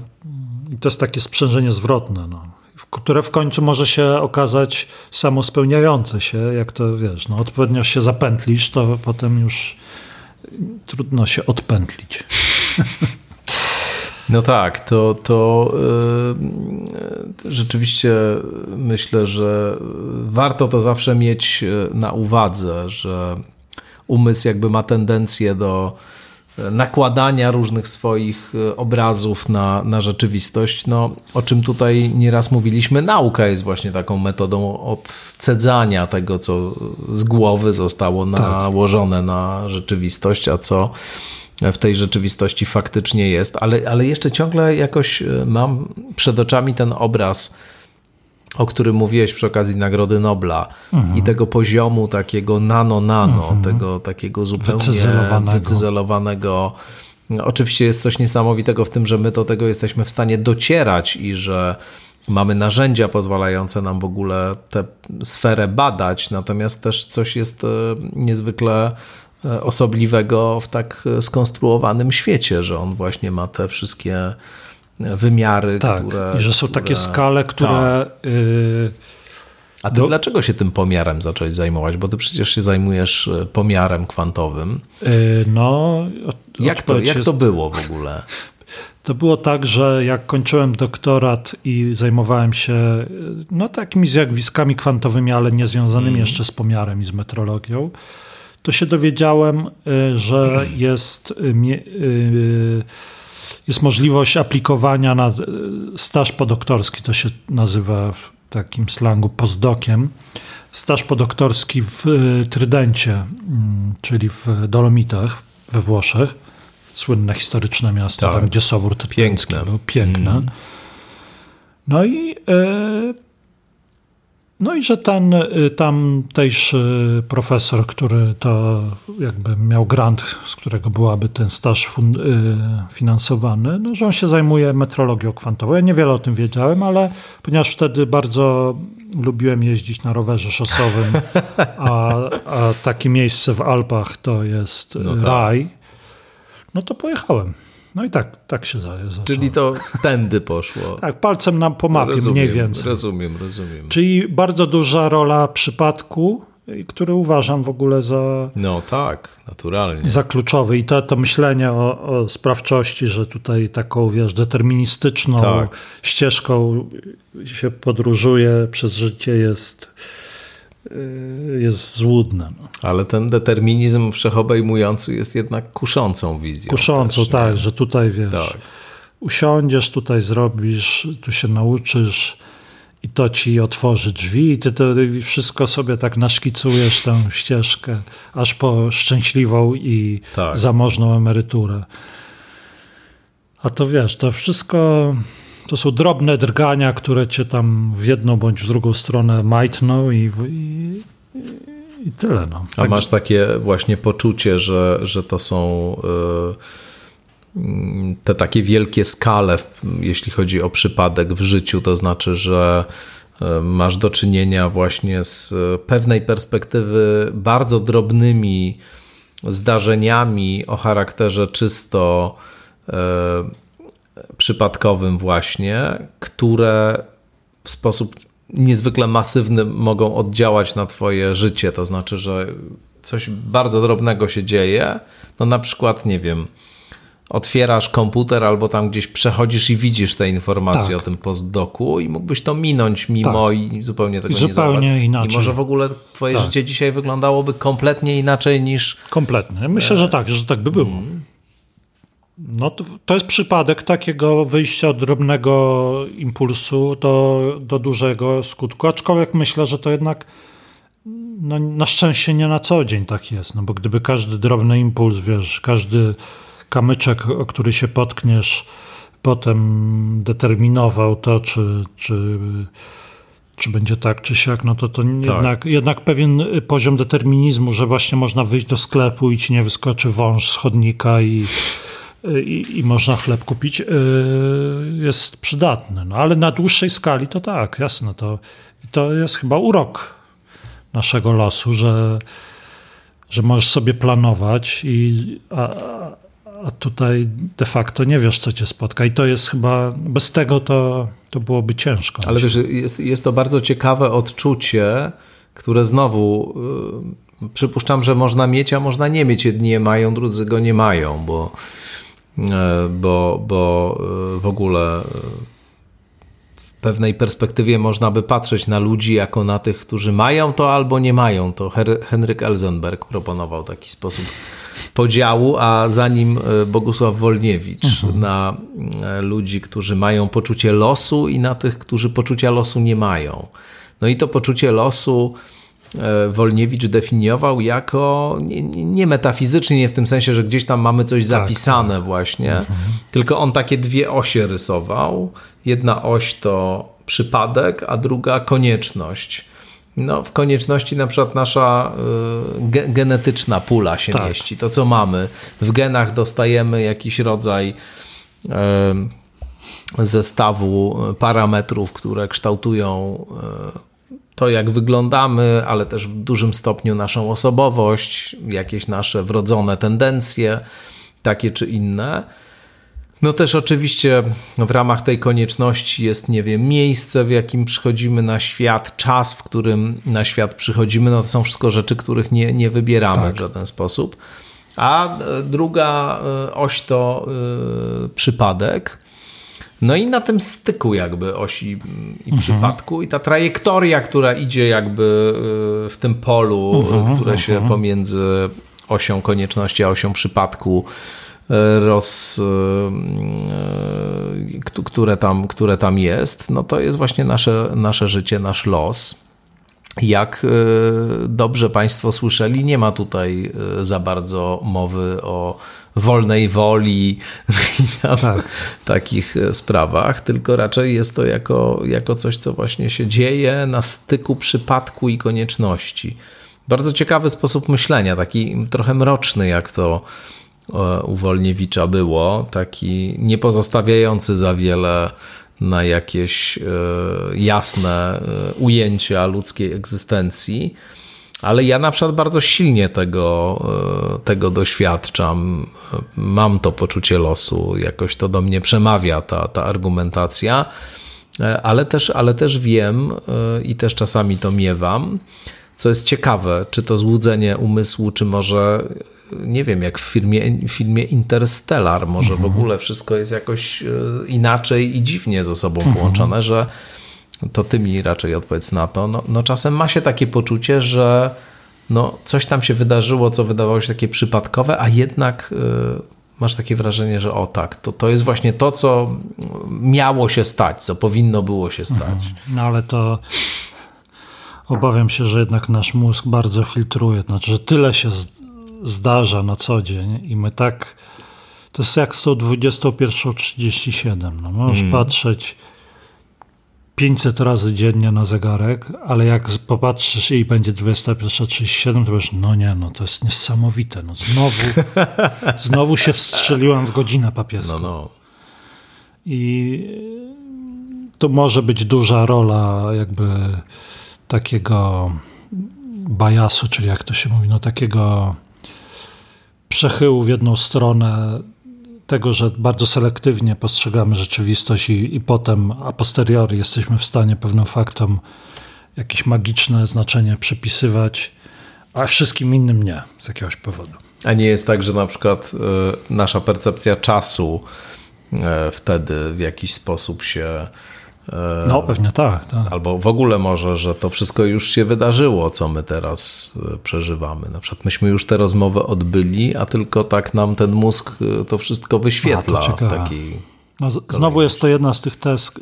i to jest takie sprzężenie zwrotne, no, które w końcu może się okazać samospełniające się, jak to wiesz, no, odpowiednio się zapętlisz, to potem już trudno się odpętlić. No tak, to, to yy, rzeczywiście myślę, że warto to zawsze mieć na uwadze, że umysł jakby ma tendencję do nakładania różnych swoich obrazów na, na rzeczywistość, no, o czym tutaj nieraz mówiliśmy, nauka jest właśnie taką metodą odcedzania tego, co z głowy zostało tak. nałożone tak. na rzeczywistość, a co w tej rzeczywistości faktycznie jest, ale, ale jeszcze ciągle jakoś e, mam przed oczami ten obraz, o którym mówiłeś przy okazji Nagrody Nobla mhm. i tego poziomu takiego nano-nano, mhm. tego takiego zupełnie wycyzelowanego. wycyzelowanego. Oczywiście jest coś niesamowitego w tym, że my do tego jesteśmy w stanie docierać i że mamy narzędzia pozwalające nam w ogóle tę sferę badać, natomiast też coś jest e, niezwykle E, osobliwego w tak skonstruowanym świecie, że on właśnie ma te wszystkie wymiary, tak, które. I że są które, takie skale, które. Tak. Y, A ty do... dlaczego się tym pomiarem zacząłeś zajmować? Bo ty przecież się zajmujesz e, pomiarem kwantowym. Y, no. Jak to, jak to było w ogóle? To było tak, że jak kończyłem doktorat i zajmowałem się no, takimi zjawiskami kwantowymi, ale nie związanymi mm. jeszcze z pomiarem i z metrologią, to się dowiedziałem, y, że jest, y, y, jest możliwość aplikowania na staż podoktorski, to się nazywa w takim slangu postdokiem. Staż podoktorski w Trydencie, mm, czyli w Dolomitach we Włoszech. Słynne historyczne miasto, tak. tam gdzie Sobór Trydencki był. Piękne. Mm. No i no i że ten y, tamtejszy profesor, który to jakby miał grant, z którego byłaby ten staż fund, y, finansowany, no, że on się zajmuje metrologią kwantową. Ja niewiele o tym wiedziałem, ale ponieważ wtedy bardzo lubiłem jeździć na rowerze szosowym, a, a takie miejsce w Alpach to jest no tak. raj, no to pojechałem. No i tak, tak się zaczęło. Czyli to tędy poszło. tak, palcem nam po mapie rozumiem, mniej więcej. Rozumiem, rozumiem. Czyli bardzo duża rola przypadku, który uważam w ogóle za. No tak, naturalnie. Za kluczowy. I to, to myślenie o, o sprawczości, że tutaj taką, wiesz, deterministyczną tak. ścieżką się podróżuje przez życie jest Y, jest złudne. No. Ale ten determinizm wszechobejmujący jest jednak kuszącą wizją. Kuszącą, też, tak, że tutaj wiesz, tak. usiądziesz, tutaj zrobisz, tu się nauczysz i to ci otworzy drzwi i ty to wszystko sobie tak naszkicujesz tę ścieżkę, aż po szczęśliwą i tak. zamożną emeryturę. A to wiesz, to wszystko to są drobne drgania, które cię tam w jedną bądź w drugą stronę majtną i, i, i tyle. No. A masz takie właśnie poczucie, że, że to są y, te takie wielkie skale, jeśli chodzi o przypadek w życiu, to znaczy, że y, masz do czynienia właśnie z pewnej perspektywy bardzo drobnymi zdarzeniami o charakterze czysto przypadkowym właśnie, które w sposób niezwykle masywny mogą oddziałać na twoje życie. To znaczy, że coś bardzo drobnego się dzieje, no na przykład, nie wiem, otwierasz komputer albo tam gdzieś przechodzisz i widzisz te informacje tak. o tym postdoku i mógłbyś to minąć mimo tak. i zupełnie tego I zupełnie nie inaczej. I może w ogóle twoje tak. życie dzisiaj wyglądało kompletnie inaczej niż... Kompletnie. Myślę, że tak, że tak by było. Hmm. No to, to, jest przypadek takiego wyjścia od drobnego impulsu do, do dużego skutku, aczkolwiek myślę, że to jednak no, na szczęście nie na co dzień tak jest, no bo gdyby każdy drobny impuls, wiesz, każdy kamyczek, o który się potkniesz, potem determinował to, czy, czy, czy będzie tak, czy siak, no to to tak. jednak, jednak pewien poziom determinizmu, że właśnie można wyjść do sklepu i ci nie wyskoczy wąż z chodnika i i, i, można chleb kupić, jest przydatny. No, ale na dłuższej skali to tak, jasne. To, to jest chyba urok naszego losu, że, że możesz sobie planować, i, a, a tutaj de facto nie wiesz, co cię spotka. I to jest chyba, bez tego to, to byłoby ciężko. Ale wiesz, jest, jest to bardzo ciekawe odczucie, które znowu yy, przypuszczam, że można mieć, a można nie mieć. Jedni je mają, drudzy go nie mają, bo, bo, bo yy, w ogóle w pewnej perspektywie można by patrzeć na ludzi jako na tych, którzy mają to albo nie mają. To Henryk Elzenberg proponował taki sposób podziału, a za nim e, Bogusław Wolniewicz mhm. na e, ludzi, którzy mają poczucie losu i na tych, którzy poczucia losu nie mają. No i to poczucie losu e, Wolniewicz definiował jako nie, nie metafizycznie, nie w tym sensie, że gdzieś tam mamy coś tak, zapisane tak. właśnie, mhm. tylko on takie dwie osie rysował. Jedna oś to przypadek, a druga konieczność. No, w konieczności na przykład nasza y, ge genetyczna pula się tak. mieści. To, co mamy. W genach dostajemy jakiś rodzaj zestawu parametrów, które kształtują y, to, jak wyglądamy, ale też w dużym stopniu naszą osobowość, jakieś nasze wrodzone tendencje, takie czy inne. No też oczywiście w ramach tej konieczności jest, nie wiem, miejsce, w jakim przychodzimy na świat, czas, w którym na świat przychodzimy. No to są wszystko rzeczy, których nie, nie wybieramy tak. w żaden sposób. A e, druga e, oś to yy, przypadek. No i na tym styku jakby osi i mhm. przypadku i ta trajektoria, która idzie jakby w tym polu, mhm, które się mhm. pomiędzy osią konieczności a osią przypadku roz, e, e, które, tam, które tam jest, no to jest właśnie nasze, nasze życie, nasz los. Jak dobrze Państwo słyszeli, nie ma tutaj za bardzo mowy o wolnej woli i tak. takich sprawach, tylko raczej jest to jako, jako coś, co właśnie się dzieje na styku przypadku i konieczności. Bardzo ciekawy sposób myślenia, taki trochę mroczny, jak to u Wolniewicza było, taki nie pozostawiający za wiele na jakieś e, jasne e, ujęcia ludzkiej egzystencji. Ale ja na przykład bardzo silnie tego, e, tego doświadczam. Mam to poczucie losu, jakoś to do mnie przemawia ta, ta argumentacja, ale też, ale też wiem i też czasami to miewam, co jest ciekawe, czy to złudzenie umysłu, czy może nie wiem, jak w filmie, filmie Interstellar, może w ogóle wszystko jest jakoś e, inaczej i dziwnie ze sobą mhm. połączone, że to ty mi raczej odpowiedz na to. No, no czasem ma się takie poczucie, że no, coś tam się wydarzyło, co wydawało się takie przypadkowe, a jednak y, masz takie wrażenie, że o tak, to, to jest właśnie to, co miało się stać, co powinno było się stać. Mhm. No ale to obawiam się, że jednak nasz mózg bardzo filtruje. Znaczy, że tyle się zdarza na co dzień i my tak, to jest jak z tą 21.37. No, możesz hmm. patrzeć 500 razy dziennie na zegarek, ale jak popatrzysz i będzie 21.37, to wiesz, no nie, no to jest niesamowite. No znowu, znowu się wstrzeliłam w godzinę papieską. No, no. I to może być duża rola jakby takiego bajasu, czyli jak to się mówi, no takiego przechyłu w jedną stronę tego, że bardzo selektywnie postrzegamy rzeczywistość i, i potem a posteriori jesteśmy w stanie pewnym faktom jakieś magiczne znaczenie przypisywać, a wszystkim innym nie, z jakiegoś powodu. A nie jest tak, że na przykład y, nasza percepcja czasu y, wtedy w jakiś sposób się no, pewnie tak, tak. Albo w ogóle może, że to wszystko już się wydarzyło, co my teraz e, przeżywamy. Na przykład myśmy już tę rozmowę odbyli, a tylko tak nam ten mózg e, to wszystko wyświetla w takiej. No, znowu jest to jedna z tych tez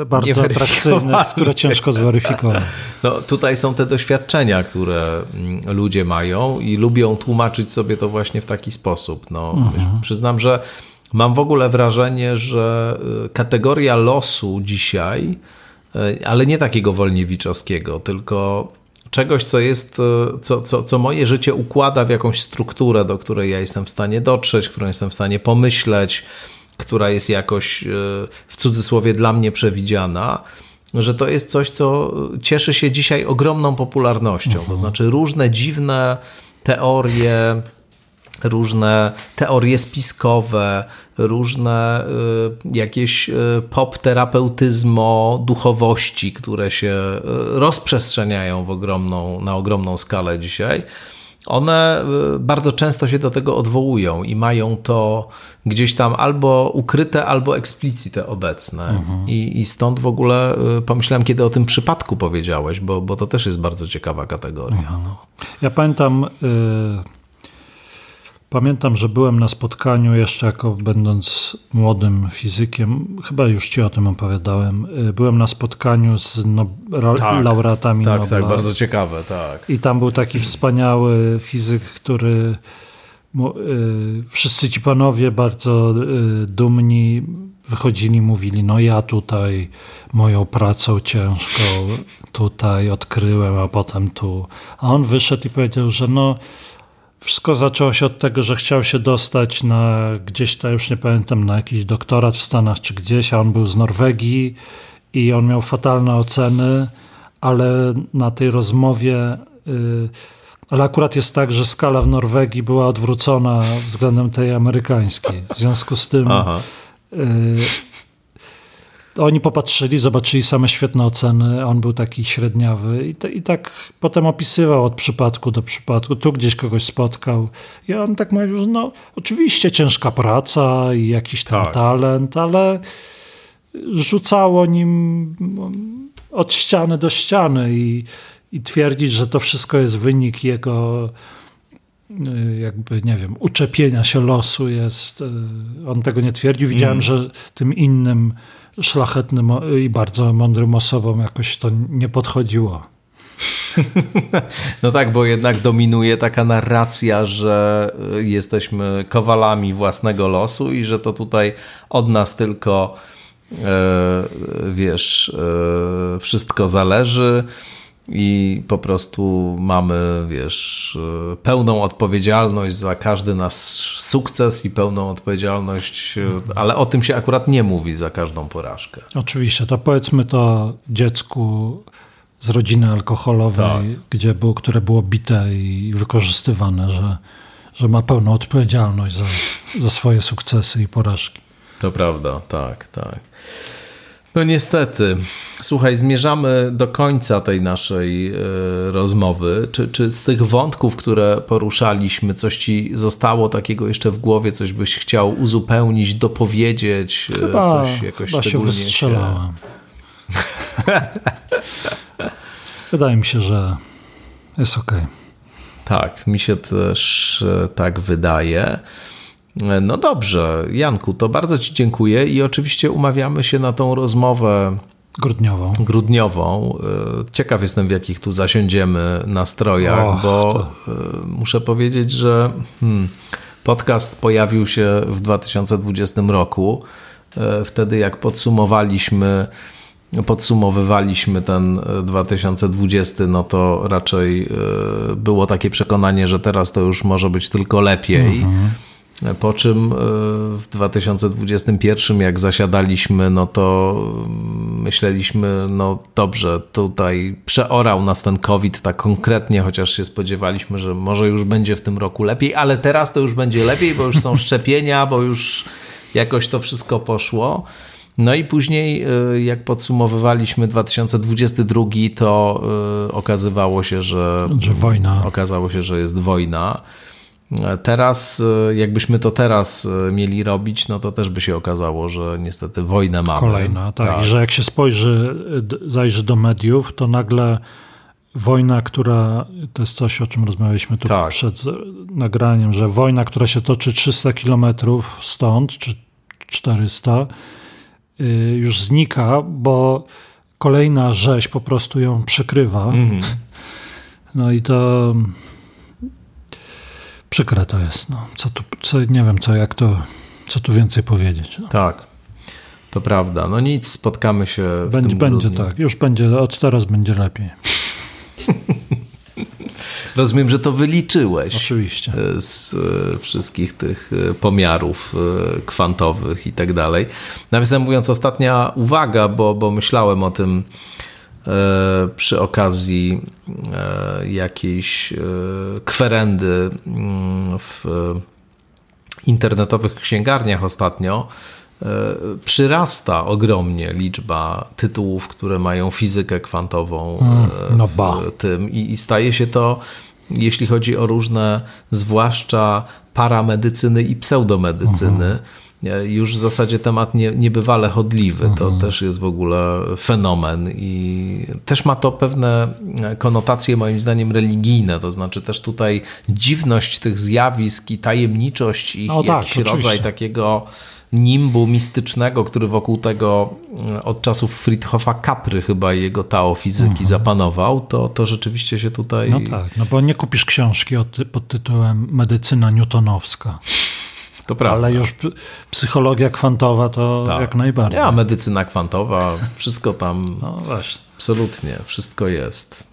e, bardzo atrakcyjnych, które ciężko zweryfikować. No, tutaj są te doświadczenia, które mm, ludzie mają i lubią tłumaczyć sobie to właśnie w taki sposób. No, mhm. Przyznam, że Mam w ogóle wrażenie, że y, kategoria losu dzisiaj, y, ale nie takiego wolniewiczowskiego, tylko czegoś, co jest, e, co, co, co moje życie układa w jakąś strukturę, do której ja jestem w stanie dotrzeć, którą jestem w stanie pomyśleć, która jest jakoś w cudzysłowie dla mnie przewidziana, że to jest coś, co cieszy się dzisiaj ogromną popularnością. To mhm. znaczy różne dziwne teorie, różne teorie spiskowe, różne y, jakieś y, pop-terapeutyzmo duchowości, które się y, rozprzestrzeniają w ogromną, na ogromną skalę dzisiaj. One bardzo często się do tego odwołują i mają to gdzieś tam albo ukryte, albo eksplicite obecne. Mhm. I, I stąd w ogóle pomyślałem, kiedy o tym przypadku powiedziałeś, bo, bo to też jest bardzo ciekawa kategoria. Mhm. Ja pamiętam. Y Pamiętam, że byłem na spotkaniu jeszcze jako będąc młodym fizykiem, chyba już ci o tym opowiadałem. Y, byłem na spotkaniu z no, tak, laureatami tak, Nobla. Tak, bardzo ciekawe, tak. I tam był taki wspaniały fizyk, który y, wszyscy ci panowie bardzo y, dumni wychodzili, mówili, no ja tutaj moją pracą ciężką tutaj odkryłem, a potem tu. A on wyszedł i powiedział, że no wszystko zaczęło się od tego, że chciał się dostać na gdzieś, to już nie pamiętam, na jakiś doktorat w Stanach czy gdzieś, a on był z Norwegii i on miał fatalne oceny, ale na tej rozmowie. Yy, ale akurat jest tak, że skala w Norwegii była odwrócona względem tej amerykańskiej. W związku z tym yy, oni popatrzyli, zobaczyli same świetne oceny, on był taki średniawy i, te, i tak potem opisywał od przypadku do przypadku, tu gdzieś kogoś spotkał i on tak mówił, że no oczywiście ciężka praca i jakiś tam tak. talent, ale rzucało nim od ściany do ściany i, i twierdzić, że to wszystko jest wynik jego y, jakby, nie wiem, uczepienia się losu jest. Y, on tego nie twierdził. Widziałem, mm. że tym innym szlachetnym i bardzo mądrym osobom jakoś to nie podchodziło. No tak, bo jednak dominuje taka narracja, że jesteśmy kowalami własnego losu i że to tutaj od nas tylko e, wiesz, e, wszystko zależy i po prostu mamy, wiesz, pełną odpowiedzialność za każdy nasz sukces i pełną odpowiedzialność, ale o tym się akurat nie mówi za każdą porażkę. Oczywiście, to powiedzmy to dziecku z rodziny alkoholowej, tak. gdzie było, które było bite i wykorzystywane, że, że ma pełną odpowiedzialność za, za swoje sukcesy i porażki. To prawda, tak, tak. No niestety. Słuchaj, zmierzamy do końca tej naszej y, rozmowy. Czy, czy z tych wątków, które poruszaliśmy, coś ci zostało takiego jeszcze w głowie, coś byś chciał uzupełnić, dopowiedzieć? E, chyba, coś jakoś chyba się wystrzelałem. Się... Wydaje mi się, że jest ok. Tak, mi się też e, tak wydaje. No dobrze, Janku, to bardzo Ci dziękuję i oczywiście umawiamy się na tą rozmowę grudniową. grudniową. E, ciekaw jestem, w jakich tu zasiądziemy nastrojach, Och, bo to... E, muszę powiedzieć, że hmm, podcast pojawił się w 2020 roku. E, wtedy, jak podsumowaliśmy podsumowywaliśmy ten 2020, no to raczej było takie przekonanie, że teraz to już może być tylko lepiej. Mhm. Po czym e, w 2021, jak zasiadaliśmy, no to myśleliśmy, no dobrze, tutaj przeorał nas ten COVID tak konkretnie, chociaż się spodziewaliśmy, że może już będzie w tym roku lepiej, ale teraz to już będzie lepiej, bo już są szczepienia, bo już jakoś to wszystko poszło. No i później, e, jak podsumowywaliśmy 2022, to e, okazywało się, że, że wojna. Okazało się, że jest wojna. Teraz, e, jakbyśmy to teraz e, mieli robić, no to też by się okazało, że niestety wojnę mamy. Kolejna, tak. tak. I że jak się spojrzy, zajrzy do mediów, to nagle wojna, która, to jest coś, o czym rozmawialiśmy tu tak. przed nagraniem, że wojna, która się toczy 300 kilometrów stąd, czy 400, y, już znika, bo kolejna rzeź po prostu ją przykrywa. Mm -hmm. No i to Przykre to jest. No. Co tu, co, nie wiem, co, jak to, co tu więcej powiedzieć. No. Tak, to prawda. No nic, spotkamy się w będzie, tym Będzie tak, już będzie, od teraz będzie lepiej. Rozumiem, że to wyliczyłeś. Oczywiście. Z wszystkich tych pomiarów kwantowych i tak dalej. Nawiasem mówiąc, ostatnia uwaga, bo, bo myślałem o tym przy okazji jakiejś kwerendy mm, w internetowych księgarniach ostatnio e, przyrasta ogromnie liczba tytułów, które mają fizykę kwantową mm, no w tym. I, i staje się to, jeśli chodzi o różne, zwłaszcza paramedycyny i pseudomedycyny, mhm już w zasadzie temat nie, niebywale chodliwy. To mhm. też jest w ogóle fenomen i też ma to pewne konotacje moim zdaniem religijne, to znaczy też tutaj dziwność tych zjawisk i tajemniczość ich, no, tak, jakiś rodzaj takiego nimbu mistycznego, który wokół tego e, od czasów Friedhofa Capry chyba jego Tao fizyki mhm. zapanował, to, to rzeczywiście się tutaj... No tak, no bo nie kupisz książki pod tytułem Medycyna Newtonowska. To prawda. Ale już psychologia kwantowa to tak. jak najbardziej. Ja, medycyna kwantowa, wszystko tam. No właśnie. Absolutnie, wszystko jest.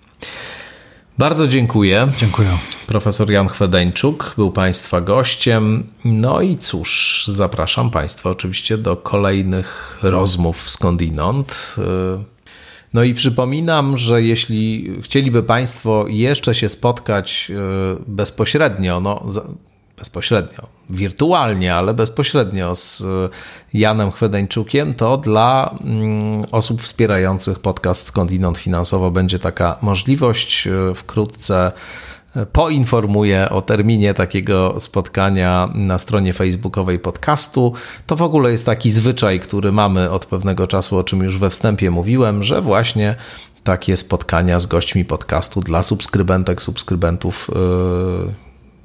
Bardzo dziękuję. Dziękuję. Profesor Jan Chwedeńczuk był Państwa gościem. No i cóż, zapraszam Państwa oczywiście do kolejnych rozmów skądinąd. No i przypominam, że jeśli chcieliby Państwo jeszcze się spotkać e, bezpośrednio, no bezpośrednio, wirtualnie, ale bezpośrednio z e, Janem Chwedeńczukiem, to dla mm, osób wspierających podcast Skądinąd Finansowo będzie taka możliwość. E, wkrótce e, poinformuję o terminie takiego spotkania na stronie facebookowej podcastu. To w ogóle jest taki zwyczaj, który mamy od pewnego czasu, o czym już we wstępie mówiłem, że właśnie takie spotkania z gośćmi podcastu dla subskrybentek, subskrybentów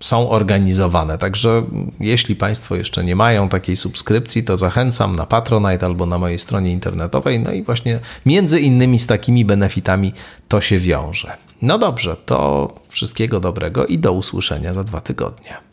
są organizowane. Także jeśli Państwo jeszcze nie mają takiej subskrypcji, to zachęcam na Patronite albo na mojej stronie internetowej. No i właśnie między innymi z takimi benefitami to się wiąże. No dobrze, to wszystkiego dobrego i do usłyszenia za dwa tygodnie.